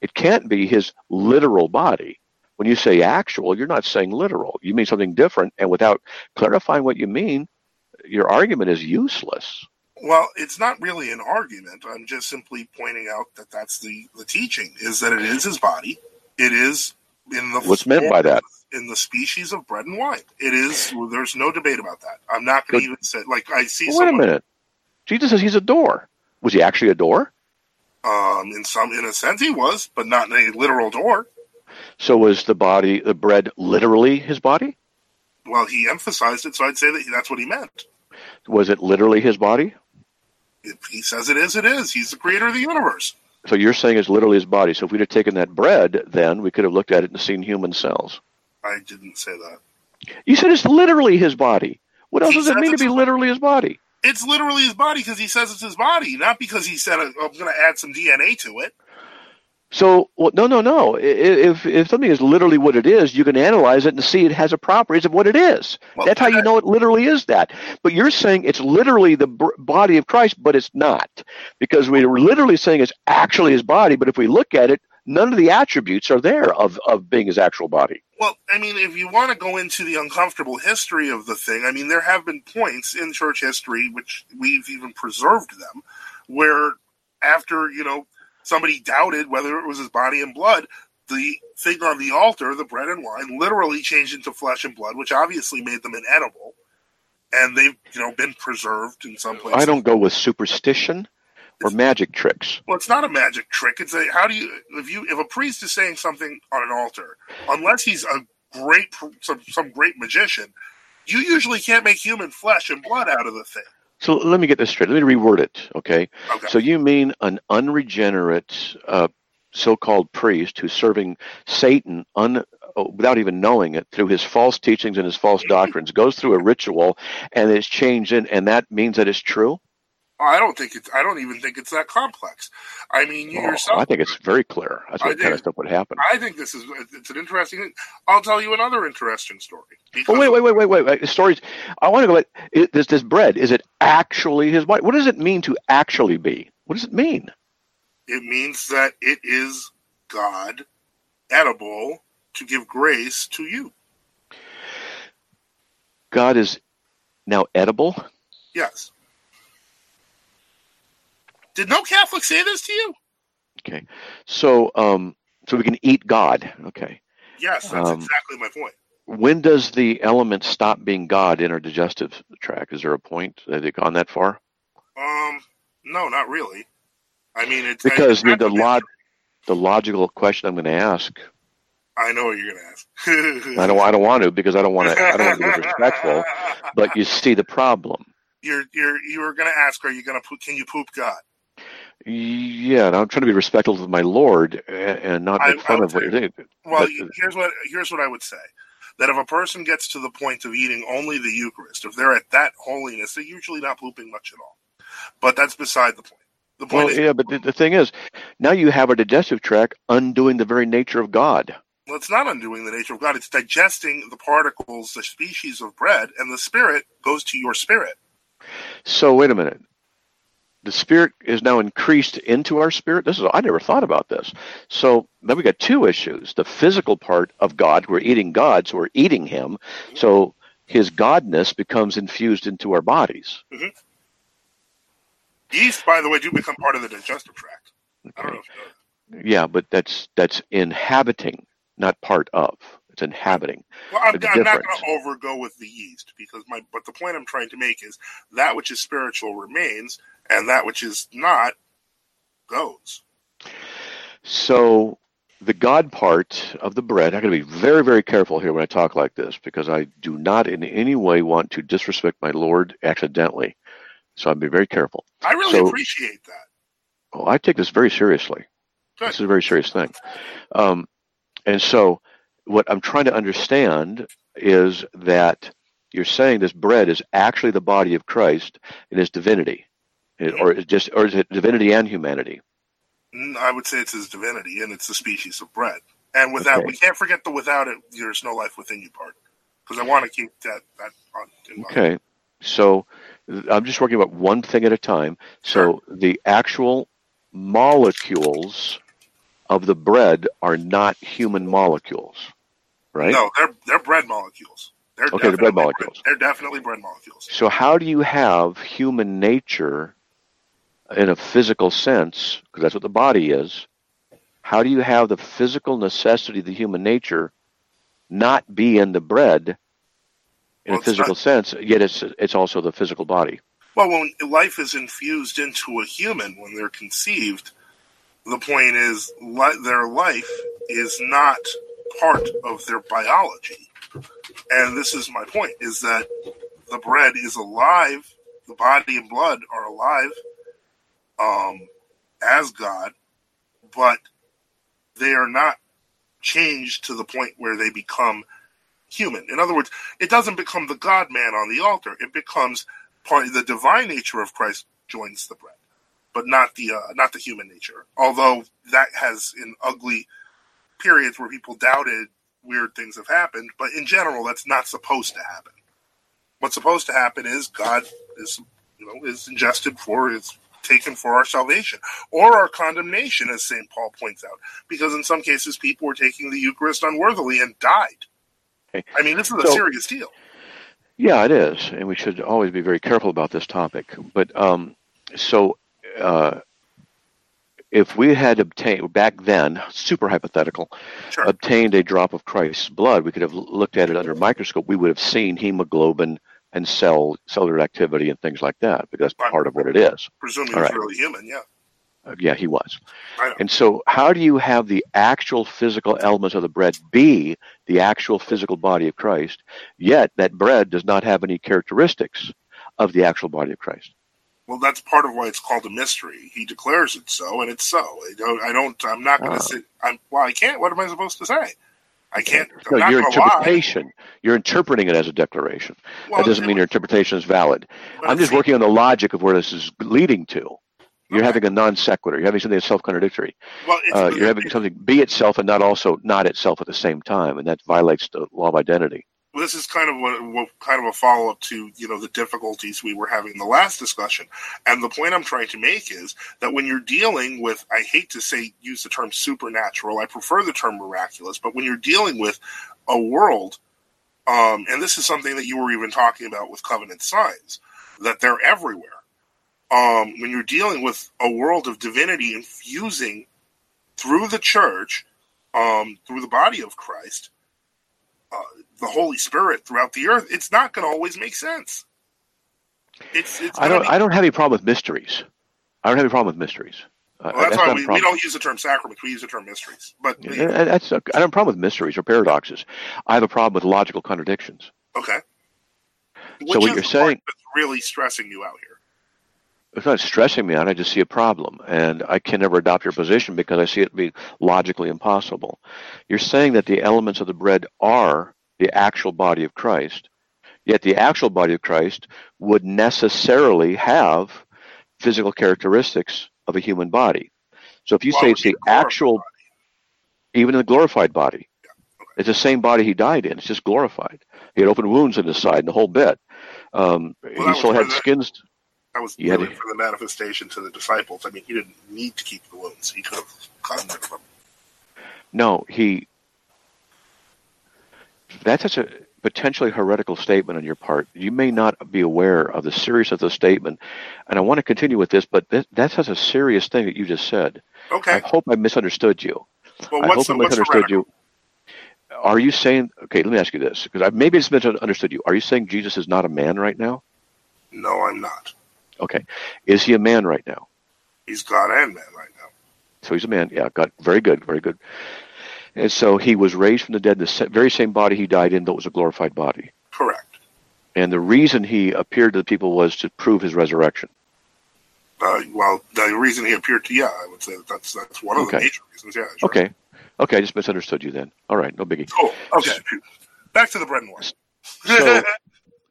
it can't be his literal body. When you say actual, you're not saying literal. You mean something different, and without clarifying what you mean, your argument is useless. Well, it's not really an argument. I'm just simply pointing out that that's the, the teaching is that it is his body. It is in the What's meant by that? in the species of bread and wine. It is. There's no debate about that. I'm not going to even say like I see Well, wait a minute. Jesus says he's a door. Was he actually a door? um, in some in a sense he was, but not in a literal door. So was the body, the bread, literally his body? Well, he emphasized it, so I'd say that that's what he meant. Was it literally his body? If he says it is, it is. He's the creator of the universe. So you're saying it's literally his body. So if we'd have taken that bread, then we could have looked at it and seen human cells. I didn't say that. You said it's literally his body. What else He does it mean to be literally his body? It's literally his body because he says it's his body, not because he said I'm going to add some DNA to it. So, well, no, no, no. If if something is literally what it is, you can analyze it and see it has a properties of what it is. That's how you know it literally is that. But you're saying it's literally the body of Christ, but it's not, because we're literally saying it's actually his body. But if we look at it, none of the attributes are there of of being his actual body. Well, I mean, if you want to go into the uncomfortable history of the thing, I mean, there have been points in church history, which we've even preserved them, where after, you know, somebody doubted whether it was his body and blood, the thing on the altar, the bread and wine, literally changed into flesh and blood, which obviously made them inedible. And they've, you know, been preserved in some places. I don't go with superstition or magic tricks. Well, it's not a magic trick. It's a how do you if you if a priest is saying something on an altar, unless he's a great some some great magician, you usually can't make human flesh and blood out of the thing. So let me get this straight. Let me reword it. Okay. Okay. So you mean an unregenerate uh, so-called priest who's serving Satan un, uh, without even knowing it through his false teachings and his false doctrines goes through a ritual and it's changed in, and that means that it's true? I don't think it's. I don't even think it's that complex. I mean, you Oh, yourself. I think it's very clear. That's I what kind of stuff would happen. I think this is. It's an interesting. I'll tell you another interesting story. Oh wait, wait, wait, wait, wait, wait. The stories. I want to go. It, this this bread is it actually his body? What does it mean to actually be? What does it mean? It means that it is God, edible to give grace to you. God is now edible. Yes. Did no Catholic say this to you? Okay, so um, so we can eat God. Okay, Yes, that's Um, exactly my point. when does the element stop being God in our digestive tract? Is there a point? Have they gone that far? Um, no, not really. I mean, it's Because I, the the, log, the logical question I'm going to ask. I know what you're going to ask. I don't. I don't want to because I don't want to. I don't want to be [laughs] disrespectful. But you see the problem. You're you're you were going to ask, are you going to poop? Can you poop God? Yeah, and I'm trying to be respectful of my Lord and, not I- make fun I of what you're doing. Well, But- uh, here's what here's what I would say. that if a person gets to the point of eating only the Eucharist, if they're at that holiness, they're usually not pooping much at all. But that's beside the point. The point Well, is, yeah, but the, the thing is, now you have a digestive tract undoing the very nature of God. well, it's not undoing the nature of God. It's digesting the particles, the species of bread, and the spirit goes to your spirit. So wait a minute. The spirit is now increased into our spirit. This is I never thought about this. So then we got two issues: the physical part of God. We're eating God, so we're eating Him. So His godness becomes infused into our bodies. Mm-hmm. Yeast, by the way, do become part of the digestive tract. I don't know if. Yeah, but that's that's inhabiting, not part of. It's inhabiting. Well, I'm, I'm not going to overgo with the yeast because my. But the point I'm trying to make is that which is spiritual remains, and that which is not goes. So the God part of the bread, I got to be very, very careful here when I talk like this because I do not in any way want to disrespect my Lord accidentally. So I'll be very careful. I really So- appreciate that. Oh, I take this very seriously. Good. This is a very serious thing. Um, and so what I'm trying to understand is that you're saying this bread is actually the body of Christ in his divinity. Or is just or is it divinity and humanity? Mm, I would say it's his divinity, and it's the species of bread. And without, Okay. we can't forget the without it, there's no life within you part. Because I want to keep that that on. In mind. Okay. So I'm just working about one thing at a time. So the actual molecules of the bread are not human molecules, right? No, they're they're bread molecules. They're Okay, they're bread molecules. They're definitely bread molecules. So how do you have human nature in a physical sense, because that's what the body is, how do you have the physical necessity of the human nature not be in the bread in Well, a physical not- sense, yet it's it's also the physical body? Well, when life is infused into a human when they're conceived, the point is li- their life is not part of their biology. And this is my point: is that the bread is alive, the body and blood are alive, um, as God, but they are not changed to the point where they become human. In other words, it doesn't become the God man on the altar; it becomes part the divine nature of Christ joins the bread, but not the uh, not the human nature. Although that has in ugly periods where people doubted weird things have happened, but in general, that's not supposed to happen. What's supposed to happen is God is you know is ingested for is taken for our salvation or our condemnation, as Saint Paul points out, because in some cases people were taking the Eucharist unworthily and died. Okay. I mean, this is a So- serious deal. Yeah, it is, and we should always be very careful about this topic. But um, so, uh, if we had obtained back then, super hypothetical, Sure. obtained a drop of Christ's blood, we could have looked at it under a microscope. We would have seen hemoglobin and cell cellular activity and things like that, because that's part of what it is. Presuming All he's right. really human, yeah. Uh, yeah, he was. And so, how do you have the actual physical elements of the bread be the actual physical body of Christ, yet that bread does not have any characteristics of the actual body of Christ? Well, that's part of why it's called a mystery. He declares it so, and it's so. I don't. I don't. I'm not going to Ah. sit. I'm. Well, I can't. What am I supposed to say? I can't. I'm No, your to lie. interpretation. You're interpreting it as a declaration. Well, that doesn't mean your interpretation is valid. I'm just working on the logic of where this is leading to. You're Okay. having a non sequitur. You're having something that's self contradictory. Well, Uh, you're having something be itself and not also not itself at the same time, and that violates the law of identity. This is kind of what kind of a follow up to you know the difficulties we were having in the last discussion. And the point I'm trying to make is that when you're dealing with, I hate to say use the term supernatural. I prefer the term miraculous. But when you're dealing with a world, um, and this is something that you were even talking about with covenant signs, that they're everywhere. Um, when you're dealing with a world of divinity infusing through the church, um, through the body of Christ, the Holy Spirit throughout the earth, it's not going to always make sense. It's, it's I don't. be- I don't have any problem with mysteries. I don't have any problem with mysteries. Uh, well, that's, that's why we, we don't use the term sacraments; we use the term mysteries. But Yeah, and that's I don't have a problem with mysteries or paradoxes. I have a problem with logical contradictions. okay. So what you're the saying- that's really stressing you out here? It's not stressing me out. I just see a problem, and I can never adopt your position because I see it be logically impossible. You're saying that the elements of the bread are the actual body of Christ. Yet the actual body of Christ would necessarily have physical characteristics of a human body. So if you Why say it's the actual, even in the glorified body, it's the same body he died in. It's just glorified. He had open wounds in his side and the whole bit. Um, that he still had skins. That was really to- for the manifestation to the disciples. I mean, he didn't need to keep the wounds. He could have gotten rid of them. No, he. That's such a potentially heretical statement on your part. You may not be aware of the seriousness of the statement, and I want to continue with this, but th- that's such a serious thing that you just said. Okay. I hope I misunderstood you. Well, I what's hope the- I misunderstood you. Are you saying? Okay, let me ask you this, because I maybe I just misunderstood you. Are you saying Jesus is not a man right now? No, I'm not. Okay, is he a man right now? He's God and man right now. So he's a man. Yeah, got very good, very good. And so he was raised from the dead, the very same body he died in, though it was a glorified body. Correct. And the reason he appeared to the people was to prove his resurrection. Uh, well, the reason he appeared to, yeah, I would say that that's that's one of the Okay. major reasons. Yeah. sure. Okay. Okay, I just misunderstood you then. All right, no biggie. Cool. Okay. Back to the bread and wine. So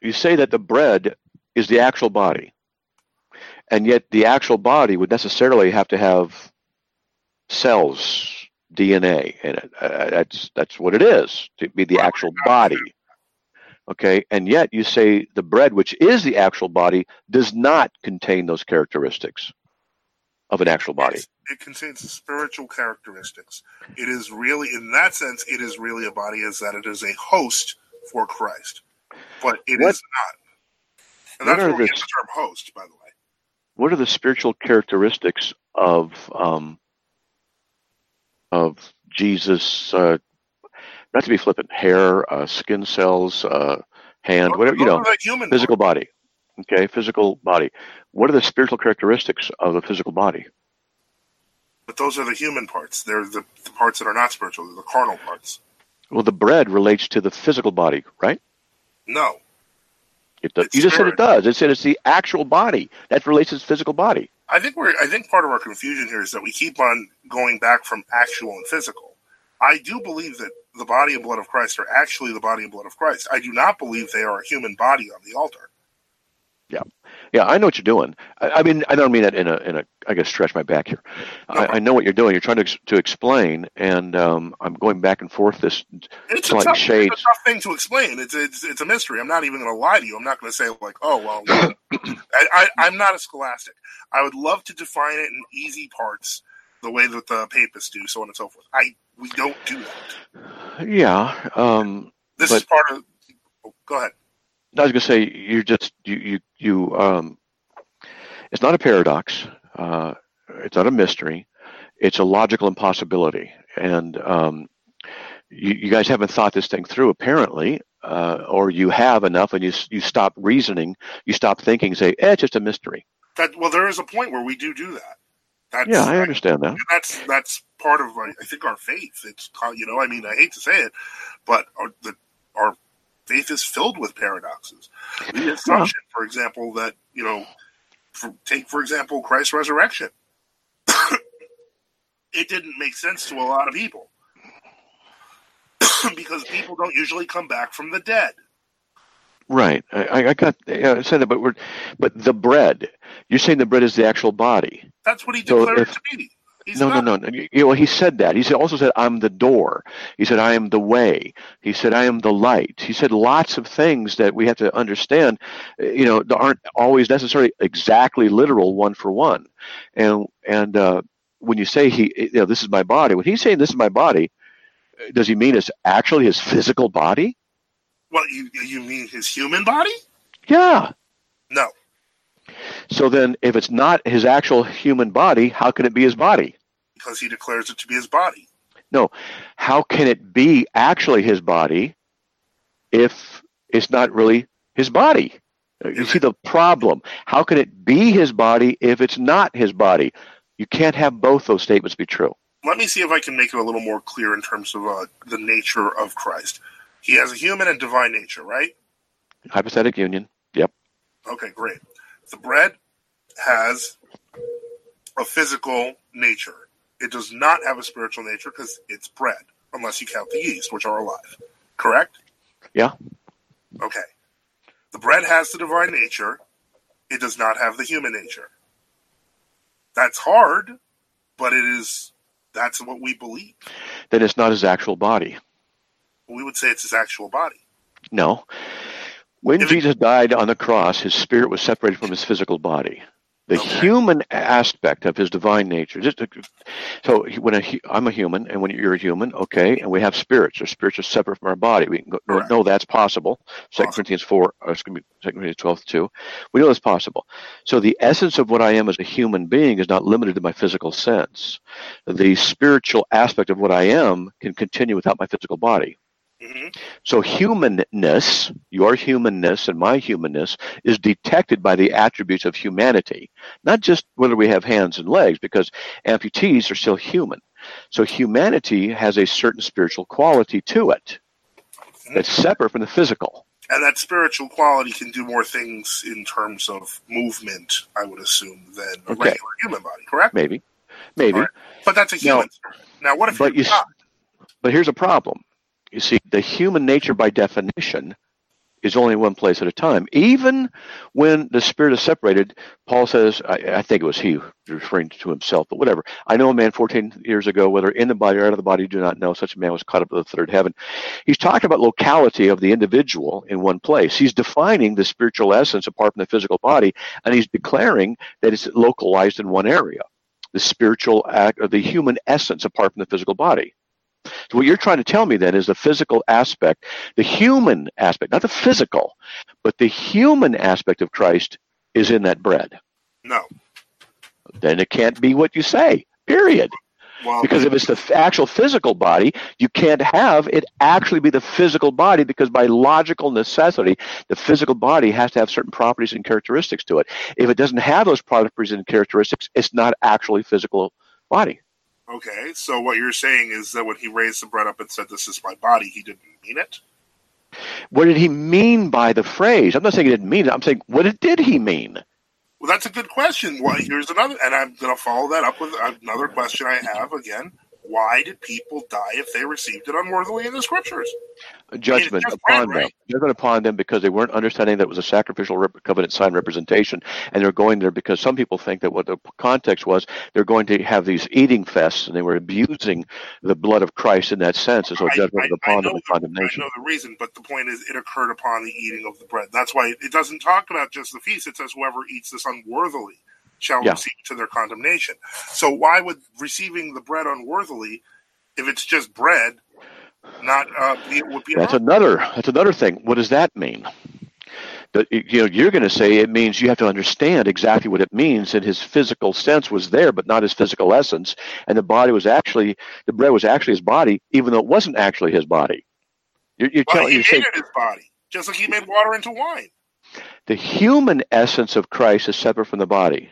you say that the bread is the actual body, and yet the actual body would necessarily have to have cells, DNA in it. Uh, that's that's what it is to be the actual body. Okay, and yet you say the bread, which is the actual body, does not contain those characteristics of an actual body. it contains spiritual characteristics. It is really, in that sense, it is really a body, is that it is a host for Christ, but it is What- not. And that's where we get the term host, by the way. what are the spiritual characteristics of um, of Jesus? Uh, not to be flippant, hair, uh, skin cells, uh, hand, whatever you know, human physical body. Okay, physical body. What are the spiritual characteristics of the physical body? But those are the human parts. They're the, the parts that are not spiritual. They're the carnal parts. Well, the bread relates to the physical body, right? No. It does. It's You just said it does. It said it's the actual body that relates to the physical body. I think we're. I think part of our confusion here is that we keep on going back from actual and physical. I do believe that the body and blood of Christ are actually the body and blood of Christ. I do not believe they are a human body on the altar. Yeah, yeah, I know what you're doing. I, I mean, I don't mean that in a in a. I guess stretch my back here. I, I know what you're doing. You're trying to ex- to explain, and um, I'm going back and forth. This It's a, tough, shades. it's a tough thing to explain. It's it's it's a mystery. I'm not even going to lie to you. I'm not going to say like, oh well, [coughs] I, I, I'm not a scholastic. I would love to define it in easy parts, the way that the papists do, so on and so forth. I we don't do that. Yeah. Um, This but is part of. oh, go ahead. I was going to say you're just you you you. Um, it's not a paradox. Uh, it's not a mystery. It's a logical impossibility, and um, you, you guys haven't thought this thing through apparently, uh, or you have enough, and you you stop reasoning, you stop thinking, say, eh, it's just a mystery. That well, there is a point where we do do that. That's, Yeah, I understand that. That's that's part of I I think our faith. It's you know I mean I hate to say it, but our the, our faith is filled with paradoxes. The assumption, for example, that you know, for, take for example Christ's resurrection. [coughs] it didn't make sense to a lot of people [coughs] because people don't usually come back from the dead. Right. I, I- got. I said that, but we're, but the bread. You're saying the bread is the actual body. That's what he So if- to be. He's no, not. no, no, no. Know, he said that. He said, also said, "I'm the door." He said, "I am the way." He said, "I am the light." He said lots of things that we have to understand. uh, You know, that aren't always necessarily exactly literal one for one. And and uh, when you say he, you know, this is my body. When he's saying this is my body, uh, does he mean it's actually his physical body? Well, you you mean his human body? Yeah. No. So then, if it's not his actual human body, how can it be his body? because he declares it to be his body. No. How can it be actually his body if it's not really his body? You see the problem. How can it be his body if it's not his body? You can't have both those statements be true. Let me see if I can make it a little more clear in terms of uh, the nature of Christ. He has a human and divine nature, right? Hypostatic union. Yep. Okay, great. The bread has a physical nature. It does not have a spiritual nature because it's bread, unless you count the yeast, which are alive. Correct? Yeah. Okay. The bread has the divine nature. It does not have the human nature. That's hard, but it is. That's what we believe. Then it's not his actual body. We would say it's his actual body. No. When Jesus died on the cross, his spirit was separated from his physical body. The Okay. human aspect of his divine nature. Just to, so when I'm a human, and when you're a human, okay, and we have spirits. Our spirits are separate from our body. We go, know that's possible. Second Awesome. Corinthians four, or excuse me, Second Corinthians twelve two. We know that's possible. So the essence of what I am as a human being is not limited to my physical sense. The spiritual aspect of what I am can continue without my physical body. Hmm So humanness, your humanness and my humanness, is detected by the attributes of humanity, not just whether we have hands and legs, because amputees are still human. So humanity has a certain spiritual quality to it that's separate from the physical. And that spiritual quality can do more things in terms of movement, I would assume, than a Okay. regular human body, correct? Maybe, maybe. Right. But that's a human. now, what if but you, but here's a problem. You see, the human nature, by definition, is only one place at a time. Even when the spirit is separated, Paul says, I, I think it was he referring to himself, but whatever. I know a man 14 years ago, whether in the body or out of the body, do not know. Such a man was caught up to the third heaven. He's talking about locality of the individual in one place. He's defining the spiritual essence apart from the physical body, and he's declaring that it's localized in one area. The spiritual act, or the human essence apart from the physical body. So what you're trying to tell me then is the physical aspect, the human aspect, not the physical, but the human aspect of Christ is in that bread. No. Then it can't be what you say. Period. Well, Because if it's the f- actual physical body, you can't have it actually be the physical body because by logical necessity, the physical body has to have certain properties and characteristics to it. If it doesn't have those properties and characteristics, it's not actually physical body. Okay, so what you're saying is that when he raised the bread up and said, "This is my body," he didn't mean it. What did he mean by the phrase? I'm not saying he didn't mean it. I'm saying what did he mean? Well, that's a good question. Well, here's another, and I'm going to follow that up with another question I have again. Why did people die if they received it unworthily in the scriptures? A judgment upon them. right? Judgment upon them because they weren't understanding that it was a sacrificial rep- covenant sign representation, and they're going there because some people think that what the context was they're going to have these eating fests, and they were abusing the blood of Christ in that sense, and so I- judgment I- upon them the- condemnation. I know the reason, but the point is, it occurred upon the eating of the bread. That's why it doesn't talk about just the feast. It says, "Whoever eats this unworthily shall Yeah. receive to their condemnation." So, why would receiving the bread unworthily, if it's just bread, not uh, be, it would be That's an another. That's another thing. What does that mean? That you know, you're going to say it means you have to understand exactly what it means. And his physical sense was there, but not his physical essence. And the body was actually the bread was actually his body, even though it wasn't actually his body. You're, you're well, telling he you're saying his body, just like he made water into wine. the human essence of Christ is separate from the body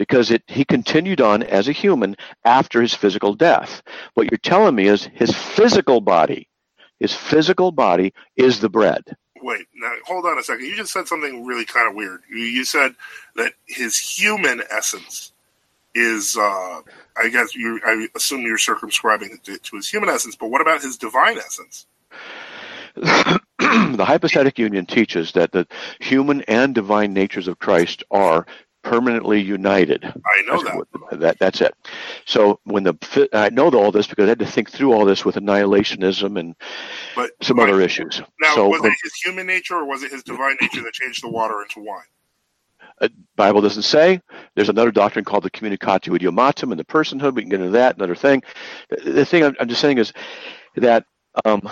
because it he continued on as a human after his physical death. What you're telling me is his physical body, his physical body is the bread. Wait, now hold on a second. You just said something really kind of weird. You, you said that his human essence is, uh, I guess you, I assume you're circumscribing it to, to his human essence, but what about his divine essence? [clears throat] the hypostatic union teaches that the human and divine natures of Christ are permanently united. I know That's that. what- that- that's it. So when the I know all this because I had to think through all this with annihilationism and But some right. other issues. Now, so was it his human nature or was it his divine nature that changed the water into wine? The Bible doesn't say. There's another doctrine called the communicatio idiomatum and the personhood. We can get into that. Another thing. The the thing I'm, I'm just saying is that um,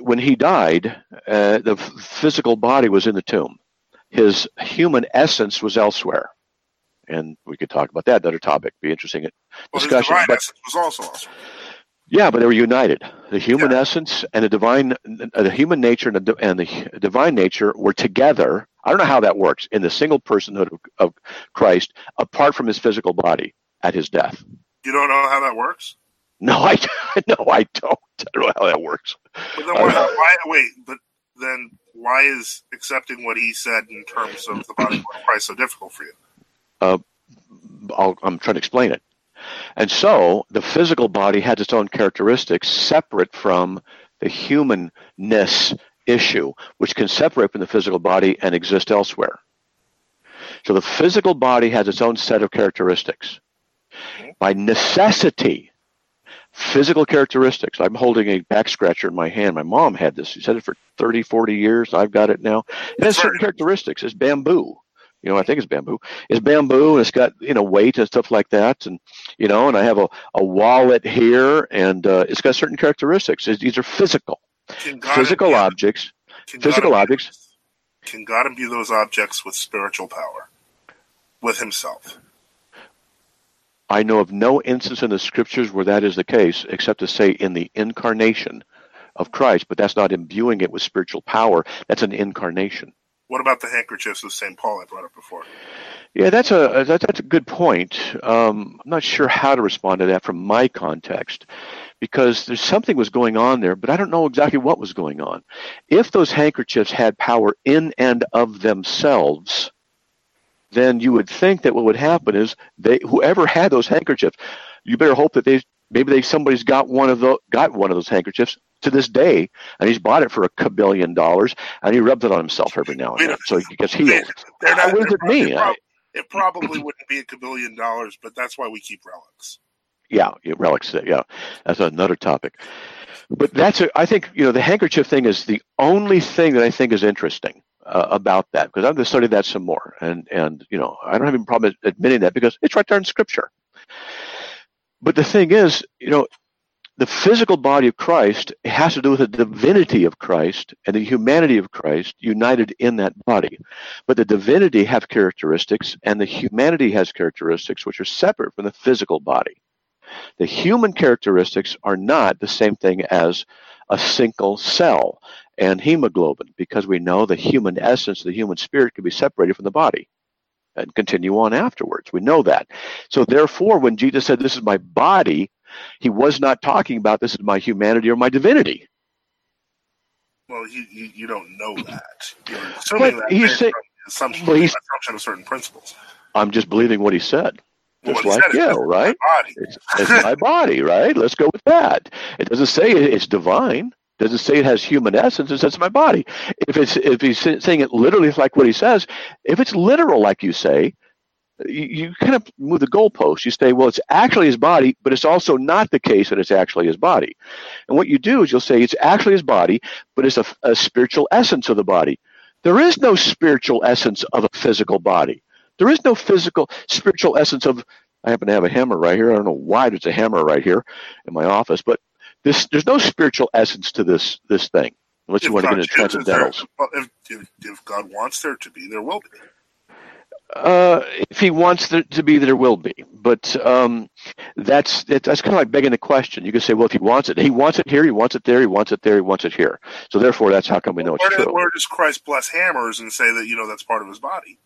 when he died, uh, the physical body was in the tomb. His human essence was elsewhere, and we could talk about that. Another topic. Be interesting Well, his discussion. divine But essence was also elsewhere. yeah, but they were united. The human essence and the divine, uh, the human nature and the, and the divine nature were together. I don't know how that works in the single personhood of, of Christ, apart from his physical body at his death. You don't know how that works? No, I [laughs] no, I don't. I don't know how that works. But then why, why, wait, but then why is accepting what he said in terms of the body Christ so difficult for you? Uh, I'll, I'm trying to explain it. And so the physical body has its own characteristics separate from the humanness issue, which can separate from the physical body and exist elsewhere. So the physical body has its own set of characteristics. By necessity, physical characteristics. I'm holding a back scratcher in my hand. My mom had this. She had it for 30, 40 years. I've got it now. It has certain characteristics. It's bamboo. You know, I think it's bamboo. It's bamboo and it's got, you know, weight and stuff like that. And, you know, and I have a, a wallet here and uh, it's got certain characteristics. It's, these are physical. Physical objects. Physical objects. Can God imbue those objects with spiritual power? With himself? I know of no instance in the scriptures where that is the case, except to say in the incarnation of Christ, but that's not imbuing it with spiritual power. That's an incarnation. What about the handkerchiefs of St. Paul I brought up before? Yeah, that's a that, that's a good point. Um, I'm not sure how to respond to that from my context, because there's something was going on there, but I don't know exactly what was going on. If those handkerchiefs had power in and of themselves, then you would think that what would happen is they whoever had those handkerchiefs, you better hope that they maybe they somebody's got one of the got one of those handkerchiefs to this day, and he's bought it for a kabillion dollars, and he rubs it on himself every now and then, so he gets healed. They're not, what does it mean? prob- it probably wouldn't be a kabillion dollars, but that's why we keep relics. yeah, yeah, relics. Yeah, that's another topic. But that's a, I think you know the handkerchief thing is the only thing that I think is interesting uh, about that because I'm going to study that some more, and and you know I don't have any problem admitting that because it's right there in Scripture. But the thing is, you know, the physical body of Christ has to do with the divinity of Christ and the humanity of Christ united in that body. But the divinity have characteristics and the humanity has characteristics which are separate from the physical body. The human characteristics are not the same thing as a single cell and hemoglobin because we know the human essence, the human spirit can be separated from the body and continue on afterwards. We know that. So therefore, when Jesus said, this is my body, he was not talking about this is my humanity or my divinity. Well, you, you, you don't know that. You're assuming But that he's saying- assumption, well, he's- assumption of certain principles. I'm just believing what he said. Well, Just he like you, "This is my right? It's, it's my [laughs] body, right? Let's go with that. It doesn't say it's divine. It doesn't say it has human essence. It says my body. If it's if he's saying it literally it's like what he says, if it's literal like you say, you, you kind of move the goalpost. You say, well, it's actually his body, but it's also not the case that it's actually his body. And what you do is you'll say it's actually his body, but it's a, a spiritual essence of the body. There is no spiritual essence of a physical body. There is no physical spiritual essence of. I happen to have a hammer right here. I don't know why there's a hammer right here in my office, but this there's no spiritual essence to this this thing unless you If want to get into chooses there- if, if, if God wants there to be, there will be. Uh, if he wants there to be, there will be. But um, that's that, that's kind of like begging the question. You can say, well, if he wants it, he wants it here, he wants it there, he wants it there, he wants it here. So therefore, that's how come we know it's Where, did, true. where does Christ bless hammers and say that you know that's part of his body?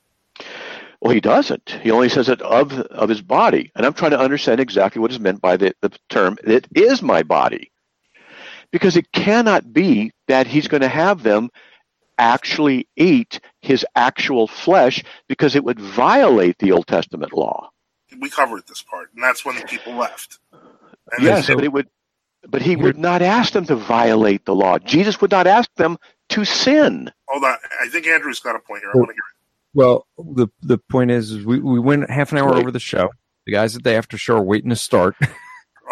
Well, he doesn't. He only says it of of his body, and I'm trying to understand exactly what is meant by the, the term "it is my body," because it cannot be that he's going to have them actually eat his actual flesh, because it would violate the Old Testament law. We covered this part, and that's when the people left. And yes, then- but it would, but he would not ask them to violate the law. Jesus would not ask them to sin. hold on. I think Andrew's got a point here. I want to hear Well, the the point is, is we, we went half an hour over the show. The guys at the after show are waiting to start. [laughs]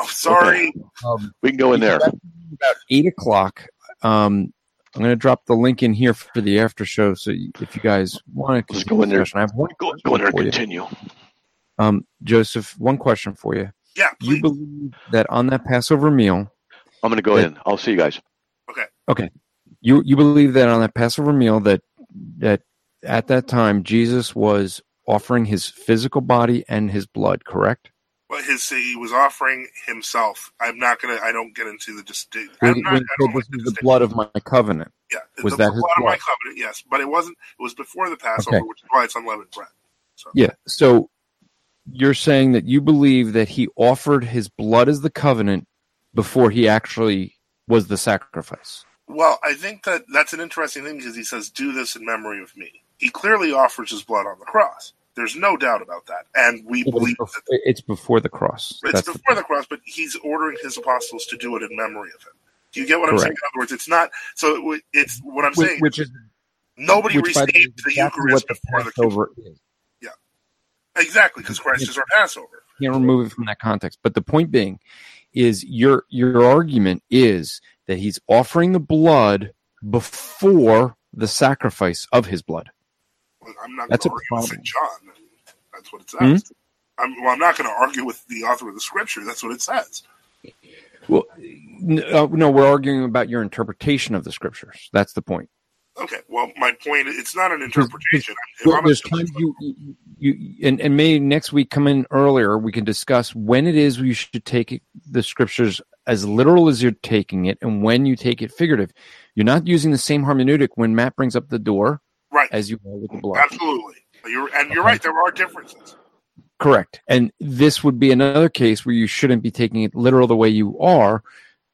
Oh, sorry. Um, We can go in there. about eight o'clock. Um, I'm going to drop the link in here for the after show. So if you guys want to Let's go in there. I have one Go, go in there and you. continue. Um, Joseph, one question for you. Yeah, You believe that on that Passover meal, I'm going to go That- in. I'll see you guys. Okay. Okay, you you believe that on that Passover meal that that at that time Jesus was offering his physical body and his blood, correct? Well, his he was offering himself. I'm not gonna. I don't get into the distinct. When, I'm not, when he I don't said, like this is the blood of my covenant. Yeah, Was the that his blood of my covenant? Yes, but it wasn't. It was before the Passover, Okay. which is why it's unleavened bread. So Yeah. So you're saying that you believe that he offered his blood as the covenant before he actually was the sacrifice. Well, I think that that's an interesting thing because he says, "Do this in memory of me." He clearly offers his blood on the cross. There's no doubt about that, and we It's believe that it's before the cross. it's That's before the cross. But he's ordering his apostles to do it in memory of him. Do you get what I'm saying? In other words, it's not. So it, it's what I'm Which, saying. which is nobody which, by the the exactly Eucharist what the before the Passover is. Yeah, exactly because Christ is our Passover. can't remove it from that context. But the point being is your your argument is that he's offering the blood before the sacrifice of his blood. I'm not That's going a to argue with problem. St. John. That's what it Hmm? says. I'm, well, I'm not going to argue with the author of the scripture. That's what it says. Well, uh, no, we're arguing about your interpretation of the scriptures. That's the point. Okay. Well, my point. It's not an interpretation. Well, there's times you, you, you and, and maybe next week come in earlier. We can discuss when it is you should take the scriptures as literal as you're taking it, and when you take it figurative. You're not using the same hermeneutic when Matt brings up the door, right? As you are with the blood. Absolutely. You're, and you're right. There are differences. Correct. And this would be another case where you shouldn't be taking it literal the way you are,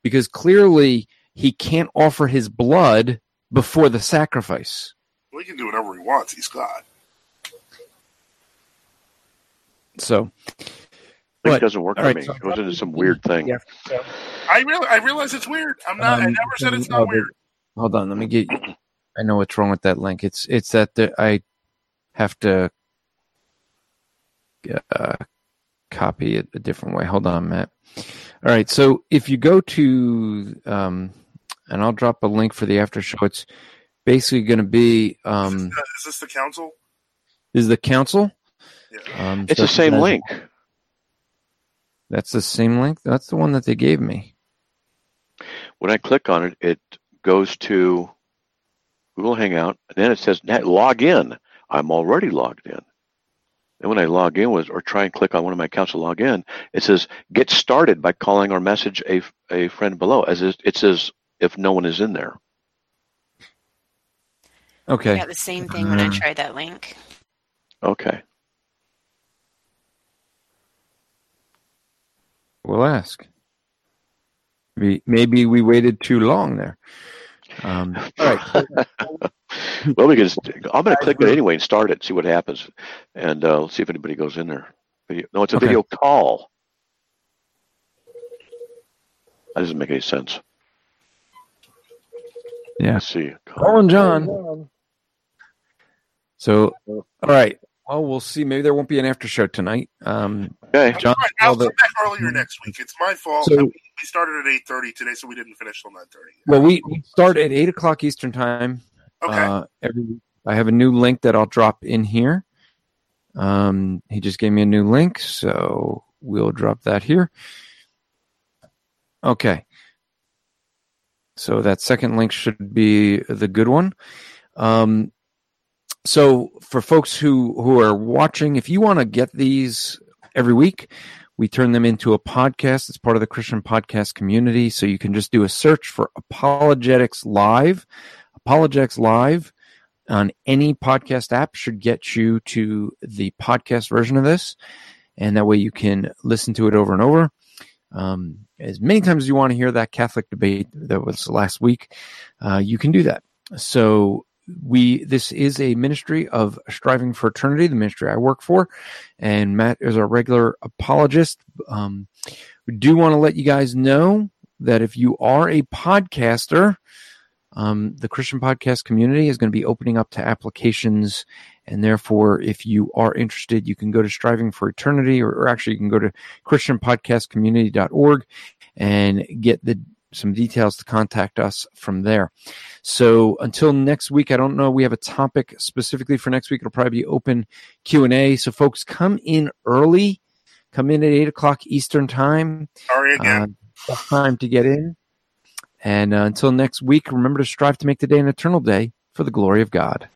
because clearly he can't offer his blood before the sacrifice. Well, he can do whatever he wants. He's God. So, It doesn't work for right, me. so- It goes into some weird thing. I really, I realize it's weird. I'm not. I Um, never said it's not weird. Hold on, let me get. I know what's wrong with that link. It's it's that the, I have to uh, copy it a different way. Hold on, Matt. All right, so if you go to, um, and I'll drop a link for the after show. It's basically going to be um, Uh, Is this the council? is the council. Um, It's so the same that's- link. That's the same link. That's the one that they gave me. When I click on it, it goes to Google Hangout, and then it says "Net- log in. I'm already logged in. And when I log in with or try and click on one of my accounts to log in, it says get started by calling or message a, a friend below. As it it says if no one is in there. Okay. I got the same thing when I tried that link. Okay. We'll ask. Maybe, maybe we waited too long there. Um, [laughs] all right. [laughs] well, we can. Just, I'm going to click it anyway and start it. See what happens, and uh, let's see if anybody goes in there. Video, no, it's a Okay. video call. That doesn't make any sense. Yeah. Let's see. Colin John. So, all right. Well, we'll see. Maybe there won't be an after show tonight. Um, okay. John, Right, I'll the- come back earlier next week. It's my fault. So- we started at eight thirty today, so we didn't finish till nine thirty. well, we, we start at eight o'clock Eastern time. Okay. Uh, every. I have a new link that I'll drop in here. Um, he just gave me a new link, so we'll drop that here. Okay. So that second link should be the good one. Um, so for folks who who are watching, if you want to get these every week, we turn them into a podcast. It's part of the Christian podcast community. So you can just do a search for Apologetics Live. Apologetics Live on any podcast app should get you to the podcast version of this. And that way you can listen to it over and over. Um, as many times as you want to hear that Catholic debate that was last week, uh, you can do that. So we this is a ministry of striving for eternity, the ministry I work for, and Matt is our regular apologist. Um, we do want to let you guys know that if you are a podcaster, um, the Christian podcast community is going to be opening up to applications. And therefore, if you are interested, you can go to Striving for Eternity, or, or actually, you can go to ChristianPodcastCommunity.org and get the some details to contact us from there. So until next week, I don't know. We have a topic specifically for next week. It'll probably be open Q and A. So folks, come in early. Come in at eight o'clock Eastern time. Sorry again. Uh, time to get in. And uh, until next week, remember to strive to make the day an eternal day for the glory of God.